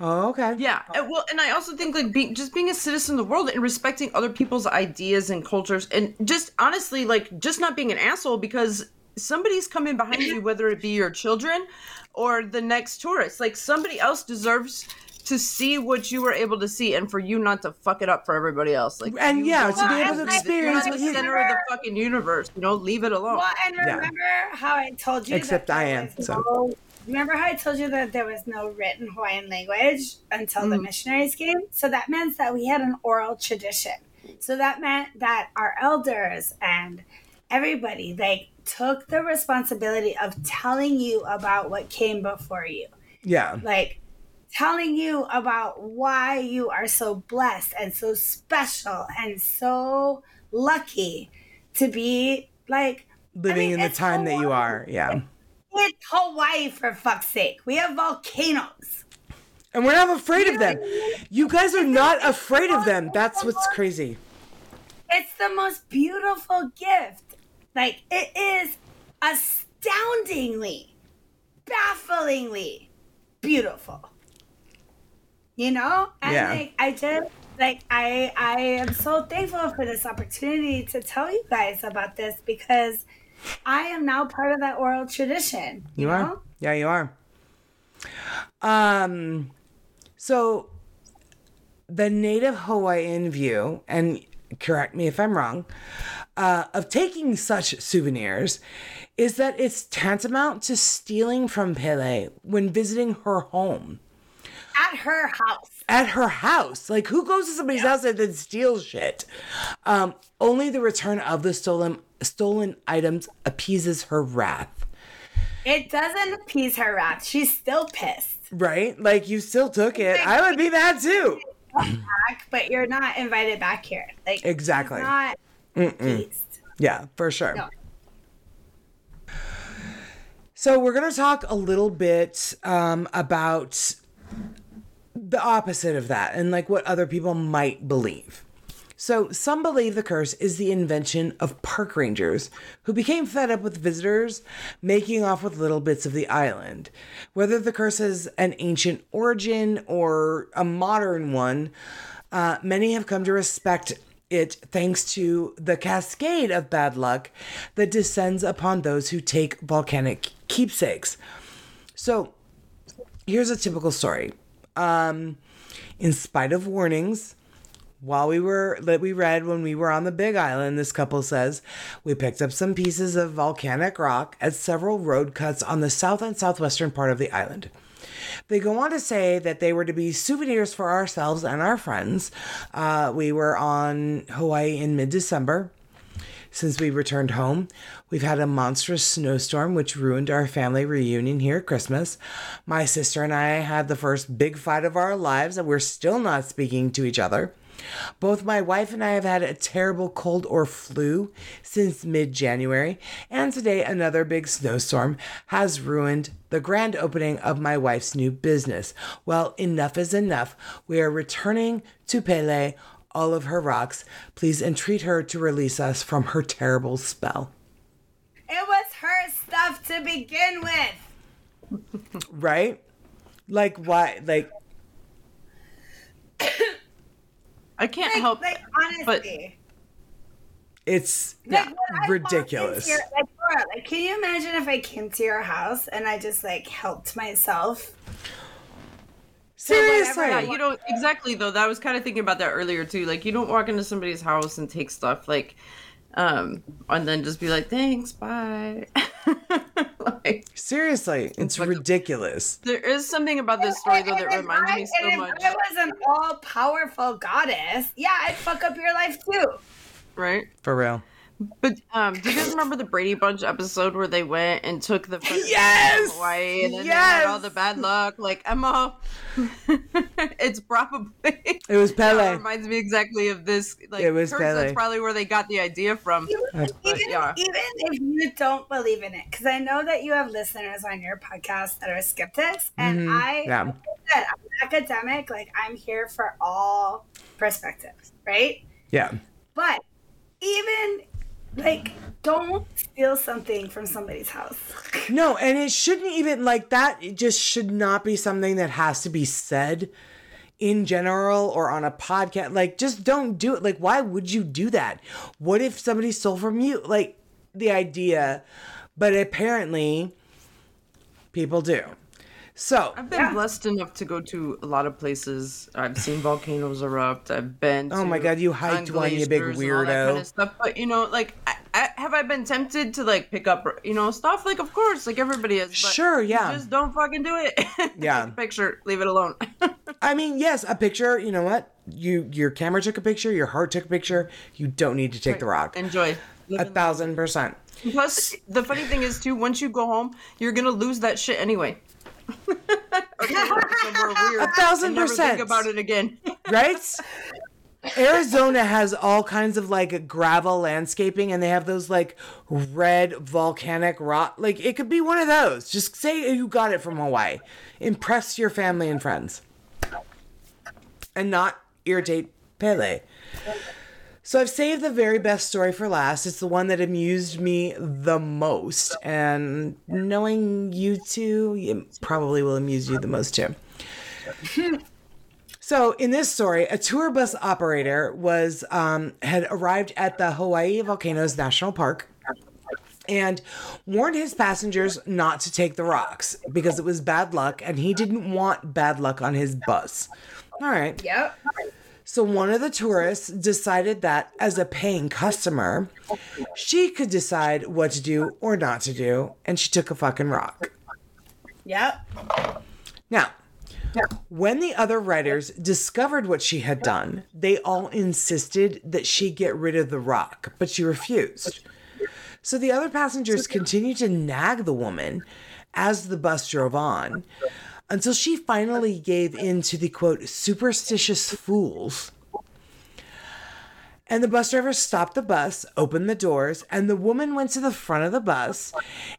Oh, okay. Yeah, well, and I also think like being just being a citizen of the world and respecting other people's ideas and cultures, and just honestly like just not being an asshole because somebody's coming behind you, whether it be your children or the next tourist. Like somebody else deserves to see what you were able to see, and for you not to fuck it up for everybody else. Like, And you yeah, don't to be able to the- experience You're not what the center of the fucking universe. You know, leave it alone. Well, and remember how I told you. Except that I am, so. no- remember how I told you that there was no written Hawaiian language until the mm. missionaries came? So that meant that we had an oral tradition. So that meant that our elders and everybody like took the responsibility of telling you about what came before you. Yeah. Like telling you about why you are so blessed and so special and so lucky to be like Living mean, in the time that you are. Yeah. it's Hawaii for fuck's sake. We have volcanoes. And we're not afraid of them. You guys are not afraid of them. That's what's crazy. It's the most beautiful gift. Like it is astoundingly, bafflingly beautiful. You know? And Yeah. like I just like I I am so thankful for this opportunity to tell you guys about this because I am now part of that oral tradition. You, You know? are? Yeah, you are. Um so the native Hawaiian view, and correct me if I'm wrong, uh, of taking such souvenirs is that it's tantamount to stealing from Pele when visiting her home. At her house. At her house. Like, who goes to somebody's house and then steals shit? Um, only the return of the stolen stolen items appeases her wrath. It doesn't appease her wrath. She's still pissed. Right? Like, you still took it. I would be mad too. Back, but you're not invited back here. Like Exactly. Not. Yeah, for sure. No. So we're going to talk a little bit um, about the opposite of that and like what other people might believe. So some believe the curse is the invention of park rangers who became fed up with visitors making off with little bits of the island. Whether the curse has an ancient origin or a modern one, uh, many have come to respect it thanks to the cascade of bad luck that descends upon those who take volcanic keepsakes. So, here's a typical story. Um, in spite of warnings, while we were that we read when we were on the Big Island, this couple says we picked up some pieces of volcanic rock at several road cuts on the south and southwestern part of the island. They go on to say that they were to be souvenirs for ourselves and our friends. Uh, we were on Hawaii in mid December. Since we returned home, we've had a monstrous snowstorm which ruined our family reunion here at Christmas. My sister and I had the first big fight of our lives, and we're still not speaking to each other. Both my wife and I have had a terrible cold or flu since mid January, and today another big snowstorm has ruined the grand opening of my wife's new business. Well, enough is enough. We are returning to Pele all of her rocks. Please entreat her to release us from her terrible spell. It was her stuff to begin with. Right? Like, why? Like, I can't Like, help. like honestly. it's Like, when ridiculous. your- like, Laura, like, can you imagine if I came to your house and I just like helped myself? Seriously. Yeah, you don't exactly though. That I was kind of thinking about that earlier too. Like you don't walk into somebody's house and take stuff like, um, and then just be like, "Thanks, bye." like Seriously. It's like- ridiculous. there is something about this story though that reminds I- me so and much, If I was an all powerful goddess, yeah, I'd fuck up your life too. right? For real. But um, do you guys remember the Brady Bunch episode where they went and took the president Yes! Hawaii and then they had all the bad luck? Like Emma, it's probably It was That Pele. reminds me exactly of this. Like It was curse, Pele. That's probably where they got the idea from. Even, yeah. even if you don't believe in it, because I know that you have listeners on your podcast that are skeptics, and I, Mm-hmm. Yeah. like I said, I'm an academic. Like I'm here for all perspectives, right? Yeah. But even like, don't steal something from somebody's house. No, and it shouldn't even like that. It just should not be something that has to be said in general or on a podcast. Like, just don't do it. Like, why would you do that? What if somebody stole from you? Like, the idea, but apparently people do. So, I've been blessed enough to go to a lot of places. I've seen volcanoes erupt. I've been. Oh my God, you hiked on one, you big glaciers and all that weirdo. kind of stuff. But you know, like, I, I, have I been tempted to like pick up, you know, stuff? Like, of course, like everybody is. But Sure, yeah. Just don't fucking do it. Yeah. Take a picture. Leave it alone. I mean, yes, a picture, you know what? You your camera took a picture, your heart took a picture. You don't need to take the rock. Enjoy. Live A thousand percent. Plus, the funny thing is too. Once you go home, you're gonna lose that shit anyway. Or go somewhere weird A thousand percent. Think about it again. right? Arizona has all kinds of like gravel landscaping and they have those like red volcanic rock. Like it could be one of those. Just say you got it from Hawaii. Impress your family and friends. And not irritate Pele. So I've saved the very best story for last. It's the one that amused me the most. And knowing you two, it probably will amuse you the most too. So in this story, a tour bus operator was um, had arrived at the Hawaii Volcanoes National Park and warned his passengers not to take the rocks because it was bad luck and he didn't want bad luck on his bus. All right. Yep. So one of the tourists decided that as a paying customer, she could decide what to do or not to do, and she took a fucking rock. Yep. Now, when the other writers discovered what she had done, they all insisted that she get rid of the rock, but she refused. So the other passengers continued to nag the woman as the bus drove on until she finally gave in to the quote superstitious fools. And the bus driver stopped the bus, opened the doors, and the woman went to the front of the bus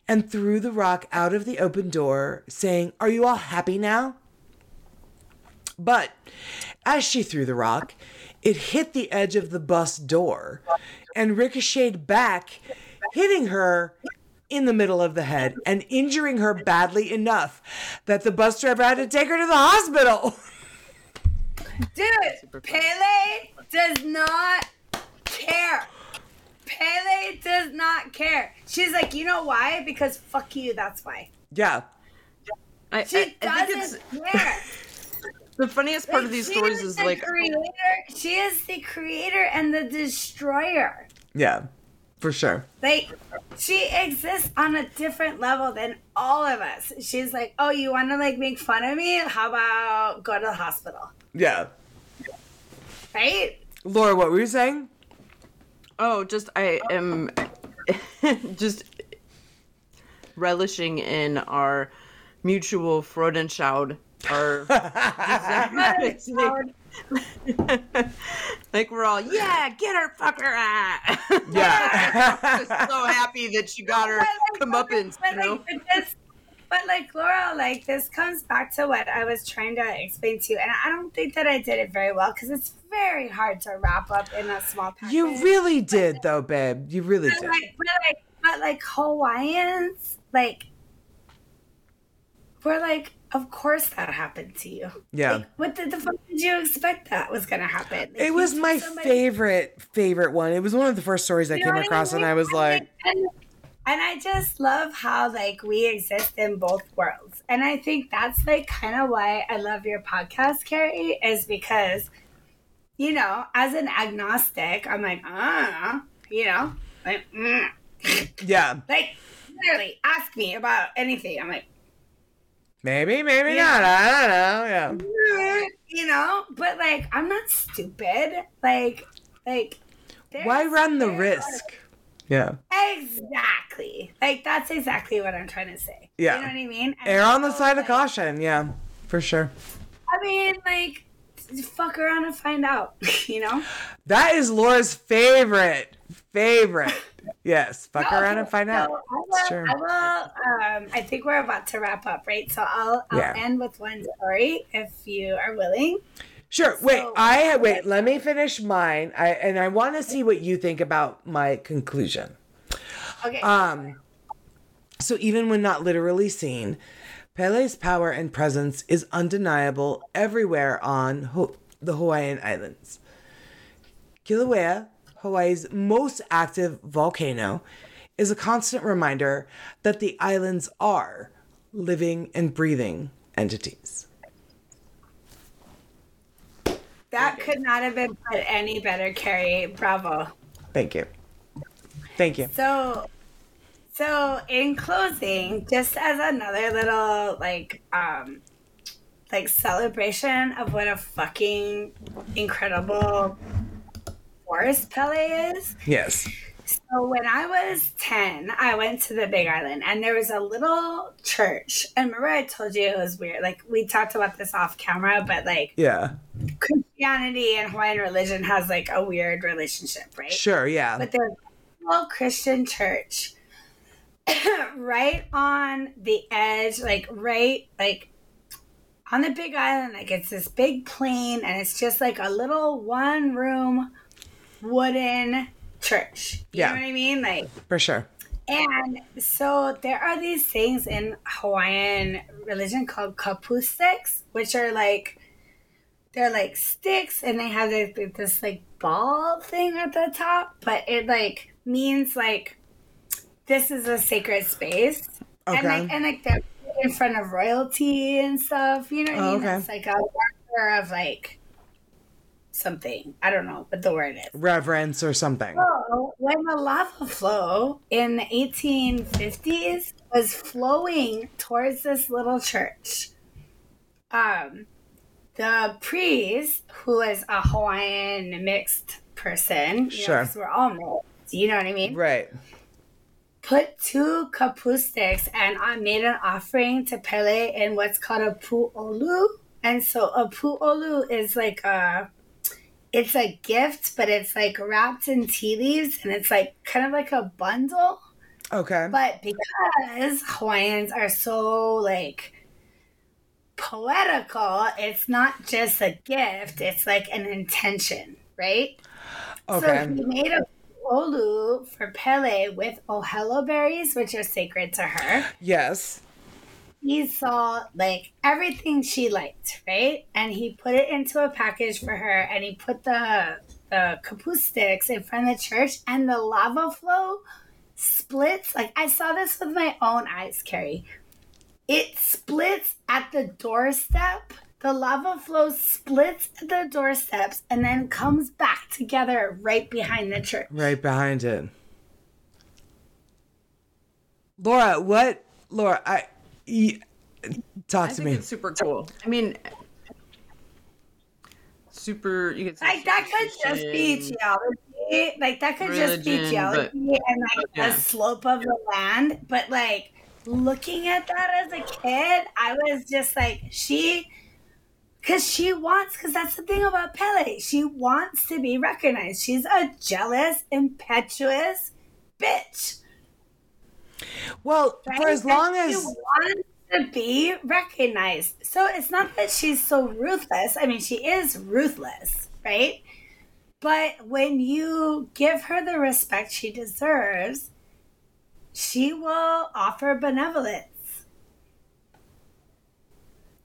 and threw the rock out of the open door, saying, Are you all happy now? But as she threw the rock, it hit the edge of the bus door and ricocheted back, hitting her in the middle of the head and injuring her badly enough that the bus driver had to take her to the hospital. Dude, Pele does not care. Pele does not care. She's like, you know why? Because fuck you, that's why. Yeah. I, She I, I doesn't it's care. the funniest part of these she stories is the like creator. She is the creator and the destroyer. Yeah. For sure. Like she exists on a different level than all of us. She's like, "Oh, you want to like make fun of me? How about go to the hospital?" Yeah. Right? Laura, what were you saying? Oh, just I am just relishing in our mutual Freudenschau. Our like we're all yeah, get her, fuck her. Ah. Yeah. just so happy that she got her comeuppance, but, you know. like, but this, but like Laura, like this comes back to what I was trying to explain to you, and I don't think that I did it very well because it's very hard to wrap up in a small package. you really did, though, babe. You really But did. like, but like, but like Hawaiians, like, we're like, of course that happened to you. Yeah. Like, what the, the fuck did you expect that was gonna happen? Like, It was my somebody- favorite, favorite one. It was one of the first stories I You came across, and mean? I was like, and, and I just love how like we exist in both worlds, and I think that's like kind of why I love your podcast, Carrie, is because you know, as an agnostic, I'm like, ah, you know, like, mm. yeah, like literally ask me about anything. I'm like, maybe, maybe Yeah. not. I don't know. Yeah. You know, but like I'm not stupid. Like, like. Why run the there's- risk? Yeah. Exactly. Like that's exactly what I'm trying to say. Yeah. You know what I mean? And Err on the so, side of caution. Yeah, for sure. I mean, like, fuck around and find out. You know? That is Laura's favorite, favorite. Yes, fuck No, around and find so out. I will, true. I will. Um, I think we're about to wrap up, right? So I'll, I'll Yeah. end with one story if you are willing. Sure. Wait, So- I wait. Let me finish mine. I and I want to see what you think about my conclusion. Okay. Um, so even when not literally seen, Pele's power and presence is undeniable everywhere on Ho- the Hawaiian Islands. Kilauea, Hawaii's most active volcano, is a constant reminder that the islands are living and breathing entities. that could not have been put any better, Carrie. Bravo. Thank you. Thank you. So, so in closing, just as another little like um like celebration of what a fucking incredible force Pele is. Yes. So when I was 10, I went to the Big Island and there was a little church. And remember I told you it was weird. Like we talked about this off camera, but like Yeah. Christianity and Hawaiian religion has like a weird relationship, right? Sure. Yeah. but there's a little Christian church right on the edge, like right, like on the big island. Like it's this big plain, and it's just like a little one room wooden church. You Yeah. know what I mean? Like, For sure. and so there are these things in Hawaiian religion called kapu sticks, which are like they're like sticks and they have this, this like ball thing at the top, but it like means like this is a sacred space. And like and like in front of royalty and stuff. You know what I Oh, mean? okay. It's like a marker of like something. I don't know what the word is. Reverence or something. So when the lava flow in the 1850s was flowing towards this little church, um, the priest, who is a Hawaiian mixed person, you Sure. know, we're all mixed, you know what I mean? Right. Put two kapu sticks and I made an offering to Pele in what's called a pu'olo. And so a pu'olo is like a it's a gift, but it's like wrapped in ti leaves and it's like kind of like a bundle. Okay. But because Hawaiians are so like poetical, it's not just a gift, it's like an intention, right? Okay. So he made a olu for Pele with ohelo berries, which are sacred to her. yes. He saw like everything she liked, right? And he put it into a package for her and he put the the kapu sticks in front of the church and the lava flow splits. Like I saw this with my own eyes, Carrie. It splits at the doorstep. The lava flow splits the doorsteps and then comes back together right behind the church. Right behind it. Laura, what? Laura, I. y- talk I to think me. it's super cool. I mean, super. You could say Like that could just be geology. Like that could just be Religion, geology and like yeah. the slope of the land. But like looking at that as a kid, I was just like, she because she wants because that's the thing about Pele. She wants to be recognized. She's a jealous, impetuous bitch. Well, Right? for as And long she as. wants to be recognized. So it's not that she's so ruthless. I mean, she is ruthless, right? But when you give her the respect she deserves, she will offer benevolence.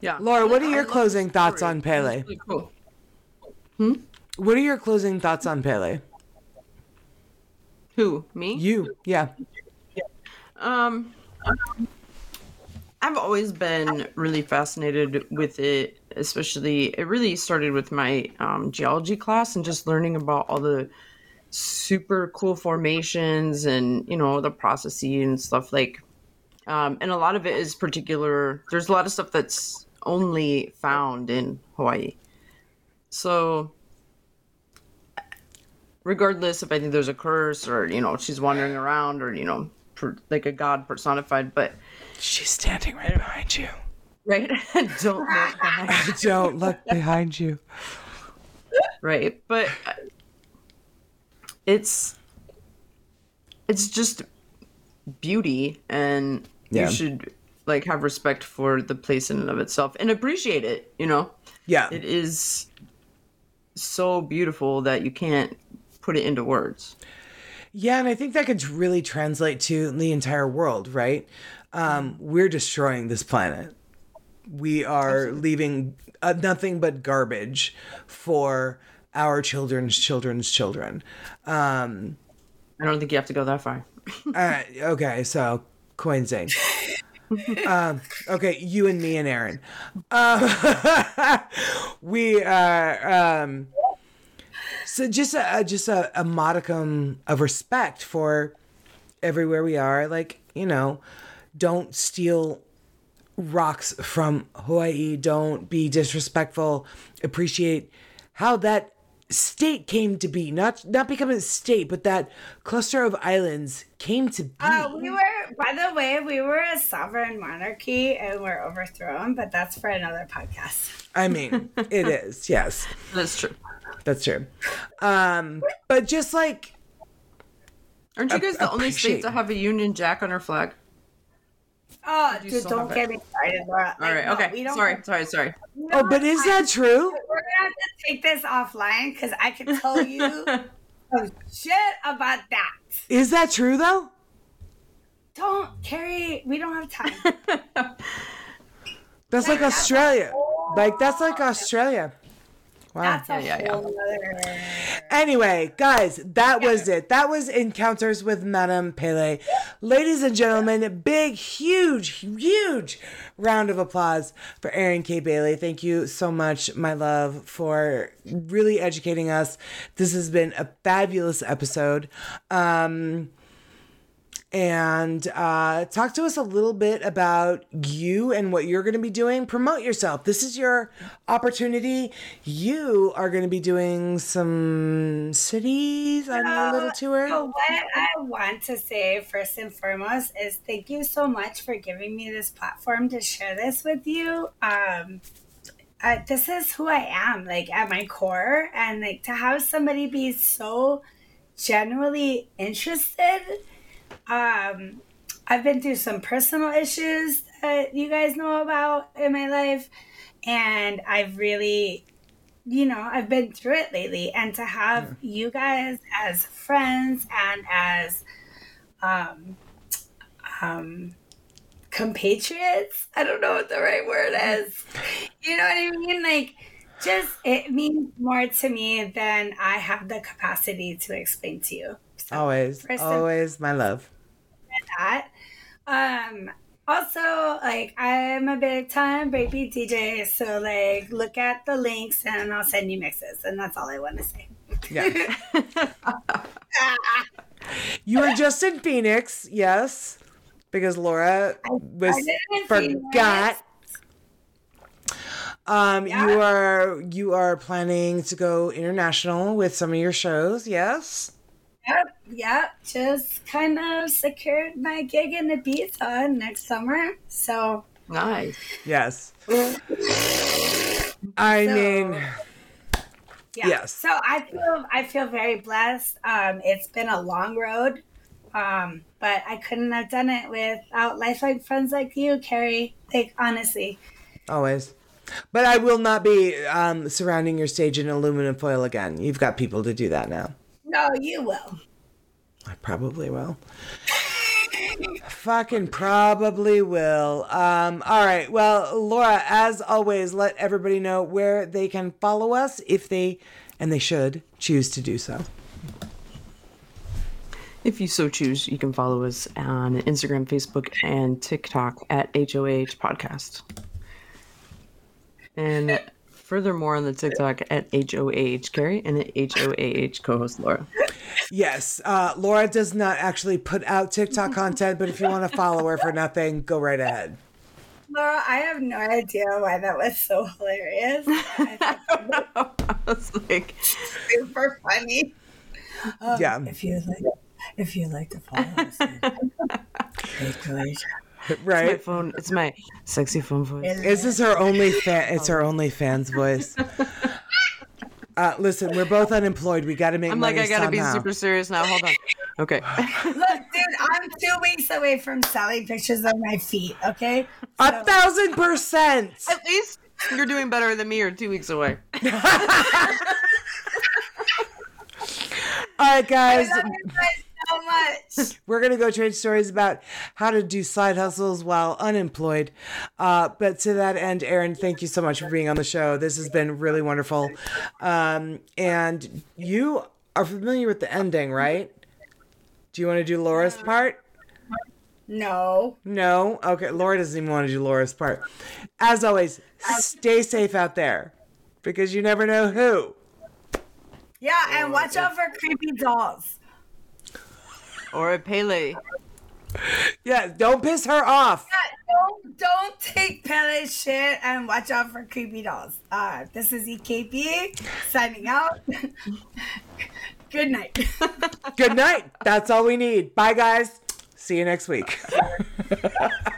Yeah. Laura, what are your closing thoughts on Pele? It's really cool. What are your closing thoughts on Pele? Who? Me? You, yeah. Um, I've always been really fascinated with it, especially it really started with my um, geology class and just learning about all the super cool formations and you know the processes and stuff like. Um, and a lot of it is particular. There's a lot of stuff that's only found in Hawaii. So, regardless if I think there's a curse or you know she's wandering around or you know per, like a god personified, but She's standing right behind you. right, don't look behind, Don't look behind you. right, but it's it's just beauty, and Yeah. you should like have respect for the place in and of itself and appreciate it. You know, Yeah. it is so beautiful that you can't put it into words. Yeah, and I think that could really translate to the entire world, right? Um, we're destroying this planet. We are leaving uh, nothing but garbage for our children's children's children. Um, I don't think you have to go that far. uh, okay, so Quincy. um, okay, you and me and Erin. Uh, we are. Um, so just a just a, a modicum of respect for everywhere we are. Like you know, don't steal rocks from Hawaii. Don't be disrespectful. Appreciate how that state came to be. Not not become a state, but that cluster of islands came to be. Uh, we were, by the way, we were a sovereign monarchy and we're overthrown, but that's for another podcast. I mean, it is. Yes, That's true. that's true. Um, but just like Aren't you guys the only appreciate- state to have a Union Jack on our flag? Uh, oh, you dude, don't get it? me started, Laura. All Like, right. no, Okay. we don't sorry. have- Sorry. Sorry. we oh, but is time. that true? We're gonna have to take this offline because I can tell you some shit about that. Is that true though? Don't Carrie. We don't have time. That's like Australia. Like that's like Australia. That's a Yeah, yeah, yeah. Anyway, guys, that was it. That was Encounters with Madame Pele. Ladies and gentlemen, big, huge, huge round of applause for Erin K. Bailey. Thank you so much, my love, for really educating us. This has been a fabulous episode. Um, and uh, talk to us a little bit about you and what you're going to be doing. Promote yourself. This is your opportunity. You are going to be doing some cities on your little tour. So what I want to say first and foremost is thank you so much for giving me this platform to share this with you. Um, uh, this is who I am, like at my core, and like to have somebody be so genuinely interested. Um, I've been through some personal issues that you guys know about in my life, and I've really you know, I've been through it lately, and to have you guys as friends and as um, um, compatriots, I don't know what the right word is. You know what I mean? Like, just it means more to me than I have the capacity to explain to you. So, Always, always, my love. That. Um, also, like I'm a big time breakbeat DJ, so like look at the links and I'll send you mixes, and that's all I want to say. Yeah. you were just in Phoenix, yes, because Laura was I did in forgot. Um, you are you are planning to go international with some of your shows, yes? Yep, yep. Just kind of secured my gig in Ibiza next summer, so Nice. Yes. I So- mean, yeah. Yes. So I feel I feel very blessed. Um, it's been a long road, um, but I couldn't have done it without lifelike friends like you, Carrie. Like honestly. always. But I will not be um, surrounding your stage in aluminum foil again. You've got people to do that now. No, you will. I probably will. Fucking probably will. Um, all right. Well, Laura, as always, let everybody know where they can follow us if they, and they should, choose to do so. If you so choose, you can follow us on Instagram, Facebook, and TikTok at HOH Podcast. And furthermore on the TikTok at HOAH Carrie and at HOAH co host Laura. Yes, uh, Laura does not actually put out TikTok content, but if you want to follow her for nothing, go right ahead. Laura, I have no idea why that was so hilarious. I thought I was like, it was super funny. Yeah, If you like, if you like to follow us, my right. phone, it's my sexy phone voice. This is her only fan. It's her only fans voice. Uh, listen, we're both unemployed. We got to make I'm like, money I gotta be super serious now. Hold on. Okay. Look, dude, I'm two weeks away from selling pictures of my feet. Okay. A thousand percent. At least you're doing better than me or two weeks away. All right, guys. I love you guys so much. We're gonna go trade stories about how to do side hustles while unemployed. Uh, but to that end, Erin, thank you so much for being on the show. This has been really wonderful. Um, and you are familiar with the ending, right? Do you want to do Laura's part? No. No. Okay. Laura doesn't even want to do Laura's part. As always, stay safe out there because you never know who. Yeah, and watch out for creepy dolls. Or a Pele. Yeah. Don't piss her off. Don't don't take Pele's shit and watch out for creepy dolls. Uh, this is EKP signing out. Good night. Good night. That's all we need. Bye, guys. See you next week.